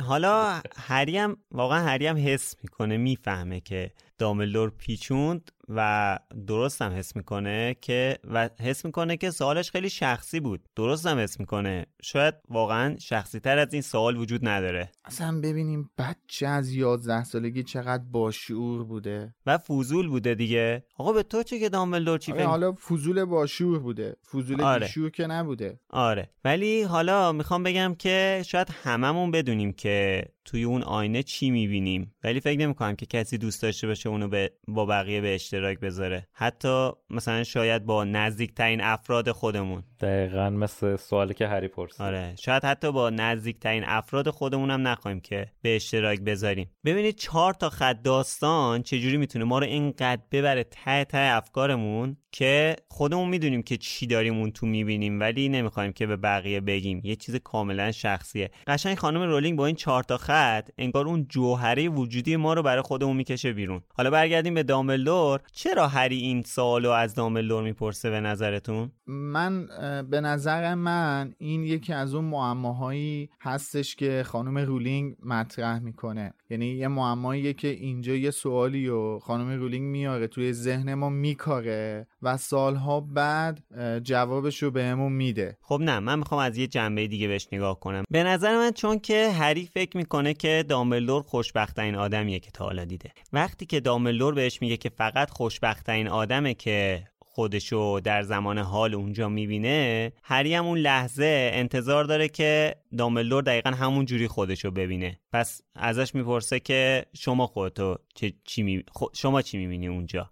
حالا هری هم واقعا هری هم حس می‌کنه می‌فهمه که دامبلدور پیچوند و درست هم حس می‌کنه که و حس می‌کنه که سوالش خیلی شخصی بود. درست هم حس می‌کنه. شاید واقعا شخصی تر از این سوال وجود نداره. اصلا ببینیم بچه از 11 سالگی چقدر باشعور بوده. و فوزول بوده دیگه. آقا به تو چه که دامبلدور چی آره حالا فضول باشعور بوده. فضول آره. بیشور که نبوده. آره. ولی حالا می‌خوام بگم که شاید هممون بدونیم که توی اون آینه چی می‌بینیم. ولی فکر نمی‌کنم که کسی دوست داشته باشه اونو به با بقیه به اشتراک بذاره. حتی مثلا شاید با نزدیکترین افراد خودمون. دقیقا مثل سوالی که هری پرسید. آره شاید حتی با نزدیکترین افراد خودمون هم نخواهیم که به اشتراک بذاریم. ببینید چهار تا خط داستان چجوری می‌تونه ما رو اینقدر ببره ته ته افکارمون که خودمون می‌دونیم که چی داریم اون تو می‌بینیم ولی نمی‌خوایم که به بقیه بگیم. یه چیز کاملا شخصیه. قشنگ خانم رولینگ با این چهار تا خط انگار اون جوهره وجودی ما رو برای خودمون می‌کشه بیرون. حالا برگردیم به دامبلدور. چرا هری این سوالو از دامبلدور می‌پرسه به نظرتون؟ من به نظر من این یکی از اون معماهایی هستش که خانم رولینگ مطرح می‌کنه. یعنی یه معماییه که اینجا یه سوالی و خانم رولینگ میاره توی ذهن ما میکاره و سالها بعد جوابش رو بهمون میده. خب نه من می‌خوام از یه جنبه دیگه بهش نگاه کنم. به نظر من چون که هری فکر می‌کنه که دامبلدور خوشبختترین آدمیه که تا حالا دیده. وقتی که دامبلدور بهش میگه که فقط خوشبختترین آدمه که خودشو در زمان حال اونجا می‌بینه هری هم اون لحظه انتظار داره که دامبلدور دقیقا همون جوری خودشو ببینه. پس ازش می‌پرسه که شما خودتو چه چی می... خو- شما چی می‌بینی اونجا؟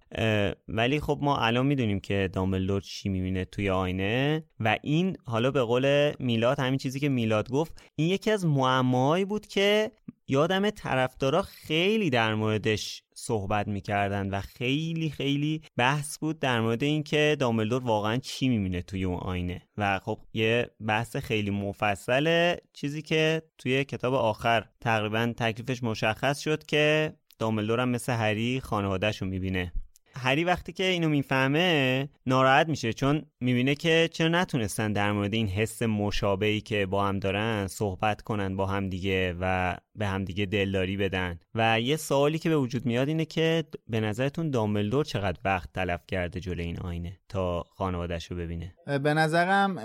ولی خب ما الان می‌دونیم که دامبلدور چی می‌بینه توی آینه و این حالا به قول میلاد همین چیزی که میلاد گفت این یکی از معماهایی بود که یادم طرفدارا خیلی در موردش صحبت می‌کردن و خیلی خیلی بحث بود در مورد اینکه دامبلدور واقعا چی می‌بینه توی اون آینه. و خب یه بحث خیلی مفصله چیزی که توی کتاب آخر تقریبا تکلیفش مشخص شد که دامبلدور هم مثل هری خانوادهش رو می‌بینه. هری وقتی که اینو می‌فهمه ناراحت میشه چون می‌بینه که چرا نتونستن در مورد این حس مشابهی که با هم دارن صحبت کنن با هم دیگه و به هم دیگه دلداری بدن. و یه سوالی که به وجود میاد اینه که به نظرتون دامبلدور چقدر وقت تلف کرده جلوی این آینه تا خانوادهش رو ببینه به نظرم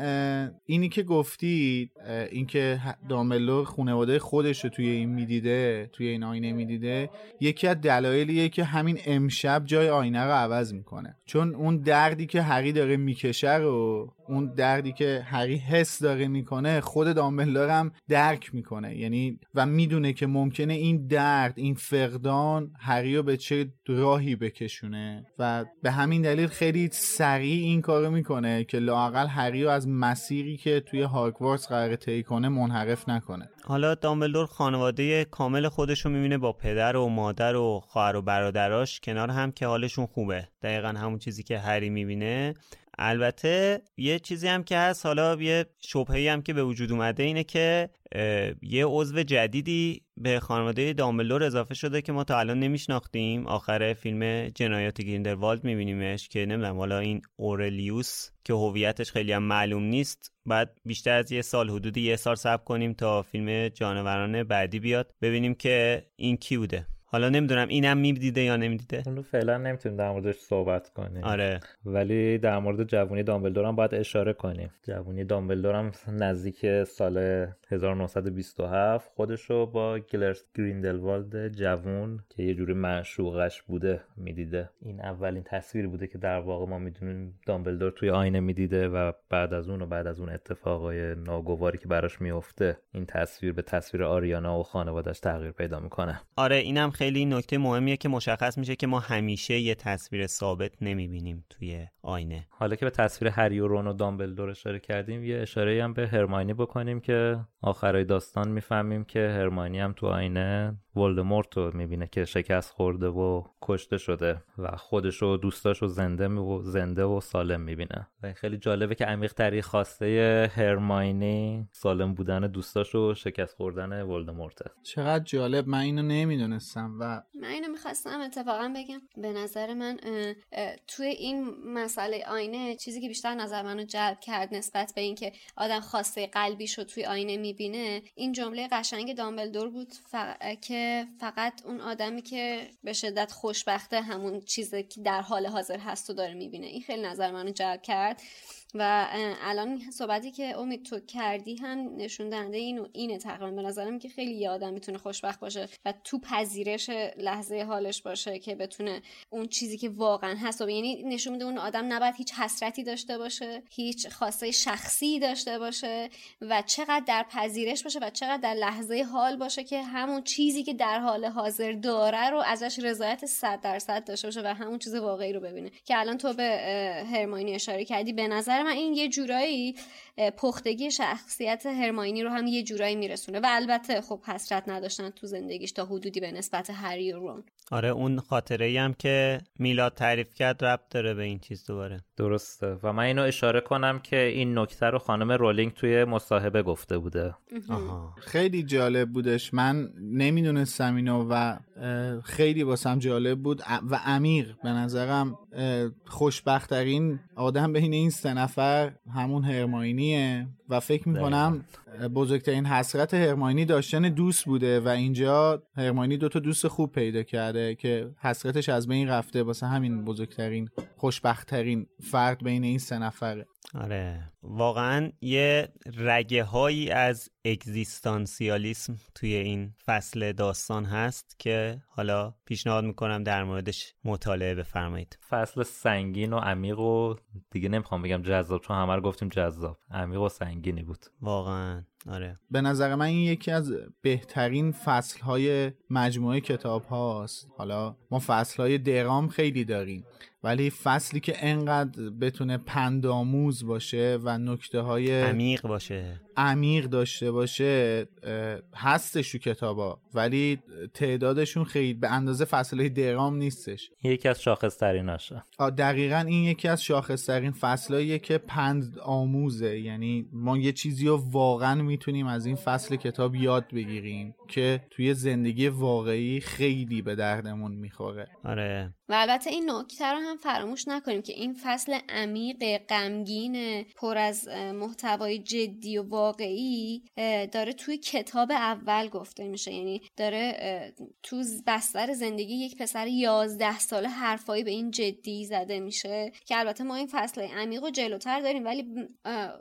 اینی که گفتی اینکه دامبلدور خانواده خودش رو توی این می‌دیده توی این آینه می‌دیده یکی از دلایلیه که همین امشب جای آینه رو عوض می‌کنه. چون اون دردی که هری داره می‌کشه رو اون دردی که هری حس داره می‌کنه خود دامبلدور هم درک می‌کنه. یعنی و می‌دونه که ممکنه این درد این فقدان هری رو به چه راهی بکشونه و به همین دلیل خیلی سریع این کارو می‌کنه که لاقل هری رو از مسیری که توی هاگوارتس قرار طی کنه منحرف نکنه. حالا دامبلدور خانواده کامل خودش رو می‌بینه با پدر و مادر و خواهر و برادراش کنار هم که حالشون خوبه. دقیقا همون چیزی که هری می‌بینه. البته یه چیزی هم که هست حالا یه شبهی هم که به وجود اومده اینه که یه عضو جدیدی به خانواده دامبلور اضافه شده که ما تا الان نمیشناختیم. آخر فیلم جنایات گریندلوالد میبینیمش که نمی‌دونم حالا این اورلیوس که هویتش خیلی هم معلوم نیست. بعد بیشتر از یه سال حدود یه سال صبر کنیم تا فیلم جانوران بعدی بیاد. ببینیم که این کی بوده. حالا نمی‌دونم اینم می‌دیده یا نمی‌دیده اونو فعلا نمی‌تونیم در موردش صحبت کنیم. آره. ولی در مورد جوونی دامبلدور هم باید اشاره کنیم. جوونی دامبلدور هم نزدیک سال 1927 خودشو با گلرس گریندلوالد جوون که یه جوری معشوقش بوده می‌دیده. این اولین تصویری بوده که در واقع ما می‌دونیم دامبلدور توی آینه می‌دیده و بعد از اون و بعد از اون اتفاقای ناگواری که براش میفته این تصویر به تصویر آریانا و خانوادش تغییر پیدا می‌کنه. آره اینم خیلی نکته مهمیه که مشخص میشه که ما همیشه یه تصویر ثابت نمی‌بینیم توی آینه. حالا که به تصویر هری و رون و دامبلدور اشاره کردیم یه اشاره هم به هرماینی بکنیم که آخرای داستان می‌فهمیم که هرماینی هم تو آینه ولدمورت رو می‌بینه که شکست خورده و کشته شده و خودش و دوستاش رو زنده و زنده و سالم می‌بینه. و خیلی جالبه که عمیق تری خواسته هرماینی سالم بودن دوستاش و شکست خوردن ولدمورته چقدر جالب. من اینو نمی‌دونستم و من اینو می‌خواستم اتفاقا بگم. به نظر من توی این مسئله آینه چیزی که بیشتر نظر منو جلب کرد نسبت به اینکه آدم خواسته قلبیش رو توی آینه می‌بینه این جمله قشنگ دامبلدور بود. که فقط اون آدمی که به شدت خوشبخته همون چیزی که در حال حاضر هست و داره می‌بینه. این خیلی نظر منو جلب کرد. و الان صحبتی که امید تو کردی هم نشون دهنده اینو اینه تقریبا. به نظرم که خیلی یه آدم می‌تونه خوشبخت باشه و تو پذیرش لحظه حالش باشه که بتونه اون چیزی که واقعا هست. و یعنی نشون میده اون آدم نباید هیچ حسرتی داشته باشه هیچ خواسته شخصی داشته باشه و چقدر در پذیرش باشه و چقدر در لحظه حال باشه که همون چیزی که در حال حاضر داره رو ازش رضایت 100 درصد داشته باشه و همون چیز واقعی رو ببینه. که الان تو به هرماینی اشاره کردی به نظر من این یه جورایی پختگی شخصیت هرماینی رو هم یه جورایی میرسونه. و البته خب حسرت نداشتن تو زندگیش تا حدودی به نسبت هری و رون. آره اون خاطره ای هم که میلاد تعریف کرد ربط داره به این چیز دوباره. درسته. و من اینو اشاره کنم که این نکته رو خانم رولینگ توی مصاحبه گفته بوده. آها. خیلی جالب بودش. من نمی‌دونستم اینو و خیلی واسم جالب بود. و عمیق به نظرم. خوشبختترین آدم بین این سه نفر همون هرماینیه. و فکر می‌کنم بزرگترین حسرت هرماینی داشتن دوست بوده و اینجا هرماینی دوتا دوست خوب پیدا کرده که حسرتش از بین رفته واسه همین بزرگترین خوشبختترین فرد بین این سه نفره. آره. واقعا یه رگه هایی از اگزیستانسیالیسم توی این فصل داستان هست که حالا پیشنهاد می‌کنم در موردش مطالعه بفرمایید. فصل سنگین و عمیق و دیگه نمی‌خوام بگم جذاب چون همه رو گفتیم جذاب. عمیق و سنگینی بود. واقعا. آره. به نظر من این یکی از بهترین فصل های مجموعه کتاب هاست حالا ما فصل های درام خیلی داریم. ولی فصلی که انقدر بتونه پندآموز باشه و نکته های عمیق باشه. عمیق داشته باشه هستش تو کتابا ولی تعدادشون خیلی به اندازه فصلهای درام نیستش. یکی از شاخصتریناشه. دقیقا این یکی از شاخصترین فصلهاییه که پند آموزه. یعنی ما یه چیزی رو واقعا می‌تونیم از این فصل کتاب یاد بگیریم که توی زندگی واقعی خیلی به دردمون می‌خوره. آره. و البته این نکته رو هم فراموش نکنیم که این فصل عمیق غمگین پر از محتوای جدی و واقعی داره توی کتاب اول گفته میشه. یعنی داره تو بستر زندگی یک پسر یازده ساله حرفایی به این جدی زده میشه که البته ما این فصل عمیق و جلوتر داریم ولی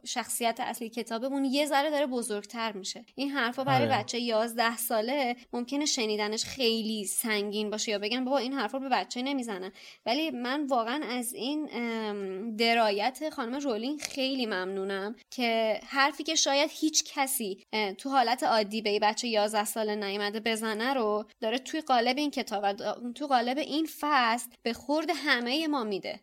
شخصیت اصلی کتابمون یه ذره داره بزرگتر میشه. این حرفا برای آره. بچه یازده ساله ممکنه شنیدنش خیلی سنگین باشه یا بگن بابا این حرفا به بچه نمی‌زنن. ولی من واقعا از این درایت خانم رولینگ خیلی ممنونم که حرفی که شاید هیچ کسی تو حالت عادی به بچه 11 ساله نیامده بزنه رو داره توی قالب این کتاب و تو قالب این فصل به خورد همه ما میده.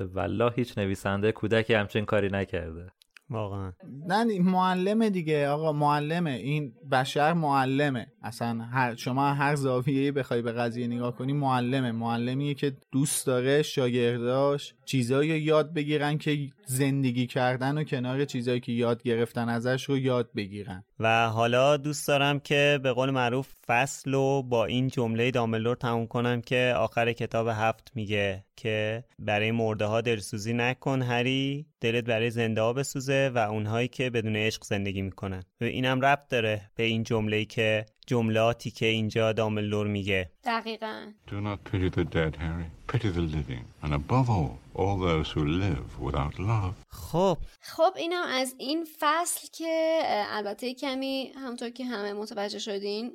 والله هیچ نویسنده کودکی همچین کاری نکرده. واقعا. نه معلمه دیگه. آقا معلمه. این بشر معلمه. اصلا هر شما هر زاویه‌ای بخوای به قضیه نگاه کنی معلمه. معلمیه که دوست داره شاگرداش چیزایی یاد بگیرن که زندگی کردن و کنار چیزایی که یاد گرفتن ازش رو یاد بگیرن. و حالا دوست دارم که به قول معروف فصل رو با این جمله داملور تموم کنم که آخر کتاب هفت میگه که برای مرده ها دلسوزی نکن هری. دلت برای زنده ها بسوزه و اونهایی که بدون عشق زندگی می‌کنن. و اینم ربط داره به این جمله که جملاتی که اینجا داملور میگه دقیقا Do not pity the dead, Harry. Pity the living. And above all, all those who live without love. خب خب اینم از این فصل که البته کمی همونطور که همه متوجه شدین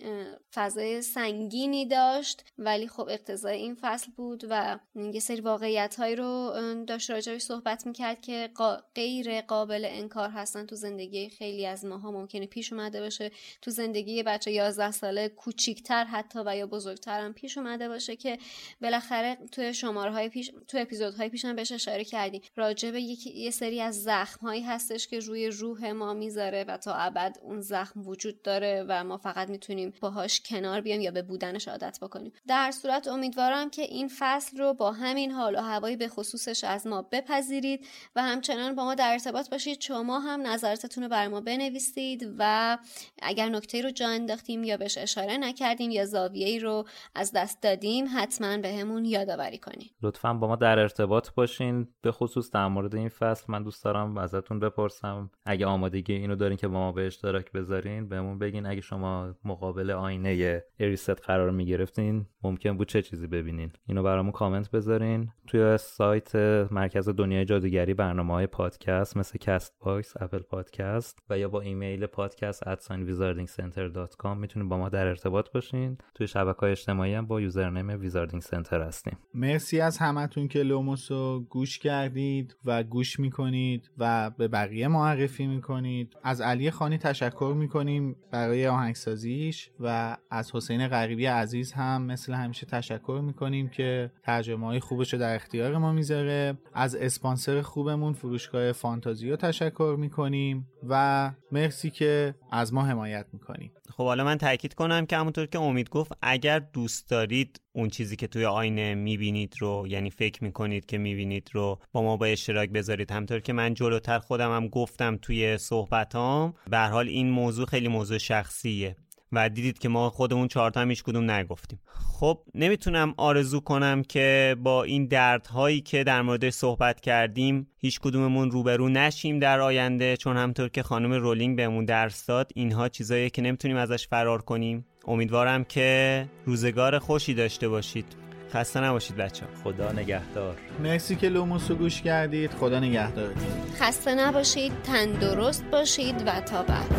فضای سنگینی داشت ولی خب اقتضای این فصل بود و یه سری واقعیت هایی رو داشت راجعش صحبت می‌کرد که غیر قابل انکار هستن تو زندگی خیلی از ماها ممکنه پیش اومده باشه تو زندگی بچه 11 ساله کوچیکتر حتی و یا بزرگتر هم پیش اومده باشه که بالاخره توی شماره های پیش تو اپیزودهای پیش هم بهش اشاره کردیم. راجع به یه سری از زخم هایی هستش که روی روح ما می‌ذاره و تا ابد اون زخم وجود داره و ما فقط می‌تونیم باهاش کنار بیام یا به بودنش عادت بکنیم. در صورت امیدوارم که این فصل رو با همین حال و هوایی به خصوصش از ما بپذیرید و همچنان با ما در ارتباط باشید. شما هم نظراتتون رو بر ما بنویسید و اگر نکته رو جا انداختیم یا بهش اشاره نکردیم یا زاویه رو از دست دادیم حتما بهمون به یادآوری کنید لطفا با ما در ارتباط باشین. به خصوص در مورد این فصل من دوست دارم ازتون بپرسم. اگه آمادگی اینو دارین که با ما به اشتراک بذارین بهمون بگین. اگه شما مقابل آینه اریست قرار می‌گرفتین ممکن بود چه چیزی ببینین. اینو برامون کامنت بذارین. توی سایت مرکز دنیای جادوگری برنامه های پادکست مثل Castbox Apple Podcast و یا با ایمیل پادکست wizardingcenter.com می‌تونید با ما در ارتباط باشین. توی شبکه های اجتماعی هم با username Wizarding Center هستیم. مرسی از همتون که لوموس رو گوش کردید و گوش می‌کنید و به بقیه معرفی می‌کنید. از علی خانی تشکر می‌کنیم برای آهنگسازیش و از حسین غریبی عزیز هم مثل همیشه تشکر می‌کنیم که ترجمه های خوبش رو در اختیار ما می‌ذاره. از اسپانسر خوبمون فروشگاه فانتازیو تشکر می‌کنیم و مرسی که از ما حمایت می‌کنیم. خب حالا من تاکید کنم که همونطور که امید گفت اگر دوست دارید اون چیزی که توی آینه می‌بینید رو یعنی فکر می‌کنید که می‌بینید رو با ما با اشتراک بذارید. همطور که من جلوتر خودم هم گفتم توی صحبتام به حال این موضوع خیلی موضوع شخصیه. و دیدید که ما خودمون چهارتا هم هیچ کدوم نگفتیم. خب نمی‌تونم آرزو کنم که با این دردهایی که در مورد صحبت کردیم هیچ کدوممون روبرو نشیم در آینده چون همطور که خانم رولینگ بهمون درس داد اینها چیزایی که نمی‌تونیم ازش فرار کنیم. امیدوارم که روزگار خوشی داشته باشید. خسته نباشید بچه خدا نگهدار. مرسی که لوموس رو گوش کردید. خدا نگهدارتون. خسته نباشید تندرست باشید و تا بعد.